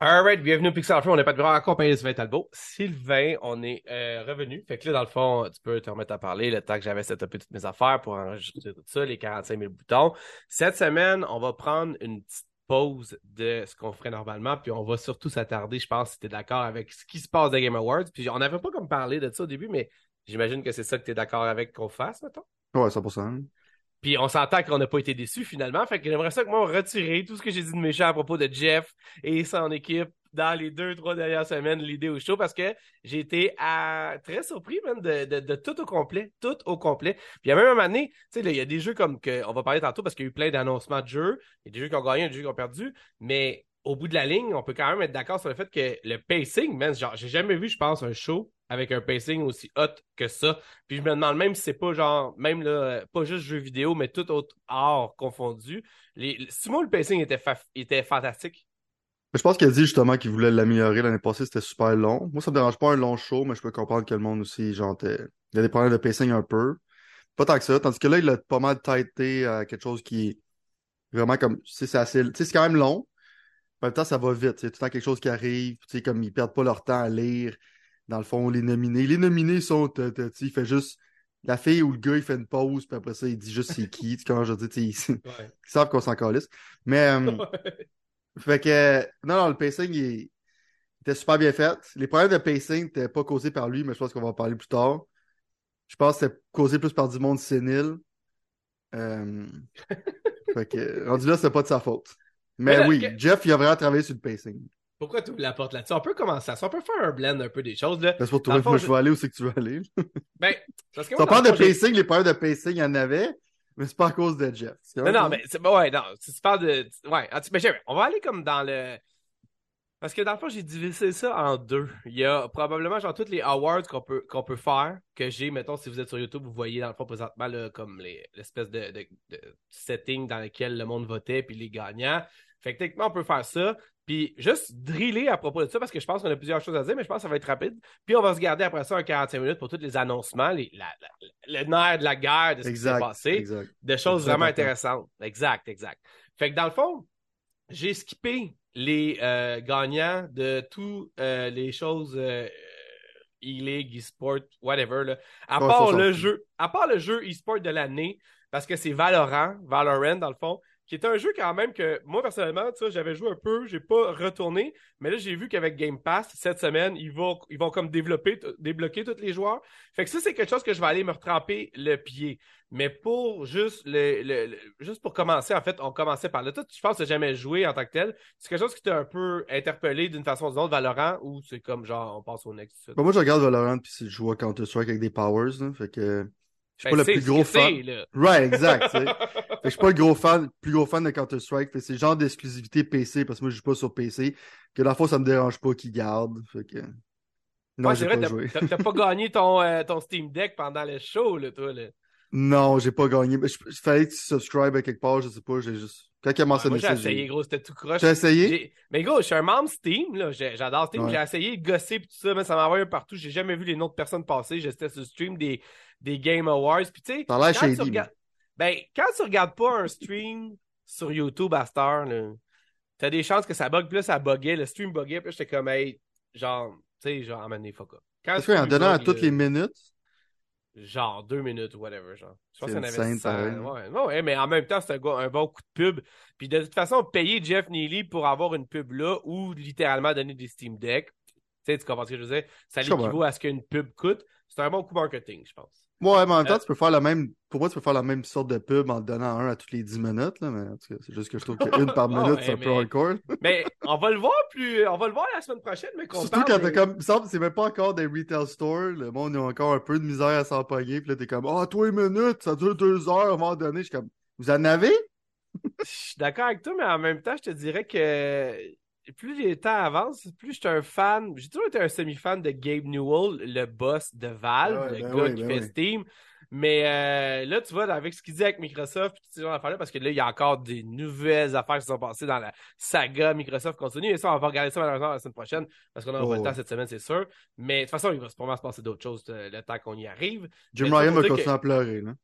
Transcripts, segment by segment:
Alright, bienvenue au Pixel Show. On n'est pas de accompagné de Sylvain Talbot. Sylvain, on est euh, revenu. Fait que là, dans le fond, tu peux te remettre à parler le temps que j'avais setupé toutes mes affaires pour enregistrer tout ça, les 45 000 boutons. Cette semaine, on va prendre une petite pause de ce qu'on ferait normalement, puis on va surtout s'attarder, je pense, si tu es d'accord avec ce qui se passe des Game Awards. Puis on n'avait pas comme parlé de ça au début, mais j'imagine que c'est ça que tu es d'accord avec qu'on fasse, mettons. Ouais, 100%. Puis on s'entend qu'on n'a pas été déçus finalement. Fait que j'aimerais ça que moi retirer tout ce que j'ai dit de méchant à propos de Jeff et son équipe dans les deux, trois dernières semaines, l'idée au show, parce que j'ai été très surpris même de, tout au complet. Tout au complet. Puis à même un moment tu sais, il y a des jeux comme que on va parler tantôt parce qu'il y a eu plein d'annoncements de jeux. Il y a des jeux qui ont gagné, des jeux qui ont perdu. Mais au bout de la ligne, on peut quand même être d'accord sur le fait que le pacing, man, genre, j'ai jamais vu, je pense, un show avec un pacing aussi hot que ça. Puis je me demande même si c'est pas genre, même là, pas juste jeux vidéo, mais tout autre art confondu. Les, si moi, le pacing était, était fantastique. Je pense qu'il a dit justement qu'il voulait l'améliorer l'année passée, c'était super long. Moi, ça me dérange pas un long show, mais je peux comprendre que le monde aussi, genre, il y a des problèmes de pacing un peu. Pas tant que ça. Tandis que là, il a pas mal tighté à quelque chose qui vraiment comme, c'est assez, c'est quand même long. En même temps, ça va vite. C'est tout le temps quelque chose qui arrive. Tu sais, comme ils perdent pas leur temps à lire dans le fond, les nominés. Les nominés sont, il fait juste la fille ou le gars, il fait une pause, puis après ça, il dit juste c'est qui. Quand je dis, ils, ils savent qu'on s'en calisse. Mais, euh, fait que, non, non, le pacing, il, était super bien fait. Les problèmes de pacing n'étaient pas causés par lui, mais je pense qu'on va en parler plus tard. Je pense que c'était causé plus par du monde sénile. Euh, fait que, rendu là, c'est pas de sa faute. Mais, oui, Jeff, il a vraiment travaillé sur le pacing. Pourquoi tu ouvres la porte là-dessus? On peut commencer ça. On peut faire un blend un peu des choses. Là. C'est pour toi, moi, je veux aller où c'est que tu veux aller. ben, parce que moi, parle de pacing, les problèmes de pacing, il y en avait, mais c'est pas à cause de Jeff. Non, non, mais c'est ouais, non, tu parles de. Ouais, mais on va aller comme dans le. Parce que dans le fond, j'ai divisé ça en deux. Il y a probablement genre tous les awards qu'on peut, qu'on peut faire, que j'ai, mettons, si vous êtes sur YouTube, vous voyez dans le fond présentement là, comme l'espèce de, de, de, setting dans lequel le monde votait, puis les gagnants. Fait que techniquement, on peut faire ça. Puis juste driller à propos de ça, parce que je pense qu'on a plusieurs choses à dire, mais je pense que ça va être rapide. Puis on va se garder après ça un 45 minutes pour tous les annoncements, les, le nerf de la guerre, de ce qui s'est passé. De choses vraiment intéressantes. Exact, exact. Fait que dans le fond, j'ai skippé les euh, gagnants de toutes euh, les choses euh, e-league, e-sport, whatever. Là. À part le jeu, à part le jeu e-sport de l'année, parce que c'est Valorant, Valorant dans le fond qui est un jeu quand même que moi personnellement, tu sais, j'avais joué un peu, j'ai pas retourné, mais là j'ai vu qu'avec Game Pass cette semaine, ils vont ils vont comme développer débloquer tous les joueurs. Fait que ça c'est quelque chose que je vais aller me retremper le pied. Mais pour juste le, juste pour commencer en fait, on commençait par là. Toi, je pense que jamais joué en tant que tel. C'est quelque chose qui t'a un peu interpellé d'une façon ou d'une autre Valorant ou c'est comme genre on passe au next. moi je regarde Valorant puis je joue Counter Strike avec des powers fait que je suis pas ben, le plus gros fan. Ouais, exact. je suis pas le gros fan, plus gros fan de Counter-Strike. C'est le genre d'exclusivité PC, parce que moi, je joue pas sur PC, que la fois, ça me dérange pas qu'ils gardent. Fait que... Non, ouais, j'ai pas joué. T'as pas gagné ton, euh, ton Steam Deck pendant le show, là, toi, là. Non, j'ai pas gagné. Il fallait que tu subscribes à quelque part, je sais pas, j'ai juste... Quand il a mentionné ça, j'ai essayé, gros, c'était tout croche. J'ai essayé? Mais gros, je suis un membre Steam, là, j'adore Steam. J'ai essayé de gosser pis tout ça, mais ça m'a envoyé partout. J'ai jamais vu les noms de personnes passer. J'étais sur le stream des, des Game Awards. Puis tu sais, regardes... ben, quand tu regardes pas un stream sur YouTube à Star, t'as des chances que ça bug. Puis là, ça buguait, le stream buguait. Puis j'étais comme, hey, genre, tu sais, genre, amenez fuck up. Quand en donnant à toutes les minutes? genre deux minutes ou whatever, genre. Je pense qu'on avait ça. Ouais, ouais, mais en même temps, c'est un, un, bon coup de pub. Puis de toute façon, payer Jeff Neely pour avoir une pub là ou littéralement donner des Steam Deck, tu sais, tu comprends ce que je veux dire? Ça l'équivaut à ce qu'une pub coûte. C'est un bon coup marketing, je pense. Ouais, mais en même temps, euh, tu peux faire la même. Pour moi, tu peux faire la même sorte de pub en te donnant un à toutes les 10 minutes, là, mais c'est juste que je trouve qu'une par minute, c'est un peu hardcore. mais on va le voir plus. On va le voir la semaine prochaine, mais qu'on Surtout quand t'as comme. semble c'est même pas encore des retail stores. Le monde a encore un peu de misère à s'empagner. Puis là, t'es comme Ah, oh, toi, une minute, ça dure deux heures à un moment donné. Je suis comme Vous en avez? Je suis d'accord avec toi, mais en même temps, je te dirais que plus les temps avancent, plus je suis un fan. J'ai toujours été un semi-fan de Gabe Newell, le boss de Valve, le ben gars qui ben fait Steam. Mais euh, là, tu vois, avec ce qu'il dit avec Microsoft, puis parce que là, il y a encore des nouvelles affaires qui sont passées dans la saga Microsoft continue. Et ça, on va regarder ça malheureusement la semaine prochaine, parce qu'on a oh. le temps cette semaine, c'est sûr. Mais de toute façon, il va se passer d'autres choses euh, le temps qu'on y arrive. Jim Ryan va continuer à pleurer, là.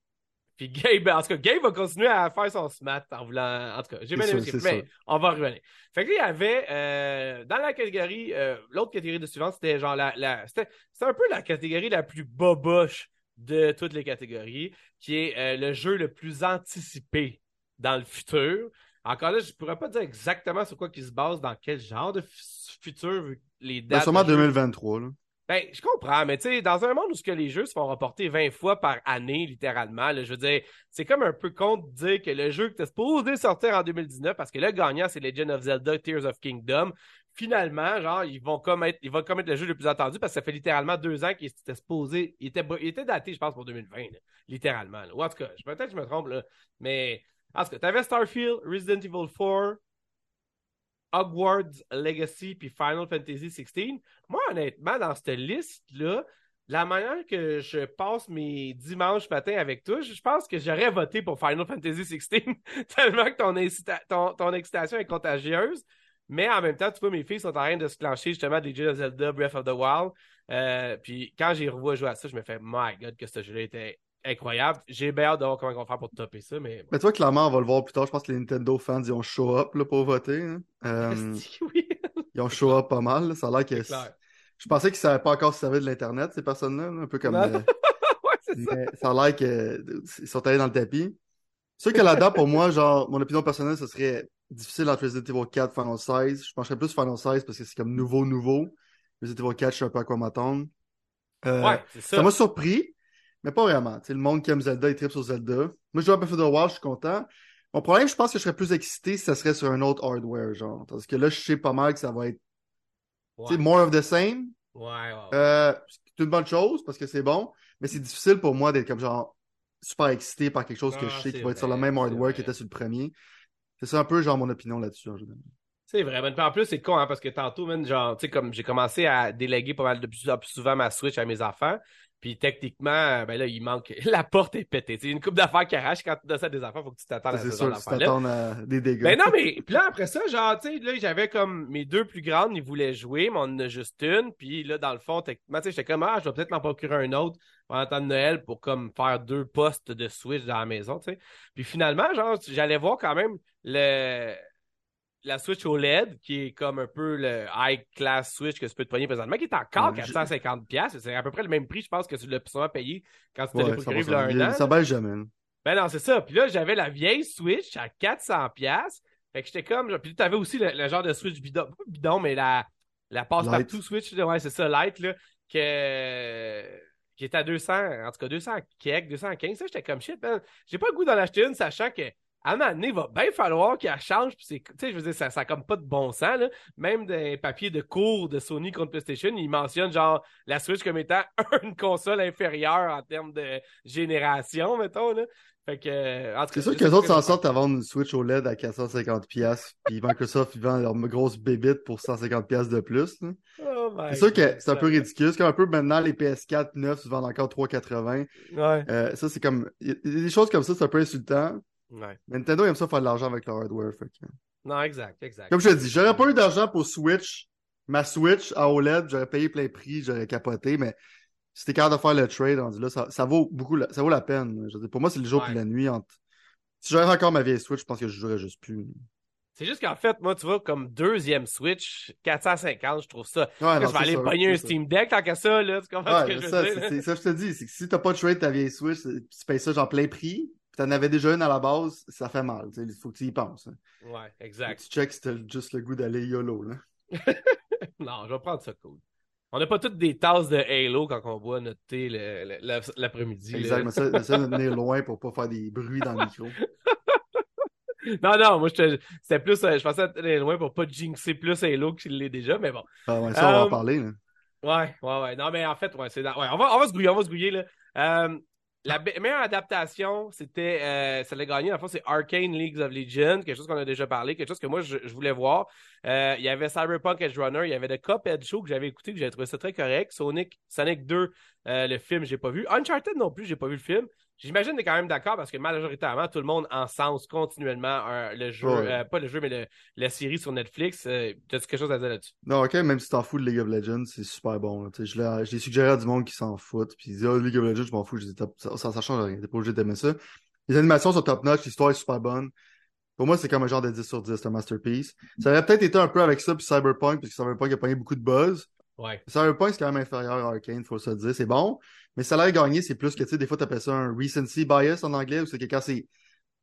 Puis Gabe, en tout cas, Gabe va continuer à faire son smat en voulant. En tout cas, j'ai bien aimé mais on va revenir. Fait que là, il y avait euh, dans la catégorie, euh, l'autre catégorie de suivante, c'était genre la. la c'était un peu la catégorie la plus boboche de toutes les catégories, qui est euh, le jeu le plus anticipé dans le futur. Encore là, je pourrais pas dire exactement sur quoi il se base, dans quel genre de futur, les ben, dates. Ben, sûrement 2023, là. Ben, je comprends, mais tu sais, dans un monde où ce que les jeux se font reporter 20 fois par année, littéralement, je veux dire, c'est comme un peu con de dire que le jeu que t'es supposé sortir en 2019, parce que le gagnant, c'est Legend of Zelda Tears of Kingdom, finalement, genre, ils vont comme être, ils vont comme être le jeu le plus attendu parce que ça fait littéralement deux ans qu'il était supposé, il était, il était daté, je pense, pour 2020, littéralement. Ou en tout cas, peut-être que je me trompe, là, mais en tout cas, t'avais Starfield, Resident Evil 4, Hogwarts Legacy puis Final Fantasy XVI. Moi, honnêtement, dans cette liste-là, la manière que je passe mes dimanches matins avec toi, je pense que j'aurais voté pour Final Fantasy XVI tellement que ton, ton, excitation est contagieuse. Mais en même temps, tu vois, mes filles sont en train de se clencher justement des jeux de Zelda Breath of the Wild. Euh, puis quand j'ai revu jouer à ça, je me fais, my god, que ce jeu-là était incroyable. J'ai bien hâte de voir comment on va faire pour topper ça. Mais, mais toi, clairement, on va le voir plus tard. Je pense que les Nintendo fans, ils ont show up là, pour voter. Hein. Euh, ils ont show up pas mal. Ça a l'air que. Je pensais qu'ils ne savaient pas encore servir de l'Internet, ces personnes-là. Un peu comme. Euh, ouais, c'est ça. ça a l'air qu'ils sont allés dans le tapis. Sûr que là-dedans, pour moi, genre, mon opinion personnelle, ce serait difficile entre Resident Evil 4 Final 16. Je pencherais plus Final 16 parce que c'est comme nouveau, nouveau. Resident Evil 4, je sais un peu à quoi m'attendre. Euh, ouais, ça. Ça m'a surpris. Mais pas vraiment. le monde qui aime Zelda, il tripe sur Zelda. Moi, je joue à Breath of the Wild, je suis content. Mon problème, je pense que je serais plus excité si ça serait sur un autre hardware, genre. Parce que là, je sais pas mal que ça va être ouais. more of the same. Ouais, ouais, Euh, c'est une bonne chose parce que c'est bon, mais c'est difficile pour moi d'être comme genre super excité par quelque chose que je sais qui va être sur le même hardware qui était sur le premier. C'est ça un peu genre mon opinion là-dessus en général. C'est vrai. Mais en plus, c'est con, hein, parce que tantôt, même, genre, tu sais, comme j'ai commencé à déléguer pas mal de plus, plus souvent ma Switch à mes enfants. Puis techniquement, ben là, il manque. La porte est pétée. C'est une coupe d'affaires qui arrache. Quand tu donnes ça à des enfants, faut que tu t'attendes à C'est sûr, tu t'attends à des dégâts. Ben non, mais puis là, après ça, genre, tu sais, là, j'avais comme mes deux plus grandes, ils voulaient jouer, mais on en a juste une. Puis là, dans le fond, techniquement, tu sais, j'étais comme, ah, je vais peut-être m'en procurer un autre pendant le temps de Noël pour comme faire deux postes de Switch dans la maison, tu sais. Puis finalement, genre, j'allais voir quand même le la Switch OLED, qui est comme un peu le high-class Switch que tu peux te pogner présentement, qui est encore 450$. C'est à peu près le même prix, je pense, que tu l'as sûrement payé quand tu t'es procuré il un an. Ça baisse jamais. Ben non, c'est ça. Puis là, j'avais la vieille Switch à 400$. Fait que j'étais comme. Puis tu avais aussi le, genre de Switch bidon, pas bidon, mais la, la passe-partout Switch. Ouais, c'est ça, light, là. Que qui était à 200, en tout cas 200 kek, 215. Ça, j'étais comme shit, ben, j'ai pas le goût d'en acheter une, sachant que à un moment donné, il va bien falloir qu'elle change. Puis tu sais, je veux dire, ça n'a comme pas de bon sens. Là. Même des papiers de cours de Sony contre PlayStation, ils mentionnent genre la Switch comme étant une console inférieure en termes de génération, mettons. Là. Fait que, C'est sûr que les autres s'en sortent à vendre une Switch OLED à 450$, puis Microsoft, ils vendent leur grosse bébite pour 150$ de plus. Oh c'est sûr que c'est un peu ridicule. C'est comme un peu maintenant, les PS4 neufs se vendent encore 3,80$. Ouais. Euh, ça, c'est comme. Des choses comme ça, c'est un peu insultant. Ouais. Nintendo aime ça faire de l'argent avec leur hardware. Fait Non, exact, exact. Comme je te dis, j'aurais pas eu d'argent pour Switch. Ma Switch à OLED, j'aurais payé plein prix, j'aurais capoté, mais si t'es capable de faire le trade, on dit là, ça, vaut beaucoup la, ça vaut la peine. Je pour moi, c'est le jour et la nuit. Si j'aurais encore ma vieille Switch, je pense que je jouerais juste plus. C'est juste qu'en fait, moi, tu vois, comme deuxième Switch, 450, je trouve ça. Ouais, je vais aller pogner un Steam Deck tant que ça, là. Tu comprends ce que je veux dire? C'est ça, je te dis. C'est que si t'as pas de trade ta vieille Switch, tu payes ça genre plein prix, t'en avais déjà une à la base, ça fait mal. Il faut que tu y penses. Hein. Ouais, exact. tu check si t'as juste le goût d'aller YOLO. Là. non, je vais prendre ça cool. On n'a pas toutes des tasses de Halo quand on boit notre thé l'après-midi. Exact, mais ça, ça de tenir loin pour pas faire des bruits dans le micro. non, non, moi, c'était plus, euh, je pensais être loin pour pas jinxer plus Halo qu'il l'est déjà, mais bon. Ah ouais, ça, on va en euh, parler, là. Ouais, ouais, ouais. Non, mais en fait, ouais, c'est, ouais, on va, on va se grouiller, on va se grouiller, là. Euh, la meilleure adaptation, c'était, ça l'a gagné, le fond, c'est Arcane Leagues of Legends, quelque chose qu'on a déjà parlé, quelque chose que moi, je, voulais voir. Euh, il y avait Cyberpunk Edge Runner, il y avait The Cuphead Show que j'avais écouté, que j'avais trouvé ça très correct. Sonic, Sonic 2, euh, le film, j'ai pas vu. Uncharted non plus, j'ai pas vu le film. J'imagine que tu es quand même d'accord parce que majoritairement, tout le monde encense continuellement le jeu, euh, pas le jeu, mais la série sur Netflix. Euh, T'as-tu quelque chose à dire là-dessus? Non, ok, même si t'en fous de League of Legends, c'est super bon. Je l'ai suggéré à du monde qui s'en fout. Puis ils disent, oh, League of Legends, je m'en fous. ça, ça, change rien. T'es pas obligé d'aimer ça. Les animations sont top-notch, l'histoire est super bonne. Pour moi, c'est comme un genre de 10 sur 10, un masterpiece. Ça aurait peut-être été un peu avec ça, puis Cyberpunk, puisque Cyberpunk a pogné beaucoup de buzz. Ouais. Cyberpunk, c'est quand même inférieur à Arkane, faut se le dire. C'est bon, mais l'a gagné, c'est plus que, tu sais, des fois, t'appelles ça un recency bias en anglais, ou c'est que quand c'est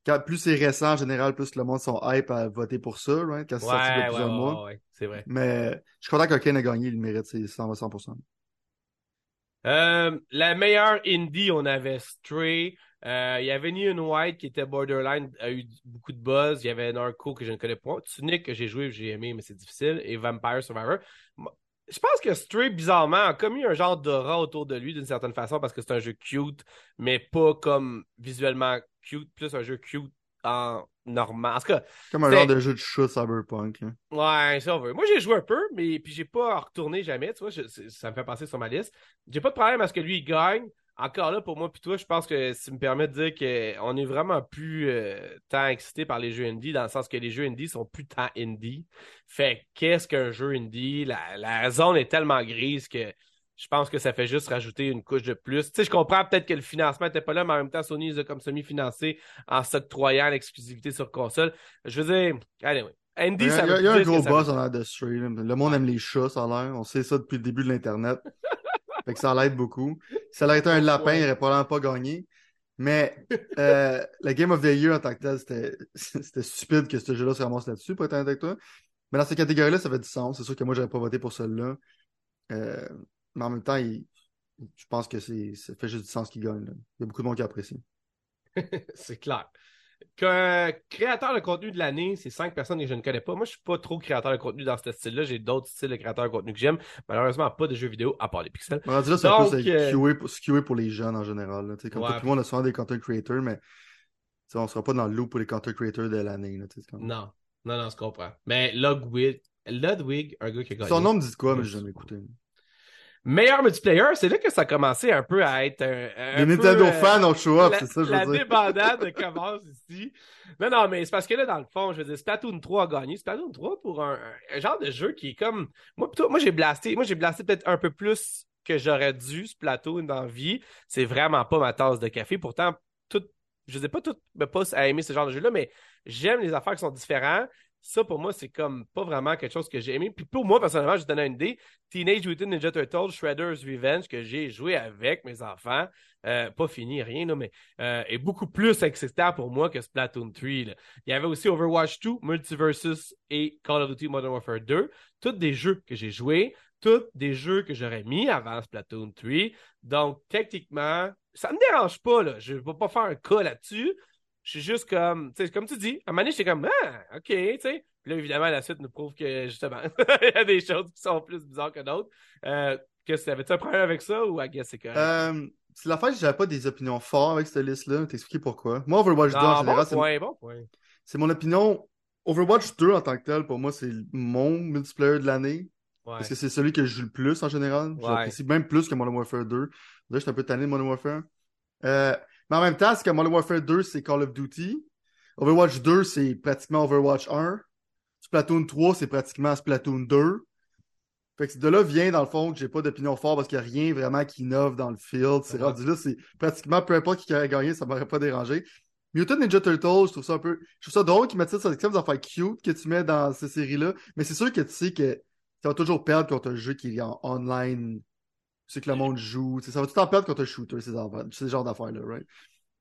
quand plus c'est récent en général, plus le monde sont hype à voter pour ça, right? quand c'est sorti il y a Ouais, ouais, plusieurs ouais, mois. ouais, ouais, c'est vrai. Mais je suis content qu'Arkane a gagné, il mérite, c'est 100%. 100%. Euh, la meilleure indie, on avait Stray. Euh, il y avait Neon White qui était borderline, a eu beaucoup de buzz. Il y avait Narco que je ne connais pas. Tunic que j'ai joué, j'ai aimé, mais c'est difficile. Et Vampire Survivor. Je pense que Stray, bizarrement, a commis un genre d'aura autour de lui d'une certaine façon parce que c'est un jeu cute, mais pas comme visuellement cute, plus un jeu cute en normal. En tout cas, Comme un genre de jeu de chat cyberpunk. hein. Ouais, ça on veut. Moi, j'ai joué un peu, mais puis j'ai pas retourné jamais, tu vois, je- ça me fait passer sur ma liste. J'ai pas de problème à ce que lui il gagne. Encore là, pour moi puis toi, je pense que ça me permet de dire qu'on est vraiment plus euh, tant excité par les jeux indie, dans le sens que les jeux indie sont plus tant indie. Fait que qu'est-ce qu'un jeu indie? La, la zone est tellement grise que je pense que ça fait juste rajouter une couche de plus. Tu sais, je comprends peut-être que le financement était pas là, mais en même temps, Sony les a comme semi-financé en s'octroyant l'exclusivité sur console. Je veux dire, allez, oui. Indie, Il y a, ça y a- y un gros boss en l'air de là. Le monde aime les chats, ça a l'air. On sait ça depuis le début de l'Internet. fait que ça l'aide beaucoup. Si ça aurait été un lapin, Ouais. il aurait probablement pas gagné. Mais euh, le Game of the Year en tant que tel, c'était stupide que ce jeu-là se ramasse là-dessus, pour être honnête avec toi. Mais dans cette catégorie-là, ça fait du sens. C'est sûr que moi, j'aurais pas voté pour celui-là. Euh, mais en même temps, il- je pense que ça fait juste du sens qu'il gagne. là. Il y a beaucoup de monde qui apprécie. C'est clair. Qu'un créateur de contenu de l'année, c'est cinq personnes que je ne connais pas. Moi, je suis pas trop créateur de contenu dans ce style-là. J'ai d'autres styles de créateurs de contenu que j'aime. Malheureusement, pas de jeux vidéo à part les pixels. Rendu là, c'est un peu euh, skewer pour, pour les jeunes en général. là. Comme Ouais. tout le monde a souvent des content creators, mais on sera pas dans le loop pour les content creators de l'année. là, comme- Non, non, non, je comprends. Mais Ludwig, Ludwig, un gars qui a gagné. Son nom me dit quoi, mais j'ai jamais écouté. Meilleur multiplayer, c'est là que ça a commencé un peu à être un, un Les peu, Nintendo euh, fans ont show up, la, c'est ça, je la veux dire. débandade commence ici. Non, non, mais c'est parce que là, dans le fond, je veux dire, Splatoon 3 a gagné. Splatoon 3 pour un, un genre de jeu qui est comme. Moi, plutôt, moi j'ai blasté. Moi, j'ai blasté peut-être un peu plus que j'aurais dû, Splatoon dans la vie. C'est vraiment pas ma tasse de café. Pourtant, tout, je sais pas tout me pousse à aimer ce genre de jeu-là, mais j'aime les affaires qui sont différentes. Ça, pour moi, c'est comme pas vraiment quelque chose que j'ai aimé. Puis pour moi, personnellement, je vais te donner une idée. Teenage Mutant Ninja Turtles Shredder's Revenge, que j'ai joué avec mes enfants, euh, pas fini, rien, là, mais euh, est beaucoup plus excitant pour moi que Splatoon 3. là. Il y avait aussi Overwatch 2, Multiversus et Call of Duty Modern Warfare 2. Tous des jeux que j'ai joués, tous des jeux que j'aurais mis avant Splatoon 3. Donc, techniquement, ça me dérange pas, là. Je vais pas faire un cas là-dessus. Je suis juste comme, tu sais, comme tu dis, à un moment donné, j'étais comme, ah, ok, tu sais. Puis là, évidemment, la suite nous prouve que, justement, il y a des choses qui sont plus bizarres que d'autres. Euh, qu'est-ce que t'avais-tu un problème avec ça ou I guess c'est correct? Euh, c'est la fin que j'avais pas des opinions fortes avec cette liste-là. T'expliquer pourquoi. Moi, Overwatch 2, en Non, général, bon c'est bon point. c'est mon opinion. Overwatch 2 en tant que tel, pour moi, c'est mon multiplayer de l'année. Ouais. Parce que c'est celui que je joue le plus en général. Ouais. J'apprécie même plus que Modern Warfare 2. Là, je suis un peu tanné de Modern Warfare. Euh, mais en même temps, c'est que Modern Warfare 2, c'est Call of Duty. Overwatch 2, c'est pratiquement Overwatch 1. Splatoon 3, c'est pratiquement Splatoon 2. Fait que de là vient, dans le fond, que j'ai pas d'opinion forte parce qu'il n'y a rien vraiment qui innove dans le field. C'est Ouais. rendu là, c'est pratiquement peu importe qui aurait gagné, ça m'aurait pas dérangé. Mutant Ninja Turtles, je trouve ça un peu. Je trouve ça drôle qu'ils mettent ça sur les affaires cute que tu mets dans ces séries-là. Mais c'est sûr que tu sais que tu vas toujours perdre contre un jeu qui est en online. Sais que le monde joue. Ça va tout temps perdre contre un shooter, ces, ces genres d'affaires-là, right?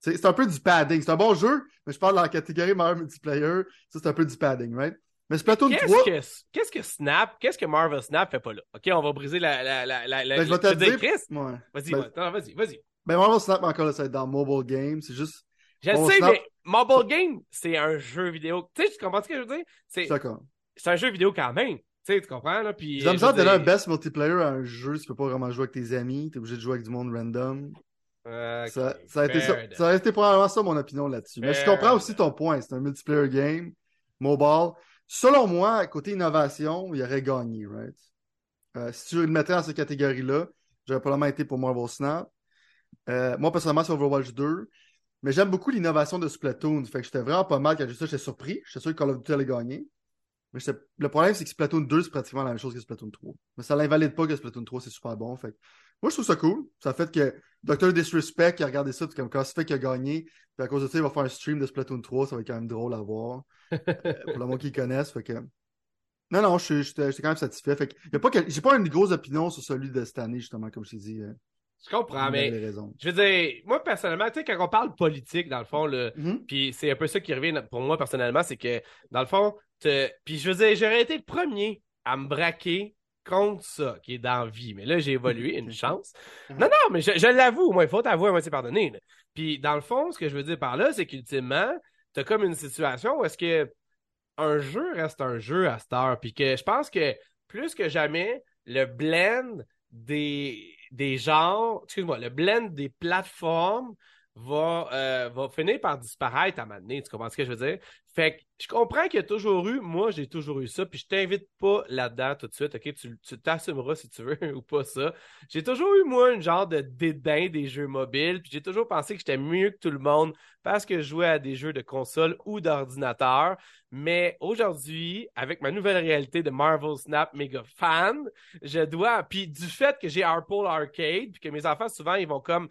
C'est c'est un peu du padding. C'est un bon jeu, mais je parle dans la catégorie meilleur multiplayer. Ça, c'est un peu du padding, right? Mais Splatoon 3. Qu'est-ce que, qu'est-ce que Snap, qu'est-ce que Marvel Snap fait pas là? Ok, on va briser la. la, la, la, la Ben, je vais te dire, Ouais. vas-y, Ben- vas-y, vas-y. Ben, Marvel Snap, encore là, ça va être dans mobile game. C'est juste. Je le sais, Snap- mais Mobile Game, c'est un jeu vidéo. Tu sais, tu comprends ce que je veux dire? C'est, c'est un jeu vidéo quand même. Tu sais, tu comprends, là? Puis. J'ai euh, l'impression de donner un best multiplayer à un jeu, tu peux pas vraiment jouer avec tes amis, t'es obligé de jouer avec du monde random. Ok, Ça, ça, a été ça, ça a été probablement ça mon opinion là-dessus. Mais je comprends aussi ton point, c'est un multiplayer game, mobile. Selon moi, côté innovation, il aurait gagné, right? Euh, si tu le mettais dans cette catégorie-là, j'aurais probablement été pour Marvel Snap. Euh, moi, personnellement, c'est Overwatch 2. Mais j'aime beaucoup l'innovation de Splatoon. Fait que j'étais vraiment pas mal quand j'ai ça, j'étais surpris. J'étais sûr que Call of Duty allait gagner. Mais le problème, c'est que Splatoon 2, c'est pratiquement la même chose que Splatoon 3. Mais ça l'invalide pas que Splatoon 3, c'est super bon. Fait moi, je trouve ça cool. Ça fait que Dr. Disrespect qui a regardé ça, comme quand ça fait qu'il a gagné, puis à cause de ça, il va faire un stream de Splatoon 3, ça va être quand même drôle à voir. euh, pour le monde qui connaissent, fait que. Non, non, je suis- quand même satisfait. Fait que, y a pas que- j'ai pas une grosse opinion sur celui de cette année, justement, comme je t'ai dit. euh, Je comprends, mais je veux dire, moi personnellement, tu sais, quand on parle politique, dans le fond, Mhm. Puis c'est un peu ça qui revient pour moi personnellement, c'est que dans le fond, te- puis je veux dire, j'aurais été le premier à me braquer contre ça, qui est dans la vie. Mais là, j'ai évolué, une chance. Non, non, mais je, je l'avoue, moi, il faut t'avouer, moi, c'est pardonné. là. Puis dans le fond, ce que je veux dire par là, c'est qu'ultimement, t'as comme une situation où est-ce que un jeu reste un jeu à cette heure. Puis que je pense que plus que jamais, le blend des, des genres, excuse-moi, le blend des plateformes va, euh, va finir par disparaître à un moment donné. Tu comprends ce que je veux dire? Fait que je comprends qu'il y a toujours eu, moi j'ai toujours eu ça, puis je t'invite pas là-dedans tout de suite, ok? Tu t'assumeras si tu veux ou pas ça. J'ai toujours eu, moi, une genre de dédain des jeux mobiles, puis j'ai toujours pensé que j'étais mieux que tout le monde parce que je jouais à des jeux de console ou d'ordinateur. Mais aujourd'hui, avec ma nouvelle réalité de Marvel Snap méga fan, je dois, puis du fait que j'ai Apple Arcade, puis que mes enfants souvent ils vont comme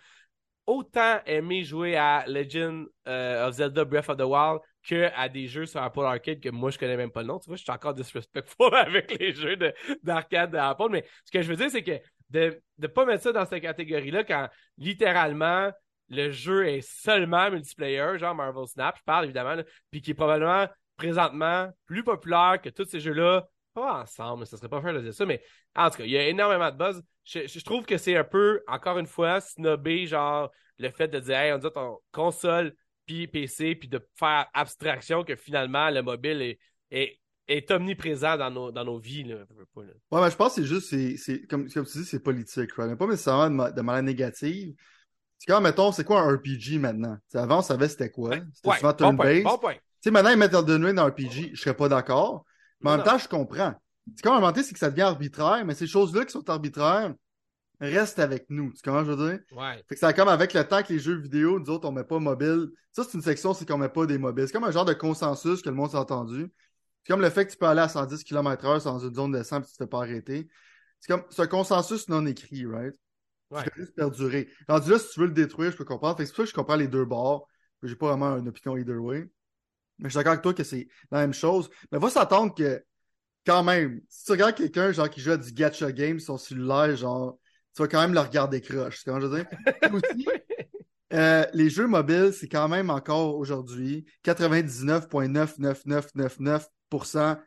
autant aimer jouer à Legend euh, of Zelda Breath of the Wild que à des jeux sur Apple Arcade que moi je connais même pas le nom. Tu vois, je suis encore disrespectful avec les jeux de- d'arcade d'Apple, mais ce que je veux dire, c'est que de ne pas mettre ça dans cette catégorie-là quand littéralement le jeu est seulement multiplayer, genre Marvel Snap, je parle évidemment, puis qui est probablement présentement plus populaire que tous ces jeux-là, pas ensemble, ça serait pas faire de dire ça, mais en tout cas, il y a énormément de buzz. Je, je trouve que c'est un peu, encore une fois, snobé, genre le fait de dire, hey, on dit ton console puis PC, puis de faire abstraction que finalement le mobile est, est, est omniprésent dans nos, dans nos vies. Là, pas. Ouais, mais je pense que c'est juste, c'est, comme, comme tu dis, c'est politique, right? Mais pas nécessairement de, ma- de manière négative. C'est quand, mettons, c'est quoi un RPG maintenant? T'sais, avant, on savait c'était quoi. C'était Ouais, souvent turn-based. bon. Tu sais, maintenant, ils mettent dans un RPG, je serais pas d'accord. Mais en même temps, je comprends. Comme un moment donné, c'est que ça devient arbitraire, mais ces choses-là qui sont arbitraires restent avec nous. Tu comprends, ce je veux dire? Ouais. Fait que c'est comme avec le temps que les jeux vidéo, nous autres, on met pas mobile. Ça, c'est une section, c'est qu'on met pas des mobiles. C'est comme un genre de consensus que le monde s'est entendu. C'est comme le fait que tu peux aller à 110 km/h dans une zone de 100 et tu te fais pas arrêter. C'est comme, un consensus non écrit, right? Ouais. Ça fait juste perdurer. Rendu là, si tu veux le détruire, je peux comprendre. Fait que c'est pour ça que je comprends les deux bords. J'ai pas vraiment une opinion either way. Mais je suis d'accord avec toi que c'est la même chose. Mais va s'attendre que, quand même, si tu regardes quelqu'un, genre, qui joue à du gacha game sur son cellulaire, genre, tu vas quand même le regarder croche. C'est comment je veux dire? Aussi, euh, les jeux mobiles, c'est quand même encore aujourd'hui 99,99999%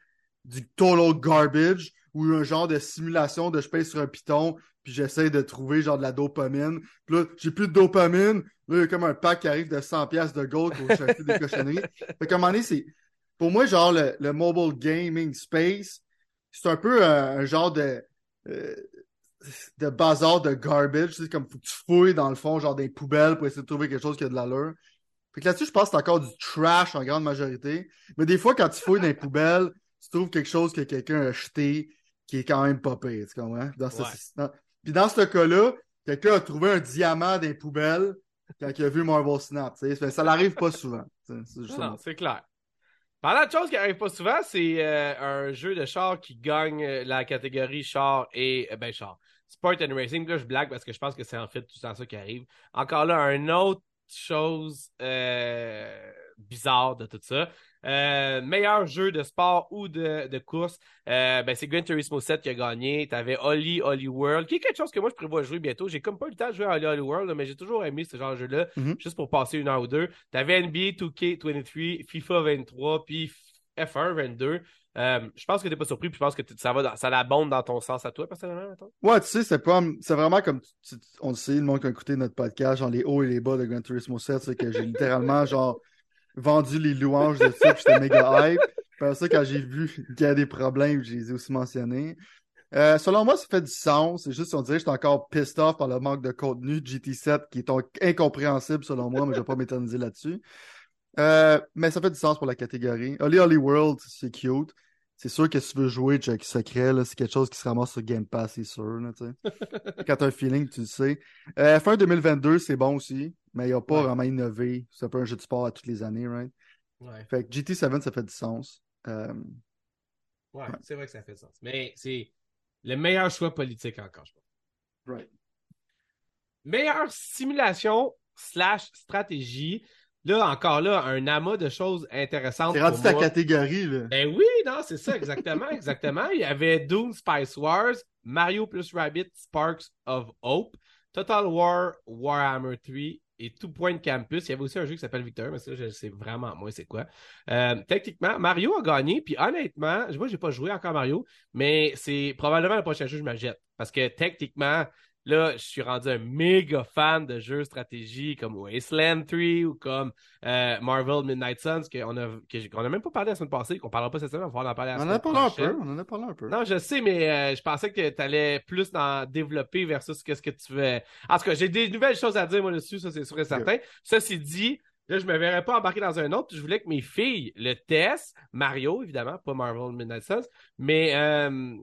du total garbage ou un genre de simulation de je pèse sur un piton puis j'essaie de trouver genre de la dopamine. Puis là, j'ai plus de dopamine. Là, il y a comme un pack qui arrive de 100$ piastres de gold pour chercher des cochonneries. Fait qu'à un moment donné, c'est. Pour moi, genre, le, le mobile gaming space, c'est un peu euh, un genre de. euh, de bazar de garbage. C'est comme faut que tu fouilles dans le fond, genre des poubelles pour essayer de trouver quelque chose qui a de l'allure. Fait que là-dessus, je pense que c'est encore du trash en grande majorité. Mais des fois, quand tu fouilles dans les poubelles, tu trouves quelque chose que quelqu'un a acheté qui est quand même pas pire, tu comprends? Dans ce- Ouais. dans- Puis dans ce cas-là, quelqu'un a trouvé un diamant les poubelles quand il a vu Marvel Snap. Fait Ça n'arrive pas souvent. Non, c'est clair. Parlant de choses qui arrivent pas souvent, c'est euh, un jeu de char qui gagne euh, la catégorie char et euh, ben char. Sport and Racing. Là, je blague parce que je pense que c'est en fait tout ça qui arrive. Encore là, une autre chose euh, bizarre de tout ça. Euh, meilleur jeu de sport ou de, de course, euh, ben c'est Gran Turismo 7 qui a gagné. T'avais Holly Holly World, qui est quelque chose que moi je prévois jouer bientôt. J'ai comme pas eu le temps de jouer à Holly Holly World, mais j'ai toujours aimé ce genre de jeu-là, Mhm. juste pour passer une heure ou deux. T'avais NBA 2K23, FIFA 23, puis F1 22. Euh, je pense que t'es pas surpris, puis je pense que ça va dans, ça l'abonde dans ton sens à toi, personnellement, mettons. Ouais, tu sais, c'est pas, c'est vraiment comme, tu- on le sait, le monde qui a écouté notre podcast, genre les hauts et les bas de Gran Turismo 7, c'est que j'ai littéralement, genre, vendu les louanges de ça, puis j'étais méga hype. Après ça, quand j'ai vu qu'il y a des problèmes, je les ai aussi mentionnés. Euh, selon moi, ça fait du sens. C'est juste, on dirait que j'étais encore pissed off par le manque de contenu de GT7 qui est incompréhensible selon moi, mais je vais pas m'éterniser là-dessus. Euh, mais ça fait du sens pour la catégorie. Holly Holly World, c'est cute. C'est sûr que si tu veux jouer Jack Secret, c'est quelque chose qui se ramasse sur Game Pass, c'est sûr. Là. Quand t'as un feeling, tu le sais. Euh, fin 2022, c'est bon aussi, mais il n'a pas Ouais. vraiment innové. C'est un peu un jeu de sport à toutes les années, right? Ouais. Fait que GT7, ça fait du sens. Euh, Ouais, c'est vrai que ça fait sens. Mais c'est le meilleur choix politique encore, je pense. right. meilleure simulation slash stratégie. Là, encore là, un amas de choses intéressantes. C'est rendu ta catégorie, là. Ben oui, non, c'est ça, exactement, exactement. Il y avait Doom Spice Wars, Mario plus Rabbit Sparks of Hope, Total War Warhammer 3 et Two Point Campus. Il y avait aussi un jeu qui s'appelle Victor, mais ça, je sais vraiment moi c'est quoi. Euh, techniquement, Mario a gagné, puis honnêtement, moi, j'ai pas joué encore Mario, mais c'est probablement le prochain jeu que je me jette. Parce que techniquement, Là, je suis rendu un méga fan de jeux stratégie comme Wasteland 3 ou comme euh, Marvel Midnight Suns qu'on a, même pas parlé la semaine passée, qu'on parlera pas cette semaine, on va pouvoir en parler la On en semaine a parlé un peu, on en a parlé un peu. Non, je sais, mais euh, je pensais que tu allais plus dans développer versus qu'est-ce que tu veux. En tout cas, j'ai des nouvelles choses à dire moi dessus, ça c'est sûr et certain. Ceci dit, là, je me verrais pas embarquer dans un autre. Je voulais que mes filles le testent. Mario, évidemment, pas Marvel Midnight Suns, mais euh,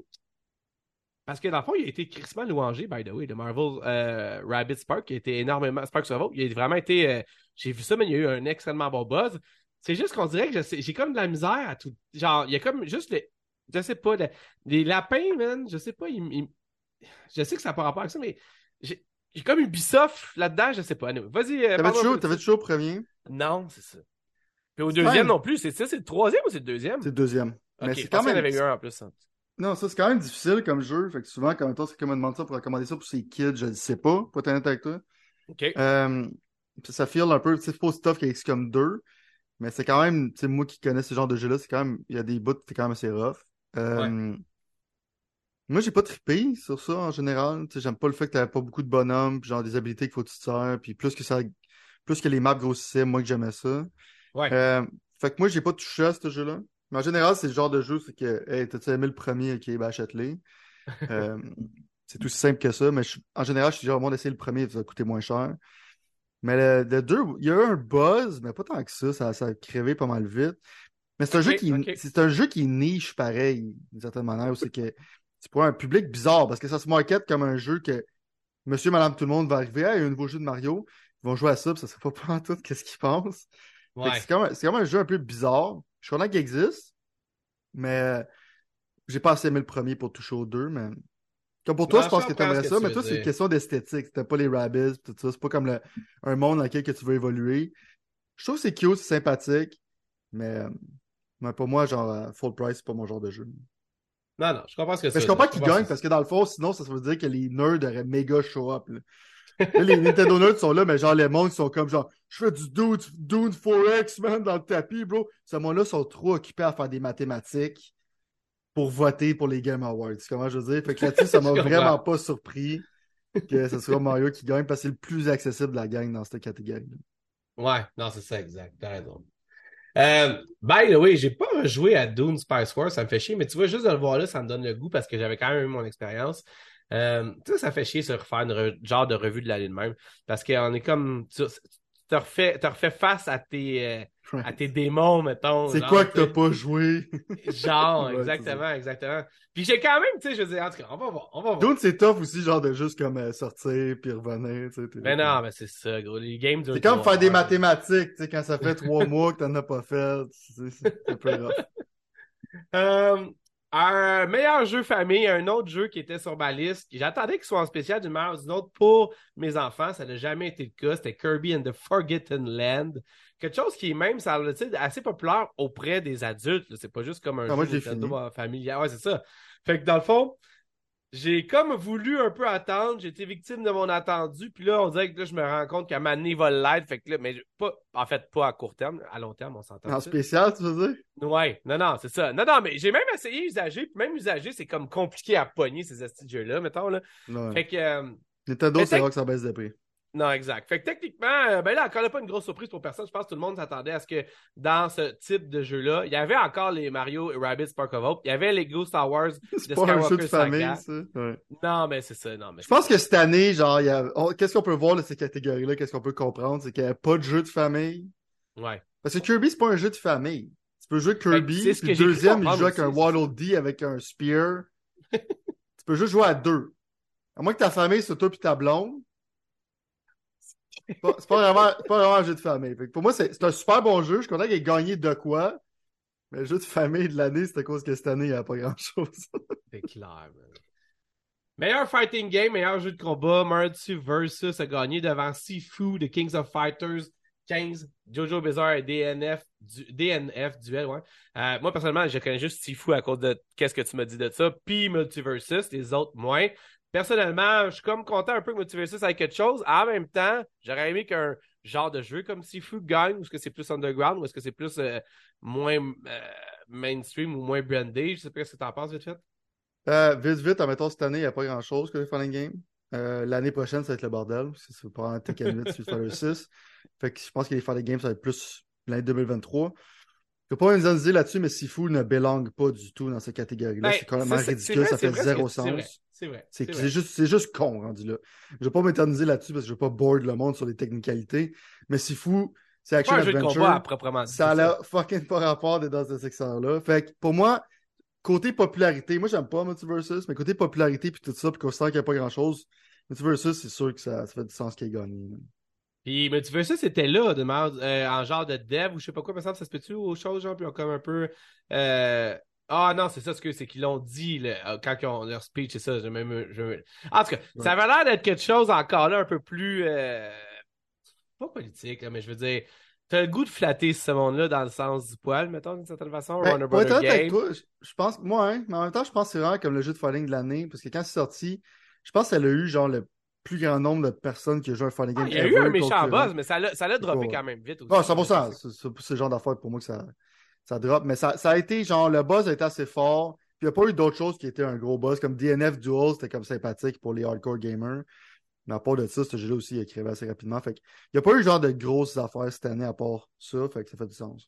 parce que dans le fond, il a été crissement louangé, by the way, de Marvel euh, Rabbit Spark, qui a été énormément. Spark Survival, il a vraiment été. euh, j'ai vu ça, mais il y a eu un extrêmement bon buzz. C'est juste qu'on dirait que j'ai comme de la misère à tout. Genre, il y a comme juste les. Je sais pas, le- les lapins, man, je sais pas, ils- ils- je sais que ça n'a pas rapport avec ça, mais j'ai comme Ubisoft là-dedans, je sais pas. Vas-y, T'avais chaud, t'avais chaud au premier? Non, c'est ça. Puis au deuxième non plus, c'est ça, c'est le troisième ou c'est le deuxième? C'est le deuxième. Mais c'est quand même. avait eu un en plus. Non, ça, c'est quand même difficile comme jeu. Fait que souvent, quand on quelqu'un me demande ça pour recommander ça pour ses kids, je ne sais pas, pour être honnête avec toi. Ok. Euh, ça feel un peu, tu sais, c'est pas aussi tough qu'avec comme 2, mais c'est quand même, tu sais, moi qui connais ce genre de jeu-là, c'est quand même, il y a des bouts, c'est quand même assez rough. Euh, Moi, j'ai pas trippé sur ça en général. Tu sais, j'aime pas le fait que t'avais pas beaucoup de bonhommes, puis genre des habilités qu'il faut que tu te sers, puis plus que ça, plus que les maps grossissaient, moi que j'aimais ça. Ouais. Euh, fait que moi, j'ai pas touché à ce jeu-là. Mais en général, c'est le genre de jeu, c'est que, hey, t'as-tu aimé le premier, ok, ben achète-les. Euh, c'est aussi simple que ça, mais je- en général, je suis genre, moi, d'essayer le premier, ça va coûter moins cher. Mais le, le deux, il y a eu un buzz, mais pas tant que ça, ça, ça a crevé pas mal vite. Mais c'est un jeu qui, c'est un jeu qui niche pareil, d'une certaine manière, où c'est que c'est pour un public bizarre, parce que ça se market comme un jeu que monsieur, madame, tout le monde va arriver, hey, il y a un nouveau jeu de Mario, ils vont jouer à ça, puis ça sera pas en tout qu'est-ce qu'ils pensent. Ouais. C'est quand, même- c'est quand même un jeu un peu bizarre. Je suis content qu'il existe, mais euh, j'ai pas assez aimé le premier pour toucher aux deux. Mais... Comme pour toi, je pense que t'aimerais que ça, mais toi, c'est une question d'esthétique. C'était pas les rabbits, tout ça. C'est pas comme le- un monde dans lequel que tu veux évoluer. Je trouve que c'est cute, c'est sympathique, mais, mais pour moi, genre, euh, full price, c'est pas mon genre de jeu. Non, non, je comprends ce que Mais c'est. je comprends qu'ils gagnent parce que dans le fond, sinon, ça veut dire que les nerds auraient méga show up. Là. Là, les Nintendo nerds sont là, mais genre, les mondes sont comme genre, je fais du Dune, Dune 4X, man, dans le tapis, bro. Ces mondes-là sont trop occupés à faire des mathématiques pour voter pour les Game Awards. Comment je veux dire? Fait que là-dessus, ça m'a vraiment pas surpris que ce soit Mario qui gagne parce que c'est le plus accessible de la gang dans cette catégorie. Ouais, non, c'est ça, exact. T'as raison. Euh, by the way, j'ai pas rejoué à Dune Spice Wars, ça me fait chier, mais tu vois, juste de le voir là, ça me donne le goût parce que j'avais quand même eu mon expérience. Euh, ça fait chier se refaire une re- genre de revue de l'année de même. Parce qu'on est comme. Tu, te refais, face à tes, euh, à tes démons, mettons. C'est quoi que t'as pas joué? Genre, Ouais, exactement, exactement. Puis j'ai quand même, tu sais, je veux dire, en tout cas, on va voir, on va voir. Dune, c'est tough aussi, genre de juste comme euh, sortir puis revenir. tu sais, Mais non, mais c'est ça, gros. Les games C'est comme faire des mathématiques, tu sais, quand ça fait trois mois que t'en as pas fait. C'est c'est un peu rough. Euh, un meilleur jeu famille, un autre jeu qui était sur ma liste. J'attendais qu'il soit en spécial d'une manière ou d'une autre pour mes enfants. Ça n'a jamais été le cas. C'était Kirby and the Forgotten Land. Quelque chose qui est même, ça assez populaire auprès des adultes. C'est pas juste comme un Ah, jeu familial. Ouais, c'est ça. Fait que dans le fond, j'ai comme voulu un peu attendre. J'ai été victime de mon attendu. Puis là, on dirait que là, je me rends compte qu'à ma va l'être. Fait que là, mais pas, en fait, pas à court terme. À long terme, on s'entend. En spécial, tu veux dire? Ouais, non, non, c'est ça. Non, non, mais j'ai même essayé usager, puis même usager, c'est comme compliqué à pogner ces astuces jeux-là, mettons, là. Ouais. Fait que, euh, Nintendo, c'est rare que ça baisse de prix. Non, exact. Fait que techniquement, euh, ben là, encore là, pas une grosse surprise pour personne. Je pense que tout le monde s'attendait à ce que dans ce type de jeu-là, il y avait encore les Mario et Rabbids Spark of Hope, il y avait les Lego Star Wars. C'est de pas un jeu de Skywalker famille, Saga. ça. Ouais. Non, mais c'est ça, non, mais Je pense que cette année, genre, il y a... on- qu'est-ce qu'on peut voir de ces catégories-là, qu'est-ce qu'on peut comprendre, c'est qu'il n'y a pas de jeu de famille. Ouais. Parce que Kirby, c'est pas un jeu de famille. Tu peux jouer Kirby, c'est ce puis le deuxième, il joue avec un Waddle Dee avec un Spear. tu peux juste jouer à deux. À moins que ta famille soit toi puis ta blonde. C'est pas, vraiment, pas vraiment un jeu de famille. Pour moi, c'est un super bon jeu. Je suis content qu'il ait gagné de quoi. Mais le jeu de famille de l'année, c'est à cause que cette année, il n'y a pas grand-chose. C'est clair. Meilleur fighting game, meilleur jeu de combat, Marty versus a gagné devant Sifu de Kings of Fighters 15, Jojo Bizarre et DNF, DNF Duel, ouais. Euh, moi, personnellement, je connais juste Sifu à cause de qu'est-ce que tu m'as dit de ça, puis Multiversus, les autres moins. Personnellement, je suis comme content un peu que Multiversus ait quelque chose. En même temps, j'aurais aimé qu'un genre de jeu comme Sifu gagne, ou est-ce que c'est plus underground, ou est-ce que c'est plus euh, moins euh, mainstream ou moins brandé? Je sais pas ce que tu en penses, vite fait. Vite, vite, admettons, cette année, il n'y a pas grand-chose que les Falling Game. Euh, L'année prochaine, ça va être le bordel. C'est un Tekken 8 Street Fighter 6. Fait que je pense que les Falling Games, ça va être plus l'année 2023. Je peux pas nous là-dessus, mais Sifu ne belonge pas du tout dans cette catégorie-là. Ben, c'est complètement ridicule, ça fait vrai, zéro sens. C'est vrai. C'est juste, c'est juste con rendu là. Je vais pas m'éterniser là-dessus parce que je veux pas board le monde sur les technicalités. Mais Sifu, c'est C'est Action Adventure. proprement dit. Ça a c'est l'air fucking pas rapport d'être dans ce secteur-là. Fait que pour moi, côté popularité, moi j'aime pas Multiversus, mais côté popularité puis tout ça, puis considérant qu'il n'y a pas grand-chose, Multiversus, c'est sûr que ça, ça fait du sens qu'il ait gagné. Puis Multiversus c'était là, de euh, en genre de dev ou je sais pas quoi, par exemple, ça se peut-tu ou autre chose, genre, puis ils ont comme un peu. euh, Ah non, c'est ça, ce que c'est qu'ils l'ont dit là, euh, quand ils ont leur speech, c'est ça. J'ai même, En tout cas, ça avait l'air d'être quelque chose encore là un peu plus. euh, Pas politique, là, mais je veux dire. T'as le goût de flatter ce monde-là dans le sens du poil, mettons, d'une certaine façon. Ben, avec Game. toi, je, je pense, moi, hein, mais en même temps, je pense que c'est vraiment comme le jeu de fighting de l'année, parce que quand c'est sorti, je pense qu'elle a eu genre le plus grand nombre de personnes qui ont joué à un fighting Ah, game. il y a eu un méchant buzz, mais ça l'a droppé quand même vite aussi. Ah, 100%. C'est le genre d'affaire pour moi que ça, ça drop. Mais ça, ça a été, genre, le buzz a été assez fort. Puis il n'y a pas eu d'autres choses qui étaient un gros buzz. Comme DNF Duel, c'était comme sympathique pour les hardcore gamers. Mais à part de ça, ce jeu-là aussi, il créé assez rapidement. Fait qu'il n'y a pas eu genre de grosses affaires cette année à part ça. Fait que ça fait du sens.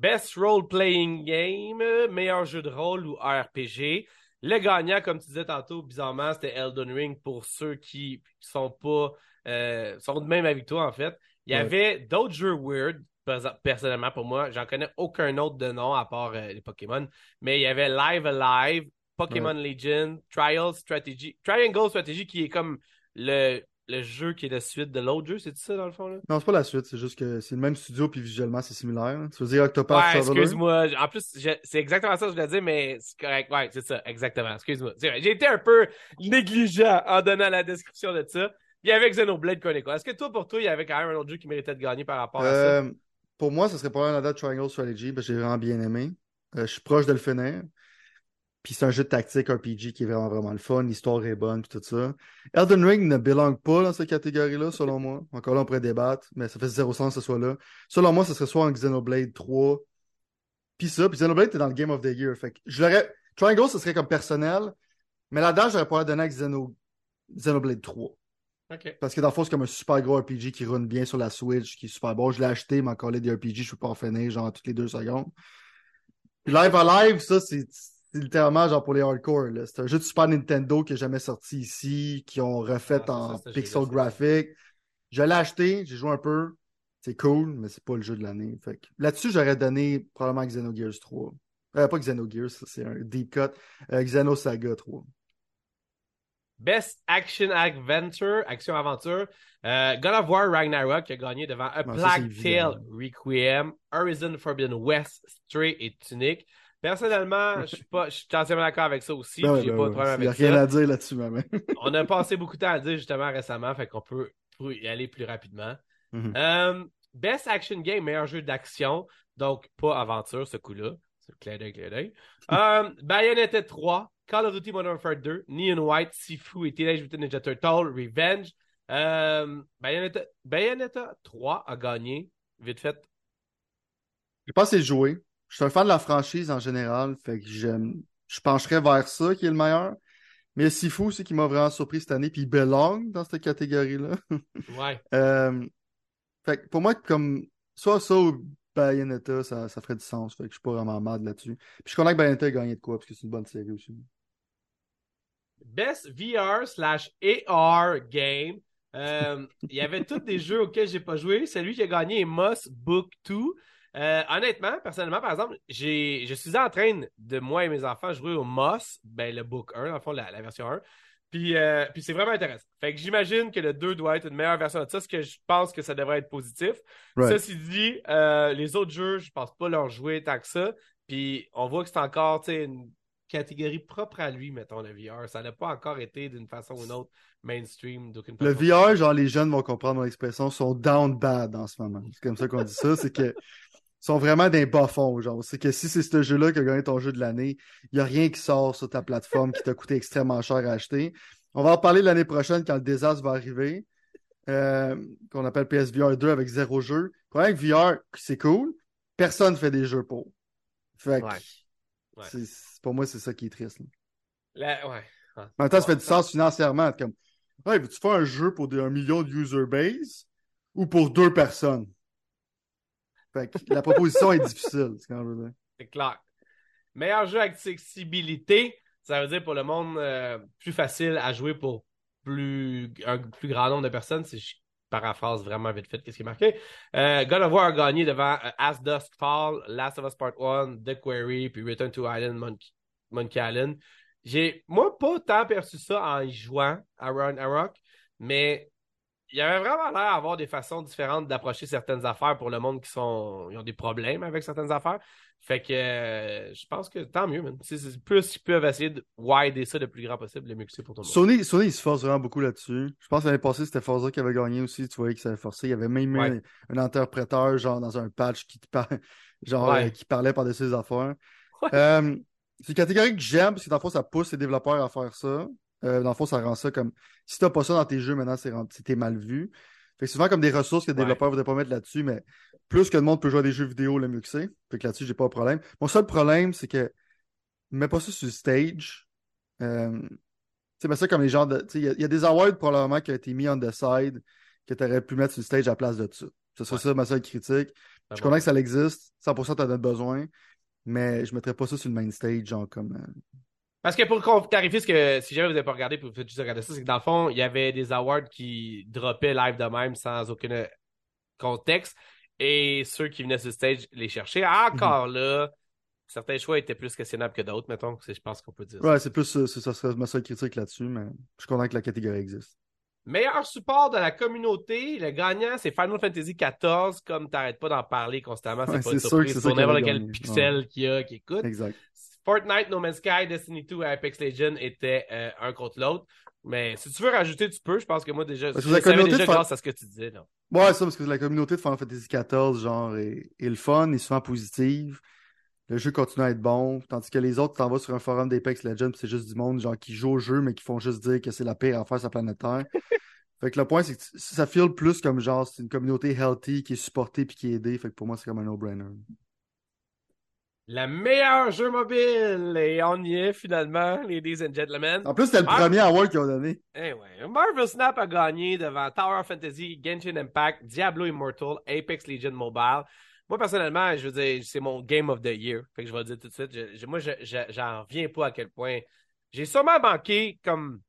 Best Role-Playing Game, euh, meilleur jeu de rôle ou RPG. Le gagnant, comme tu disais tantôt, bizarrement, c'était Elden Ring pour ceux qui sont pas euh, sont de même avec toi, en fait. Il y Ouais. avait d'autres jeux weird, pers- personnellement pour moi. J'en connais aucun autre de nom à part euh, les Pokémon. Mais il y avait Live Alive, Pokémon Legend, Trial Strategy, Triangle Strategy qui est comme le, le jeu qui est la suite de l'autre jeu, c'est ça dans le fond là? Non, c'est pas la suite. C'est juste que c'est le même studio, puis visuellement, c'est similaire. hein. Tu veux dire Octopath Ouais, excuse-moi. En plus, je- c'est exactement ça que je voulais dire, mais c'est correct. Ouais, c'est ça, exactement. Excuse-moi. J'ai été un peu négligent en donnant la description de ça. Il y avait Xenoblade Chronicle. Est-ce que toi, pour toi, il y avait quand même un autre jeu qui méritait de gagner par rapport à ça? Euh, pour moi, ce serait pas un date Triangle Strategy, parce que j'ai vraiment bien aimé. Euh, je suis proche de le finir. Puis c'est un jeu de tactique RPG qui est vraiment, vraiment le fun. L'histoire est bonne, puis tout ça. Elden Ring ne belonge pas dans cette catégorie-là, selon moi. Encore là, on pourrait débattre, mais ça fait zéro sens que ce soit là. Selon moi, ce serait soit en Xenoblade 3, puis ça. Puis Xenoblade, t'es dans le Game of the Year. Fait que je l'aurais... Triangle, ce serait comme personnel, mais là-dedans, j'aurais pas donné à Xeno... Xenoblade 3. Ok. Parce que dans le fond, c'est comme un super gros RPG qui run bien sur la Switch, qui est super bon. Je l'ai acheté, mais encore là, des RPG, je peux pas en finir, genre, toutes les deux secondes. Puis Live à Live, ça, c'est littéralement genre pour les hardcore. C'est un jeu de Super Nintendo qui n'est jamais sorti ici, qui ont refait Ah, en ça, pixel graphic. Je l'ai acheté, j'ai joué un peu. C'est cool, mais c'est pas le jeu de l'année. Là-dessus, j'aurais donné probablement Xenogears 3. Euh, pas Xenogears, c'est un deep cut. Euh, Xenosaga 3. Best Action Adventure, Action Aventure. Euh, God of War Ragnarok qui a gagné devant A Plague Tale. Requiem, Horizon Forbidden West, Stray et Tunic. Personnellement, je suis pas, je suis entièrement d'accord avec ça aussi. Ben J'ai ben pas de problème Il n'y a avec rien ça. à dire là-dessus, maman. On a passé beaucoup de temps à le dire justement récemment, fait qu'on peut y aller plus rapidement. Mhm. Euh, Best Action Game, meilleur jeu d'action. Donc, pas aventure, ce coup-là. C'est clin d'œil, clin d'œil. Euh, Bayonetta 3, Call of Duty Modern Warfare 2, Neon White, Sifu et Teenage Mutant Ninja Turtle, Revenge. Euh, Bayonetta, Bayonetta 3 a gagné, vite fait. Je pense que c'est joué. Je suis un fan de la franchise en général, fait que j'aime. Je pencherais vers ça qui est le meilleur. Mais Sifu aussi qui m'a vraiment surpris cette année, puis il belong dans cette catégorie-là. Ouais. Euh, fait que pour moi, comme soit ça ou Bayonetta, ça, ça ferait du sens. Fait que je suis pas vraiment mad là-dessus. Puis je content que Bayonetta ait gagné de quoi, parce que c'est une bonne série aussi. Best VR slash AR game. Euh, Il y avait tous des jeux auxquels j'ai pas joué. Celui qui a gagné est Moss Book 2. Euh, honnêtement, personnellement, par exemple, j'ai, je suis en train de, moi et mes enfants, jouer au Moss, ben, le Book 1, dans le fond, la, la version 1. Puis, euh, puis c'est vraiment intéressant. Fait que j'imagine que le 2 doit être une meilleure version de ça, ce que je pense que ça devrait être positif. Right. Ceci dit, euh, les autres jeux, je pense pas leur jouer tant que ça. Puis on voit que c'est encore une catégorie propre à lui, mettons, le VR. Ça n'a pas encore été d'une façon ou d'une autre mainstream Le. VR, genre, les jeunes vont comprendre mon expression, sont down bad en ce moment. C'est comme ça qu'on dit ça. C'est que sont vraiment des bas fonds, genre. C'est que si c'est ce jeu-là qui a gagné ton jeu de l'année, il n'y a rien qui sort sur ta plateforme qui t'a coûté extrêmement cher à acheter. On va en parler l'année prochaine quand le désastre va arriver, euh, qu'on appelle PSVR 2 avec zéro jeu. Le problème avec VR, c'est cool. Personne ne fait des jeux pour. Fait que, Ouais. Ouais. pour moi, c'est ça qui est triste. là. La- ouais. En même temps, ça fait du sens financièrement. Comme, ouais, veux-tu faire un jeu pour des- un million de user base ou pour deux personnes? Fait que la proposition est difficile, c'est quand je veux dire. C'est clair. Meilleur jeu accessibilité, ça veut dire pour le monde euh, plus facile à jouer pour plus un plus grand nombre de personnes. Si je paraphrase vraiment vite fait qu'est-ce qui est marqué. Euh, God War a gagné devant euh, As Dusk Fall, Last of Us Part 1, The Quarry, puis Return to Island, Monkey, Monkey Island. J'ai, moi, pas tant perçu ça en jouant à Rock, mais il y avait vraiment l'air d'avoir des façons différentes d'approcher certaines affaires pour le monde qui sont ils ont des problèmes avec certaines affaires. Fait que euh, je pense que tant mieux, man. C'est plus ils peuvent essayer de wider ça le plus grand possible, le mieux que c'est pour tout le monde. Sony, Sony, il se force vraiment beaucoup là-dessus. Je pense que l'année passée, c'était Forza qui avait gagné aussi. Tu voyais qu'il s'avait forcé. Il y avait même eu un, un interpréteur, genre, dans un patch qui, par- genre, Ouais. euh, qui parlait par-dessus les affaires. Ouais. Euh, c'est une catégorie que j'aime parce que dans le fond, ça pousse les développeurs à faire ça. Euh, dans le fond, ça rend ça comme. Si t'as pas ça dans tes jeux, maintenant, c'est rend- mal vu. Fait que souvent comme des ressources que les développeurs ne voudraient pas mettre là-dessus, mais plus que le monde peut jouer à des jeux vidéo, le mieux que c'est. Fait que là-dessus, j'ai pas de problème. Mon seul problème, c'est que mets pas ça sur le stage. Euh, tu sais, ça comme les genres de. tu sais, Il y, a- il y a des awards probablement qui ont été mis on the side que tu aurais pu mettre sur le stage à la place de ça. Ce serait Ouais. ça ma seule critique. Je bon. connais que ça existe, 100% t'en as besoin, mais je mettrais pas ça sur le main stage, genre comme. euh, Parce que pour clarifier ce que si jamais vous n'avez pas regardé, vous faites juste regarder ça, c'est que dans le fond, il y avait des awards qui droppaient live de même sans aucun contexte. Et ceux qui venaient sur le stage les chercher. Encore là, certains choix étaient plus questionnables que d'autres, mettons. C'est- Je pense qu'on peut dire. Ouais, c'est plus euh, ça serait ma seule critique là-dessus, mais je suis content que la catégorie existe. Meilleur support de la communauté, le gagnant, c'est Final Fantasy XIV, comme t'arrêtes pas d'en parler constamment, c'est Ouais, pas une sûr surprise que c'est ça pour n'importe quel pixel qu'il y a qui écoute. Exact. Fortnite, No Man's Sky, Destiny 2 et Apex Legends étaient euh, un contre l'autre. Mais si tu veux rajouter, tu peux. Je pense que moi, déjà, Parce je la savais communauté déjà de grâce à ce que tu disais. Là. Ouais, ça, parce que la communauté de Final Fantasy XIV, genre, est, est le fun, est souvent positive. Le jeu continue à être bon. Tandis que les autres, t'en vas sur un forum d'Apex Legends, c'est juste du monde, genre, qui joue au jeu, mais qui font juste dire que c'est la pire affaire sur la planète Terre. fait que le point, c'est que ça feel plus comme, genre, c'est une communauté healthy, qui est supportée puis qui est aidée. Fait que pour moi, c'est comme un no-brainer. Le meilleur jeu mobile! Et on y est finalement, ladies and gentlemen. En plus, c'était le premier award qu'ils ont donné. Eh ouais. Marvel Snap a gagné devant Tower of Fantasy, Genshin Impact, Diablo Immortal, Apex Legion Mobile. Moi, personnellement, je veux dire, c'est mon Game of the Year. Fait que je vais le dire tout de suite. Je- je- moi, je- je- j'en reviens pas à quel point. J'ai sûrement manqué, comme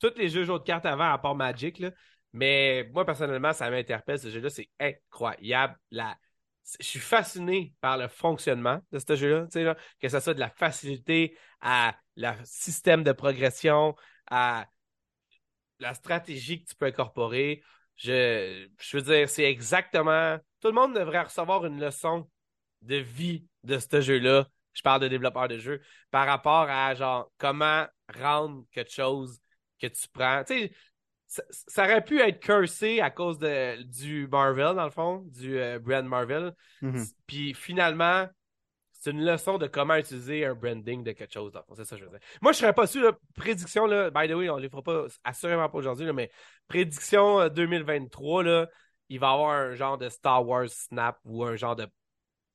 tous les jeux jeux de cartes avant, à part Magic, là. Mais moi, personnellement, ça m'interpelle. Ce jeu-là, c'est incroyable. La... Je suis fasciné par le fonctionnement de ce jeu-là. là, Que ce soit de la facilité à le système de progression, à la stratégie que tu peux incorporer. Je, je veux dire, c'est exactement. Tout le monde devrait recevoir une leçon de vie de ce jeu-là. Je parle de développeurs de jeux par rapport à genre comment rendre quelque chose que tu prends. Tu sais, ça, ça aurait pu être cursé à cause de, du Marvel, dans le fond, du euh, brand Marvel. Mhm. Puis finalement, c'est une leçon de comment utiliser un branding de quelque chose. dans le fond. C'est ça que je veux dire. Moi, je serais pas sûr, là, prédiction, là, by the way, on les fera pas, assurément pas aujourd'hui, mais prédiction euh, 2023, là, il va y avoir un genre de Star Wars Snap ou un genre de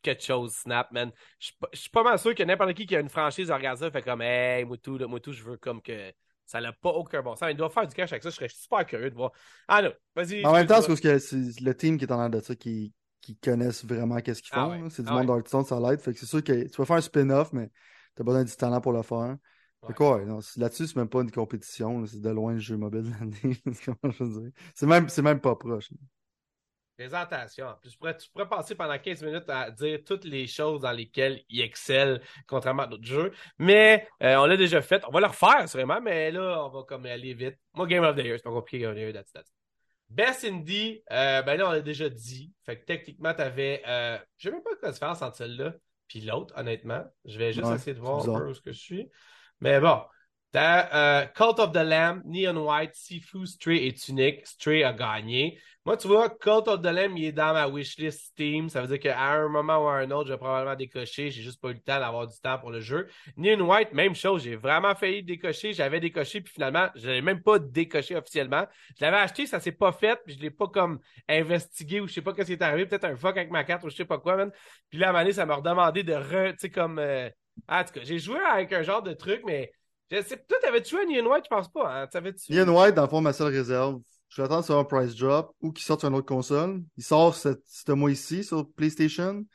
quelque chose Snap, man. Je suis pas- mal sûr que n'importe qui qui a une franchise regarde ça fait comme, hey, moi tout, là, moi tout, je veux comme que ça n'a pas aucun bon sens. Il doit faire du cash avec ça, je serais super curieux de voir. Ah non, vas-y. En même temps, c'est parce que c'est le team qui est en l'air de ça qui, qui connaissent vraiment qu'est-ce qu'ils Ah font. ouais. C'est du Ah monde ouais. d'Hearthstone, ça l'aide. Fait que c'est sûr que tu vas faire un spin-off, mais t'as besoin du talent pour le faire. Ouais, là-dessus, c'est même pas une compétition. C'est de loin le jeu mobile de l'année. C'est même, c'est même pas proche. Présentation. En plus, tu pourrais, tu pourrais passer pendant 15 minutes à dire toutes les choses dans lesquelles il excelle, contrairement à d'autres jeux. Mais euh, on l'a déjà fait. On va le refaire, sûrement, mais là, on va comme aller vite. Moi, Game of the Year, c'est pas compliqué, Game of the Year, that's, that's. Best Indie, euh, ben là, on l'a déjà dit. Fait que techniquement, t'avais. Euh, je sais même pas la différence entre celle-là. puis l'autre, honnêtement. Je vais juste Ouais, essayer de voir un peu où ce que je suis. Mais bon, t'as euh, Cult of the Lamb, Neon White, Sifu, Stray et Tunic. Stray a gagné. Moi, tu vois, Cult of the Lamb, il est dans ma wishlist Steam. Ça veut dire qu'à un moment ou à un autre, je vais probablement décocher. J'ai juste pas eu le temps d'avoir du temps pour le jeu. Neon White, même chose. J'ai vraiment failli décocher. J'avais décoché, puis finalement, je l'avais même pas décoché officiellement. Je l'avais acheté, ça s'est pas fait, puis je l'ai pas comme investigué ou je sais pas qu'est-ce qui est arrivé. Peut-être un fuck avec ma carte ou je sais pas quoi, man. Puis là, à un moment donné, ça m'a redemandé de re, tu sais, comme, ah, en tout cas, j'ai joué avec un genre de truc, mais je sais, toi, t'avais-tu joué à Neon White? Je pense pas, hein? T'avais-tu? Ian White, dans le fond, ma seule réserve, je vais attendre sur un price drop ou qu'il sorte sur une autre console. Il sort ce, ce mois-ci sur PlayStation.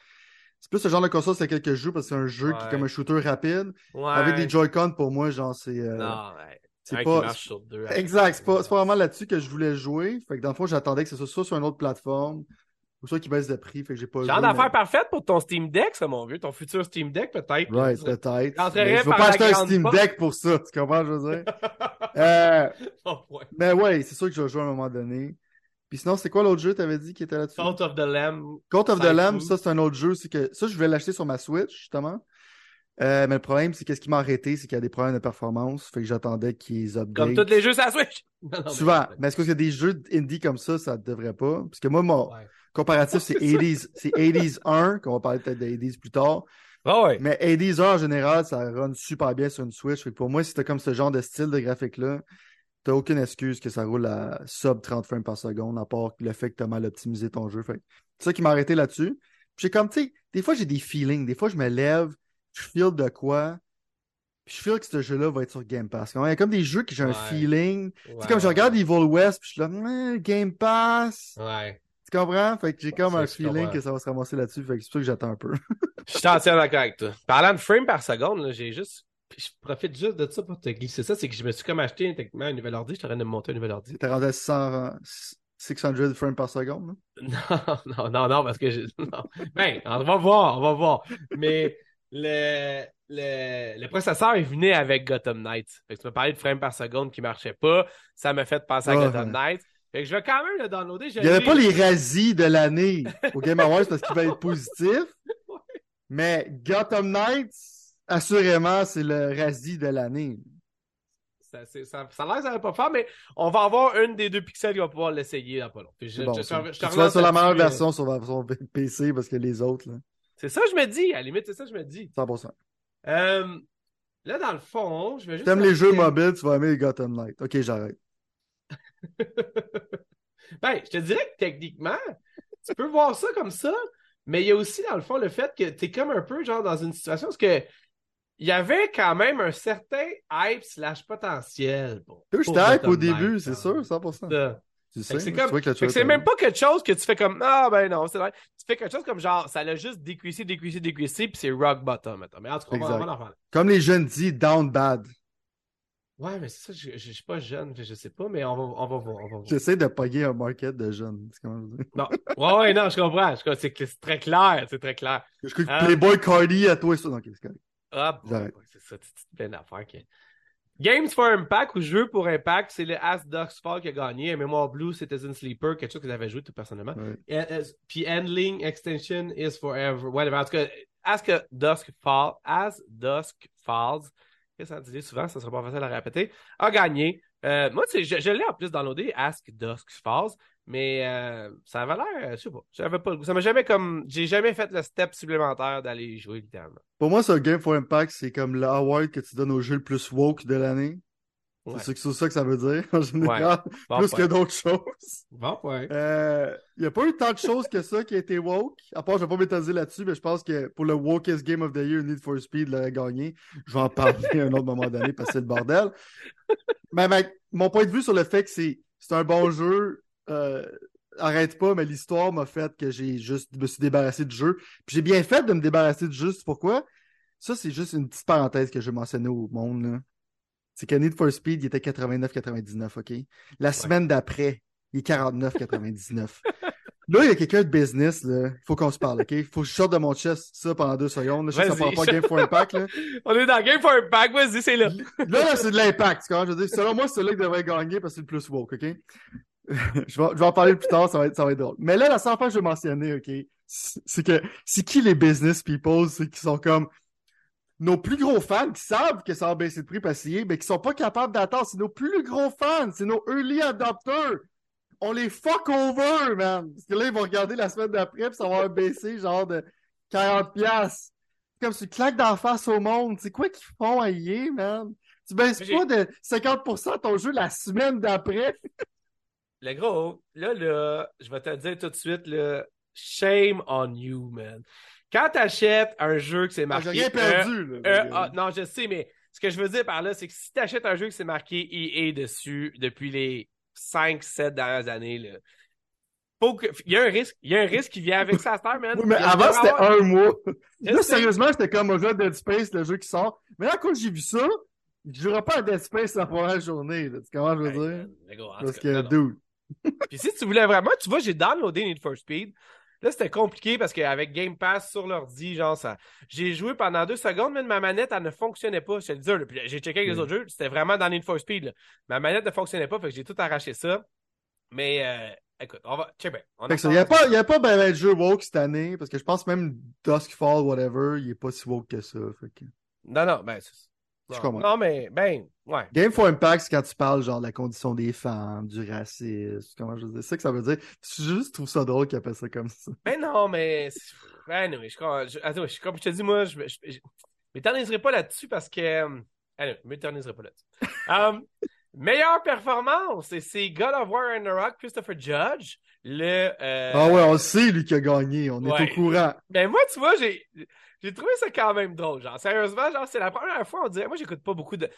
C'est plus ce genre de console sur lequel que je joue parce que c'est un jeu qui est comme un shooter rapide. Ouais. Avec des Joy-Con, pour moi, genre, c'est. euh, Non, ouais. c'est pas- sur deux. Exact, c'est pas, c'est pas vraiment là-dessus que je voulais jouer. Fait que dans le fond, j'attendais que ce soit sur une autre plateforme ou soit qu'il baisse de prix. Fait que j'ai pas Genre d'affaire mais- parfaite pour ton Steam Deck, ça, mon vieux. Ton futur Steam Deck, peut-être. Right, peut-être. Je veux par pas acheter un Steam porte. Deck pour ça, tu comprends, je veux dire? euh, Oh, ouais. mais ouais, c'est sûr que je vais jouer à un moment donné. Puis sinon, c'est quoi l'autre jeu, t'avais dit, qui était là-dessus? Cult of the Lamb. Cult of the. Lamb, ça, c'est un autre jeu. C'est que ça, je vais l'acheter sur ma Switch, justement. Euh, mais le problème, c'est qu'est-ce qui m'a arrêté, c'est qu'il y a des problèmes de performance. Fait que j'attendais qu'ils updatent. Comme tous les jeux sur la Switch. Non, non, mais- Souvent. Mais est-ce qu'il y a des jeux indie comme ça, ça ne devrait pas? Parce que moi, mon Ouais. Comparatif, c'est 80s, c'est 80s 1, qu'on va parler peut-être de 80s plus tard. Ah ouais. Mais 80s 1, en général, ça run super bien sur une Switch. Fait que pour moi, si t'as comme ce genre de style de graphique-là, t'as aucune excuse que ça roule à sub 30 frames par seconde, à part le fait que t'as mal optimisé ton jeu. Fait c'est ça qui m'a arrêté là-dessus. Puis j'ai comme, tu sais, des fois, j'ai des feelings. Des fois, je me lève, je feel de quoi, puis je feel que ce jeu-là va être sur Game Pass. Il y a comme des jeux que j'ai un Ouais. feeling. Tu Ouais, sais, comme je regarde Evil West, puis je suis là, Hum, Game Pass. Ouais. Tu comprends? Fait que j'ai comme un feeling que ça va se ramasser là-dessus. Fait que c'est pour ça que j'attends un peu. Je suis entièrement d'accord avec toi. Parlant de frame par seconde, là, j'ai juste. Je profite juste de ça pour te glisser ça. C'est que je me suis comme acheté techniquement un nouvel ordi. Je suis en train de me monter un nouvel ordi. T'es rendu à 600, 600 frames par seconde. Non, non, non, non, parce que je... non. Ben, on va voir, on va voir. Mais le, le, le processeur est venu avec Gotham Knights. Fait que tu m'as parlé de frame par seconde qui marchait pas. Ça m'a fait penser à Ouais. Gotham Knights. Fait que je vais quand même le downloader. Il n'y avait pas les razzies de l'année au Game Awards parce qu'il va être positif. Mais Gotham Knights, assurément, c'est le razzie de l'année. Ça, ça, ça a l'air que ça va pas faire, mais on va avoir une des deux pixels qui va pouvoir l'essayer dans pas long. Puis je- bon, je- ça. je- je te relance sur la meilleure là-dessus, euh, version sur version PC parce que les autres, là, C'est ça que je me dis. À la limite, c'est ça que je me dis. 100%. Euh, là, dans le fond, je vais juste. T'aimes les jeux mobiles, tu vas aimer Gotham Knight. Ok, j'arrête. Ben, je te dirais que techniquement, tu peux voir ça comme ça, mais il y a aussi, dans le fond, le fait que tu es comme un peu genre dans une situation parce que il y avait quand même un certain hype slash potentiel. pour- Je pour type au début, c'est quand sûr, même. 100%. Ça. Tu sais, que c'est comme- que même pas quelque chose que tu fais comme Ah ben non, c'est vrai. Tu fais quelque chose comme genre ça l'a juste décuissé, décuissé, décuissé, puis c'est rock bottom. Mais en tout cas, on va, Exact. on va en parler. Comme les jeunes disent, down bad. Ouais, mais c'est ça, je, je, suis pas jeune, je sais pas, mais on va, on va voir. On va voir. J'essaie de pogner un market de jeunes. C'est comment je. Non. Ouais, ouais, non, je comprends. Je comprends. C'est c'est très clair, c'est très clair. Je crois que Ah. Playboy Cardi à toi et ça. Ok, c'est correct. Ah, bon, c'est ça, c'est c'est plein d'affaires. que- Games for Impact ou Jeux pour Impact, c'est le As Dusk Fall qui a gagné. Mémoire Blue, Citizen Sleeper, quelque chose que j'avais joué tout personnellement. Ouais. Et- et- Puis Handling Extension is Forever. Whatever. En tout cas, As que Dusk Fall, As Dusk Falls, ça dit souvent, ça sera pas facile à répéter, a gagné. Euh, moi, je, je l'ai en plus downloadé, Ask Dusk Falls, mais euh, ça avait l'air, je sais pas, j'avais pas le goût. Ça m'a jamais comme, j'ai jamais fait le step supplémentaire d'aller jouer littéralement. Pour moi, ce Game for Impact, c'est comme l'award que tu donnes au jeu le plus woke de l'année. Ouais. C'est ça que ça veut dire, en général. Bon plus point. que d'autres choses. Bon point. Euh, Il n'y a pas eu tant de choses que ça qui a été woke. À part, je vais pas m'étaler là-dessus, mais je pense que pour le wokest Game of the Year, Need for Speed l'aurait gagné. Je vais en parler à un autre moment donné parce que c'est le bordel. Mais, mais mon point de vue sur le fait que c'est un bon jeu, euh, arrête pas, mais l'histoire m'a fait que j'ai juste me suis débarrassé du jeu. Puis j'ai bien fait de me débarrasser du jeu. Pourquoi? Ça, c'est juste une petite parenthèse que je vais mentionner au monde. là. C'est que Need for Speed, il était 89,99, OK? La semaine d'après, il est 49,99. Là, il y a quelqu'un de business, là. Il faut qu'on se parle, OK? Il faut que je sorte de mon chest ça pendant deux secondes. là. Je sais que ça parle pas Game for Impact, là. On est dans Game for Impact, vas-y, c'est là. Là, là, c'est de l'impact, tu comprends? Je veux dire, selon moi, c'est là qui devrait gagner parce que c'est le plus woke, OK? je, vais, je vais en parler plus tard, ça va, être, ça va être drôle. Mais là, la seule fois que je vais mentionner, OK, c'est que c'est qui les business people, c'est qui sont comme nos plus gros fans qui savent que ça va baisser de prix parce mais qui sont pas capables d'attendre. C'est nos plus gros fans, c'est nos early adopters. On les fuck over, man. Parce que là, ils vont regarder la semaine d'après puis ça va baisser genre de 40 pièces. Comme si tu claques d'en face au monde. C'est quoi qu'ils font à y man? Tu baisses pas de 50% ton jeu la semaine d'après? le gros, là, là, je vais te dire tout de suite, là, shame on you, man. Quand t'achètes un jeu que c'est ah, marqué. J'ai rien perdu, là. non, je sais, mais ce que je veux dire par là, c'est que si t'achètes un jeu que c'est marqué EA dessus depuis les 5-7 dernières années, là. Faut que... Il y a un risque. Il y a un risque qui vient avec ça, Star, man. Oui, mais avant, c'était un mois. là, sérieusement, j'étais comme au jeu Dead Space, le jeu qui sort. Mais là, quand j'ai vu ça, je jouerai pas à Dead Space la première journée. Là. Tu comprends je veux dire? Parce que, dude. Puis si tu voulais vraiment, tu vois, j'ai downloadé Need for Speed. Là, c'était compliqué parce qu'avec Game Pass sur l'ordi, genre, ça. J'ai joué pendant deux secondes, mais ma manette, elle ne fonctionnait pas. Je te le dis, j'ai checké avec les mm. autres jeux, c'était vraiment dans Need for Speed. Ma manette ne fonctionnait pas, fait que j'ai tout arraché ça. Mais euh, écoute, on va. Check bien. Il n'y a pas, y a pas ben, ben de jeu woke cette année, parce que je pense même Duskfall, whatever, il n'est pas si woke que ça. Fait Non, non, ben, non, mais, ben, ouais. Game for Impact, c'est quand tu parles, genre, de la condition des femmes, du racisme, comment je veux dire. C'est ça que ça veut dire. Je juste trouve ça drôle qu'ils appellent ça comme ça. Ben non, mais. Ben, non, je, je, attends, je, comme je te dis, moi, je, je, je m'éterniserai pas là-dessus parce que. Euh, allez, je m'éterniserai pas là-dessus. um, meilleure performance, c'est God of War and the Rock, Christopher Judge. Le, euh... Ah ouais, on sait lui qui a gagné, on est au courant. Ben moi, tu vois, j'ai j'ai trouvé ça quand même drôle. Genre, sérieusement, genre, c'est la première fois, on dirait. Moi, j'écoute pas beaucoup de.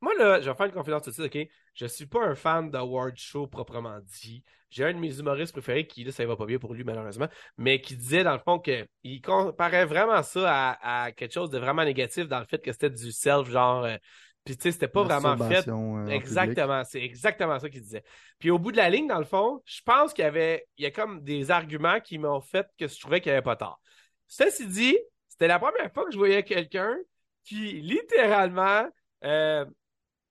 moi, là, je vais faire une confidence tout de suite, OK? Je suis pas un fan d'award show proprement dit. J'ai un de mes humoristes préférés qui, là, ça va pas bien pour lui, malheureusement, mais qui disait, dans le fond, qu'il comparait vraiment ça à, quelque chose de vraiment négatif dans le fait que c'était du self, genre. Euh, puis, tu sais, c'était pas vraiment fait. Euh, exactement, c'est exactement ça qu'il disait. Puis, au bout de la ligne, dans le fond, je pense qu'il y avait, il y a comme des arguments qui m'ont fait que je trouvais qu'il n'y avait pas tort. Ceci dit, c'était la première fois que je voyais quelqu'un qui, littéralement, euh,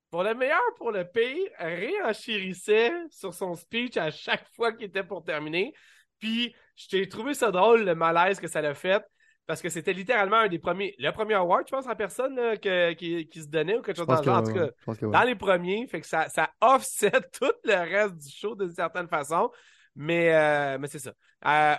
pour le meilleur, pour le pire, réenchérissait sur son speech à chaque fois qu'il était pour terminer. Puis, j'ai trouvé ça drôle, le malaise que ça l'a fait, parce que c'était littéralement un des premiers, le premier award, je pense, en personne qui, se donnait ou quelque chose dans le genre. En tout cas, dans les premiers, fait que ça, ça offset tout le reste du show d'une certaine façon. Mais, euh, mais c'est ça. Euh,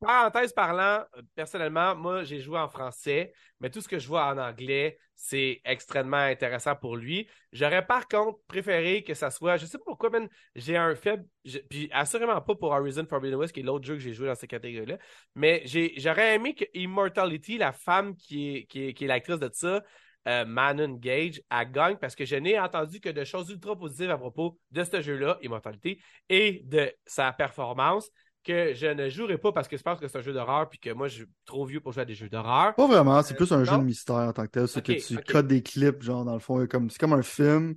parenthèse parlant, personnellement, moi, j'ai joué en français, mais tout ce que je vois en anglais, c'est extrêmement intéressant pour lui. J'aurais par contre préféré que ça soit, je sais pas pourquoi, mais j'ai un faible, puis assurément pas pour Horizon Forbidden West, qui est l'autre jeu que j'ai joué dans cette catégorie-là, mais j'aurais aimé que Immortality, la femme qui est, qui est, qui est l'actrice de ça, euh, Manon Gage à gagne parce que je n'ai entendu que de choses ultra positives à propos de ce jeu-là, Immortality, et de sa performance que je ne jouerai pas parce que je pense que c'est un jeu d'horreur puis que moi je suis trop vieux pour jouer à des jeux d'horreur. Pas vraiment, c'est plus un jeu de mystère en tant que tel. C'est que tu codes des clips, genre dans le fond, comme, c'est comme un film.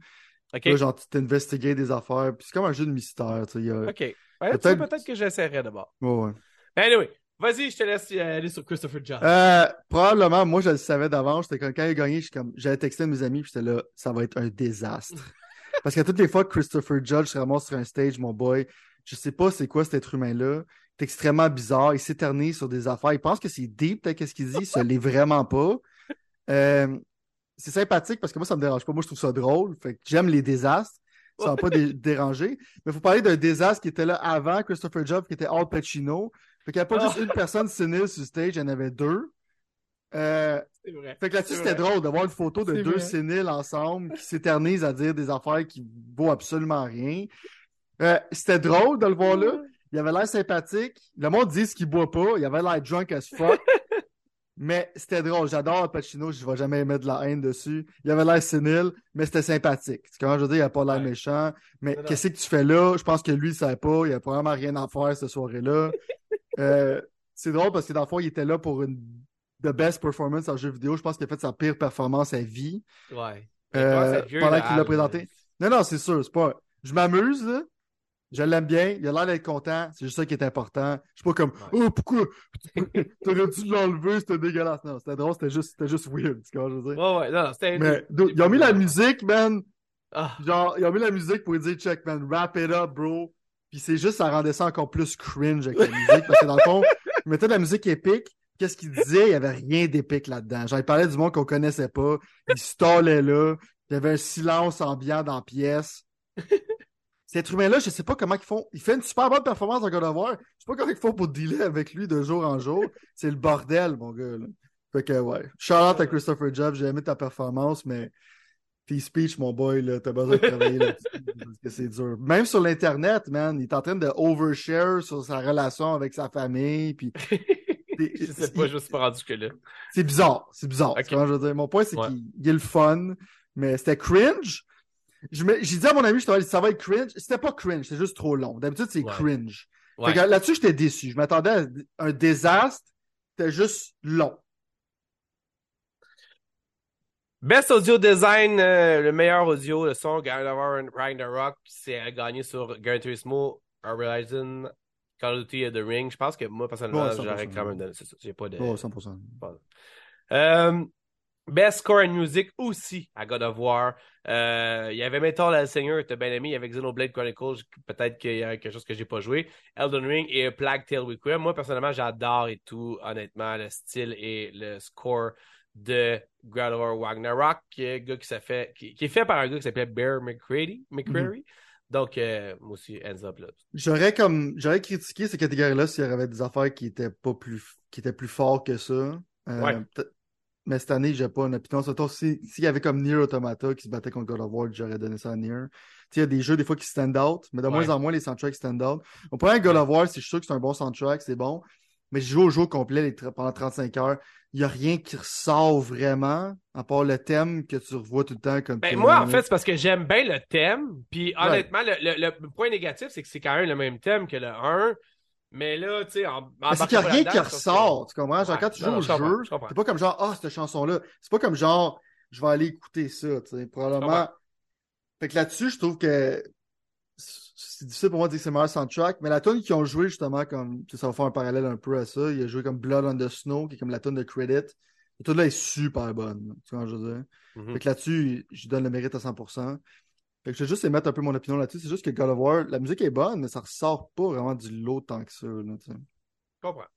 Là, genre tu t'investigues des affaires, puis c'est comme un jeu de mystère. Tu sais, Ok. peut-être peut que j'essaierai d'abord. Ouais, ouais. Anyway, Vas-y, je te laisse aller sur Christopher John. Euh, probablement, moi, je le savais d'avance. J'étais quand il a gagné, j'avais texté à mes amis, puis j'étais là, ça va être un désastre. Parce que toutes les fois que Christopher Judge se ramasse sur un stage, mon boy, je sais pas c'est quoi cet être humain-là. C'est extrêmement bizarre. Il s'éternise sur des affaires. Il pense que c'est deep, peut-être qu'est-ce qu'il dit. Ce l'est vraiment pas. Euh, c'est sympathique parce que moi, ça me dérange pas. Moi, je trouve ça drôle. Fait que j'aime les désastres. Ça va pas déranger. Mais il faut parler d'un désastre qui était là avant Christopher Judge, qui était Al Pacino. Fait qu'il n'y a pas juste une personne sénile sur stage, il y en avait deux. Euh, c'est vrai. Fait que là-dessus, c'était drôle de voir une photo de deux séniles ensemble qui s'éternisent à dire des affaires qui vaut absolument rien. Euh, c'était drôle de le voir là. Il avait l'air sympathique. Le monde dit ce qu'il boit pas. Il avait l'air drunk as fuck. mais c'était drôle. J'adore Pacino. Je ne vais jamais mettre de la haine dessus. Il avait l'air sénile, mais c'était sympathique. C'est comment je veux dire, il n'a pas l'air méchant. Mais qu'est-ce que tu fais là? Je pense que lui, il ne savait pas. Il n'y a vraiment rien à faire cette soirée-là. Euh, c'est drôle parce que dans le fond, il était là pour une the best performance en jeu vidéo. Je pense qu'il a fait sa pire performance à vie. Ouais. Euh, pendant qu'il l'a présenté. Non, non, c'est sûr. C'est pas. Je m'amuse, là. Je l'aime bien. Il a l'air d'être content. C'est juste ça qui est important. Je suis pas comme Oh, pourquoi? T'aurais dû l'enlever, c'était dégueulasse. Non, c'était drôle, c'était juste, c'était juste weird. Tu vois, je veux dire. Ouais, ouais, non, c'était. Mais ils ont mis la musique, man. Ah. Genre, ils ont mis la musique pour dire check, man, wrap it up, bro. Puis c'est juste, ça rendait ça encore plus cringe avec la musique. Parce que dans le fond, il mettait de la musique épique. Qu'est-ce qu'il disait? Il n'y avait rien d'épique là-dedans. Genre, il parlait du monde qu'on connaissait pas. Il stallait là. Il y avait un silence ambiant dans la pièce. Cet humain-là, je sais pas comment ils font. Il fait une super bonne performance dans God of War. Je sais pas comment ils font pour dealer avec lui de jour en jour. C'est le bordel, mon gars. Là. Fait que, ouais. Shout out à Christopher Jobs. J'ai aimé ta performance, mais tes speech, mon boy, là, t'as besoin de travailler là-dessus. parce que c'est dur. Même sur l'Internet, man, il est en train de overshare sur sa relation avec sa famille. Puis. je sais pas, je suis pas rendu que là. C'est bizarre. C'est bizarre. Okay. je veux dire. Mon point, c'est ouais. qu'il est le fun, mais c'était cringe. J'ai dit à mon ami, je ça va être cringe. C'était pas cringe, c'est juste trop long. D'habitude, c'est ouais. cringe. Ouais. Là-dessus, j'étais déçu. Je m'attendais à un désastre. C'était juste long. Best audio design, euh, le meilleur audio, le son, God of War Ragnarok, c'est gagné sur Gran Turismo, Horizon, Call of Duty et The Ring. Je pense que moi, personnellement, j'aurais quand même donné ça. J'ai pas de. 100%. Euh, Best Score and Music aussi à God of War. Euh, il y avait Metal le Seigneur, t'as bien aimé. Il y avait Xenoblade Chronicles, peut-être qu'il y a quelque chose que j'ai pas joué. Elden Ring et Plague Tale Requiem. Moi, personnellement, j'adore et tout, honnêtement, le style et le score de God of War Ragnarok, qui est, gars qui, fait, qui, qui, est fait par un gars qui s'appelait Bear McCreary. McCreary. Mm -hmm. Donc, euh, moi aussi, hands up là. J'aurais comme j'aurais critiqué ces catégories-là s'il y avait des affaires qui étaient pas plus qui étaient plus fortes que ça. Euh, ouais. Mais cette année, j'ai pas une opinion. Surtout s'il y avait comme Nier Automata qui se battait contre God of War, j'aurais donné ça à Nier. Il y a des jeux des fois qui stand out, mais de ouais. moins en moins les soundtracks stand out. Au point God of War, c'est sûr que c'est un bon soundtrack, c'est bon. Mais je joue au jeu complet pendant 35 heures. Il n'y a rien qui ressort vraiment, à part le thème que tu revois tout le temps comme ben, Moi, en fait, c'est parce que j'aime bien le thème. Puis honnêtement, ouais. le, le, le, point négatif, c'est que c'est quand même le même thème que le 1. Mais là, tu sais, en, en c'est qu'il n'y a rien qui ressort, tu comprends? Genre, ouais, quand tu joues non, au jeu, c'est pas comme genre, ah, oh, cette chanson-là. C'est pas comme genre, je vais aller écouter ça, tu sais. Probablement. Fait que là-dessus, je trouve que c'est difficile pour moi de dire que c'est le meilleur soundtrack, mais la tune qu'ils ont joué justement comme ça va faire un parallèle un peu à ça. Il a joué comme Blood on the Snow, qui est comme la tune de Credit. Et tout là est super bonne. Tu vois ce que je veux dire? Mm -hmm. Fait que là-dessus, je donne le mérite à 100%. Fait que je vais juste émettre un peu mon opinion là-dessus. C'est juste que God of War, la musique est bonne, mais ça ressort pas vraiment du lot tant que ça. Là, tu sais. comprends.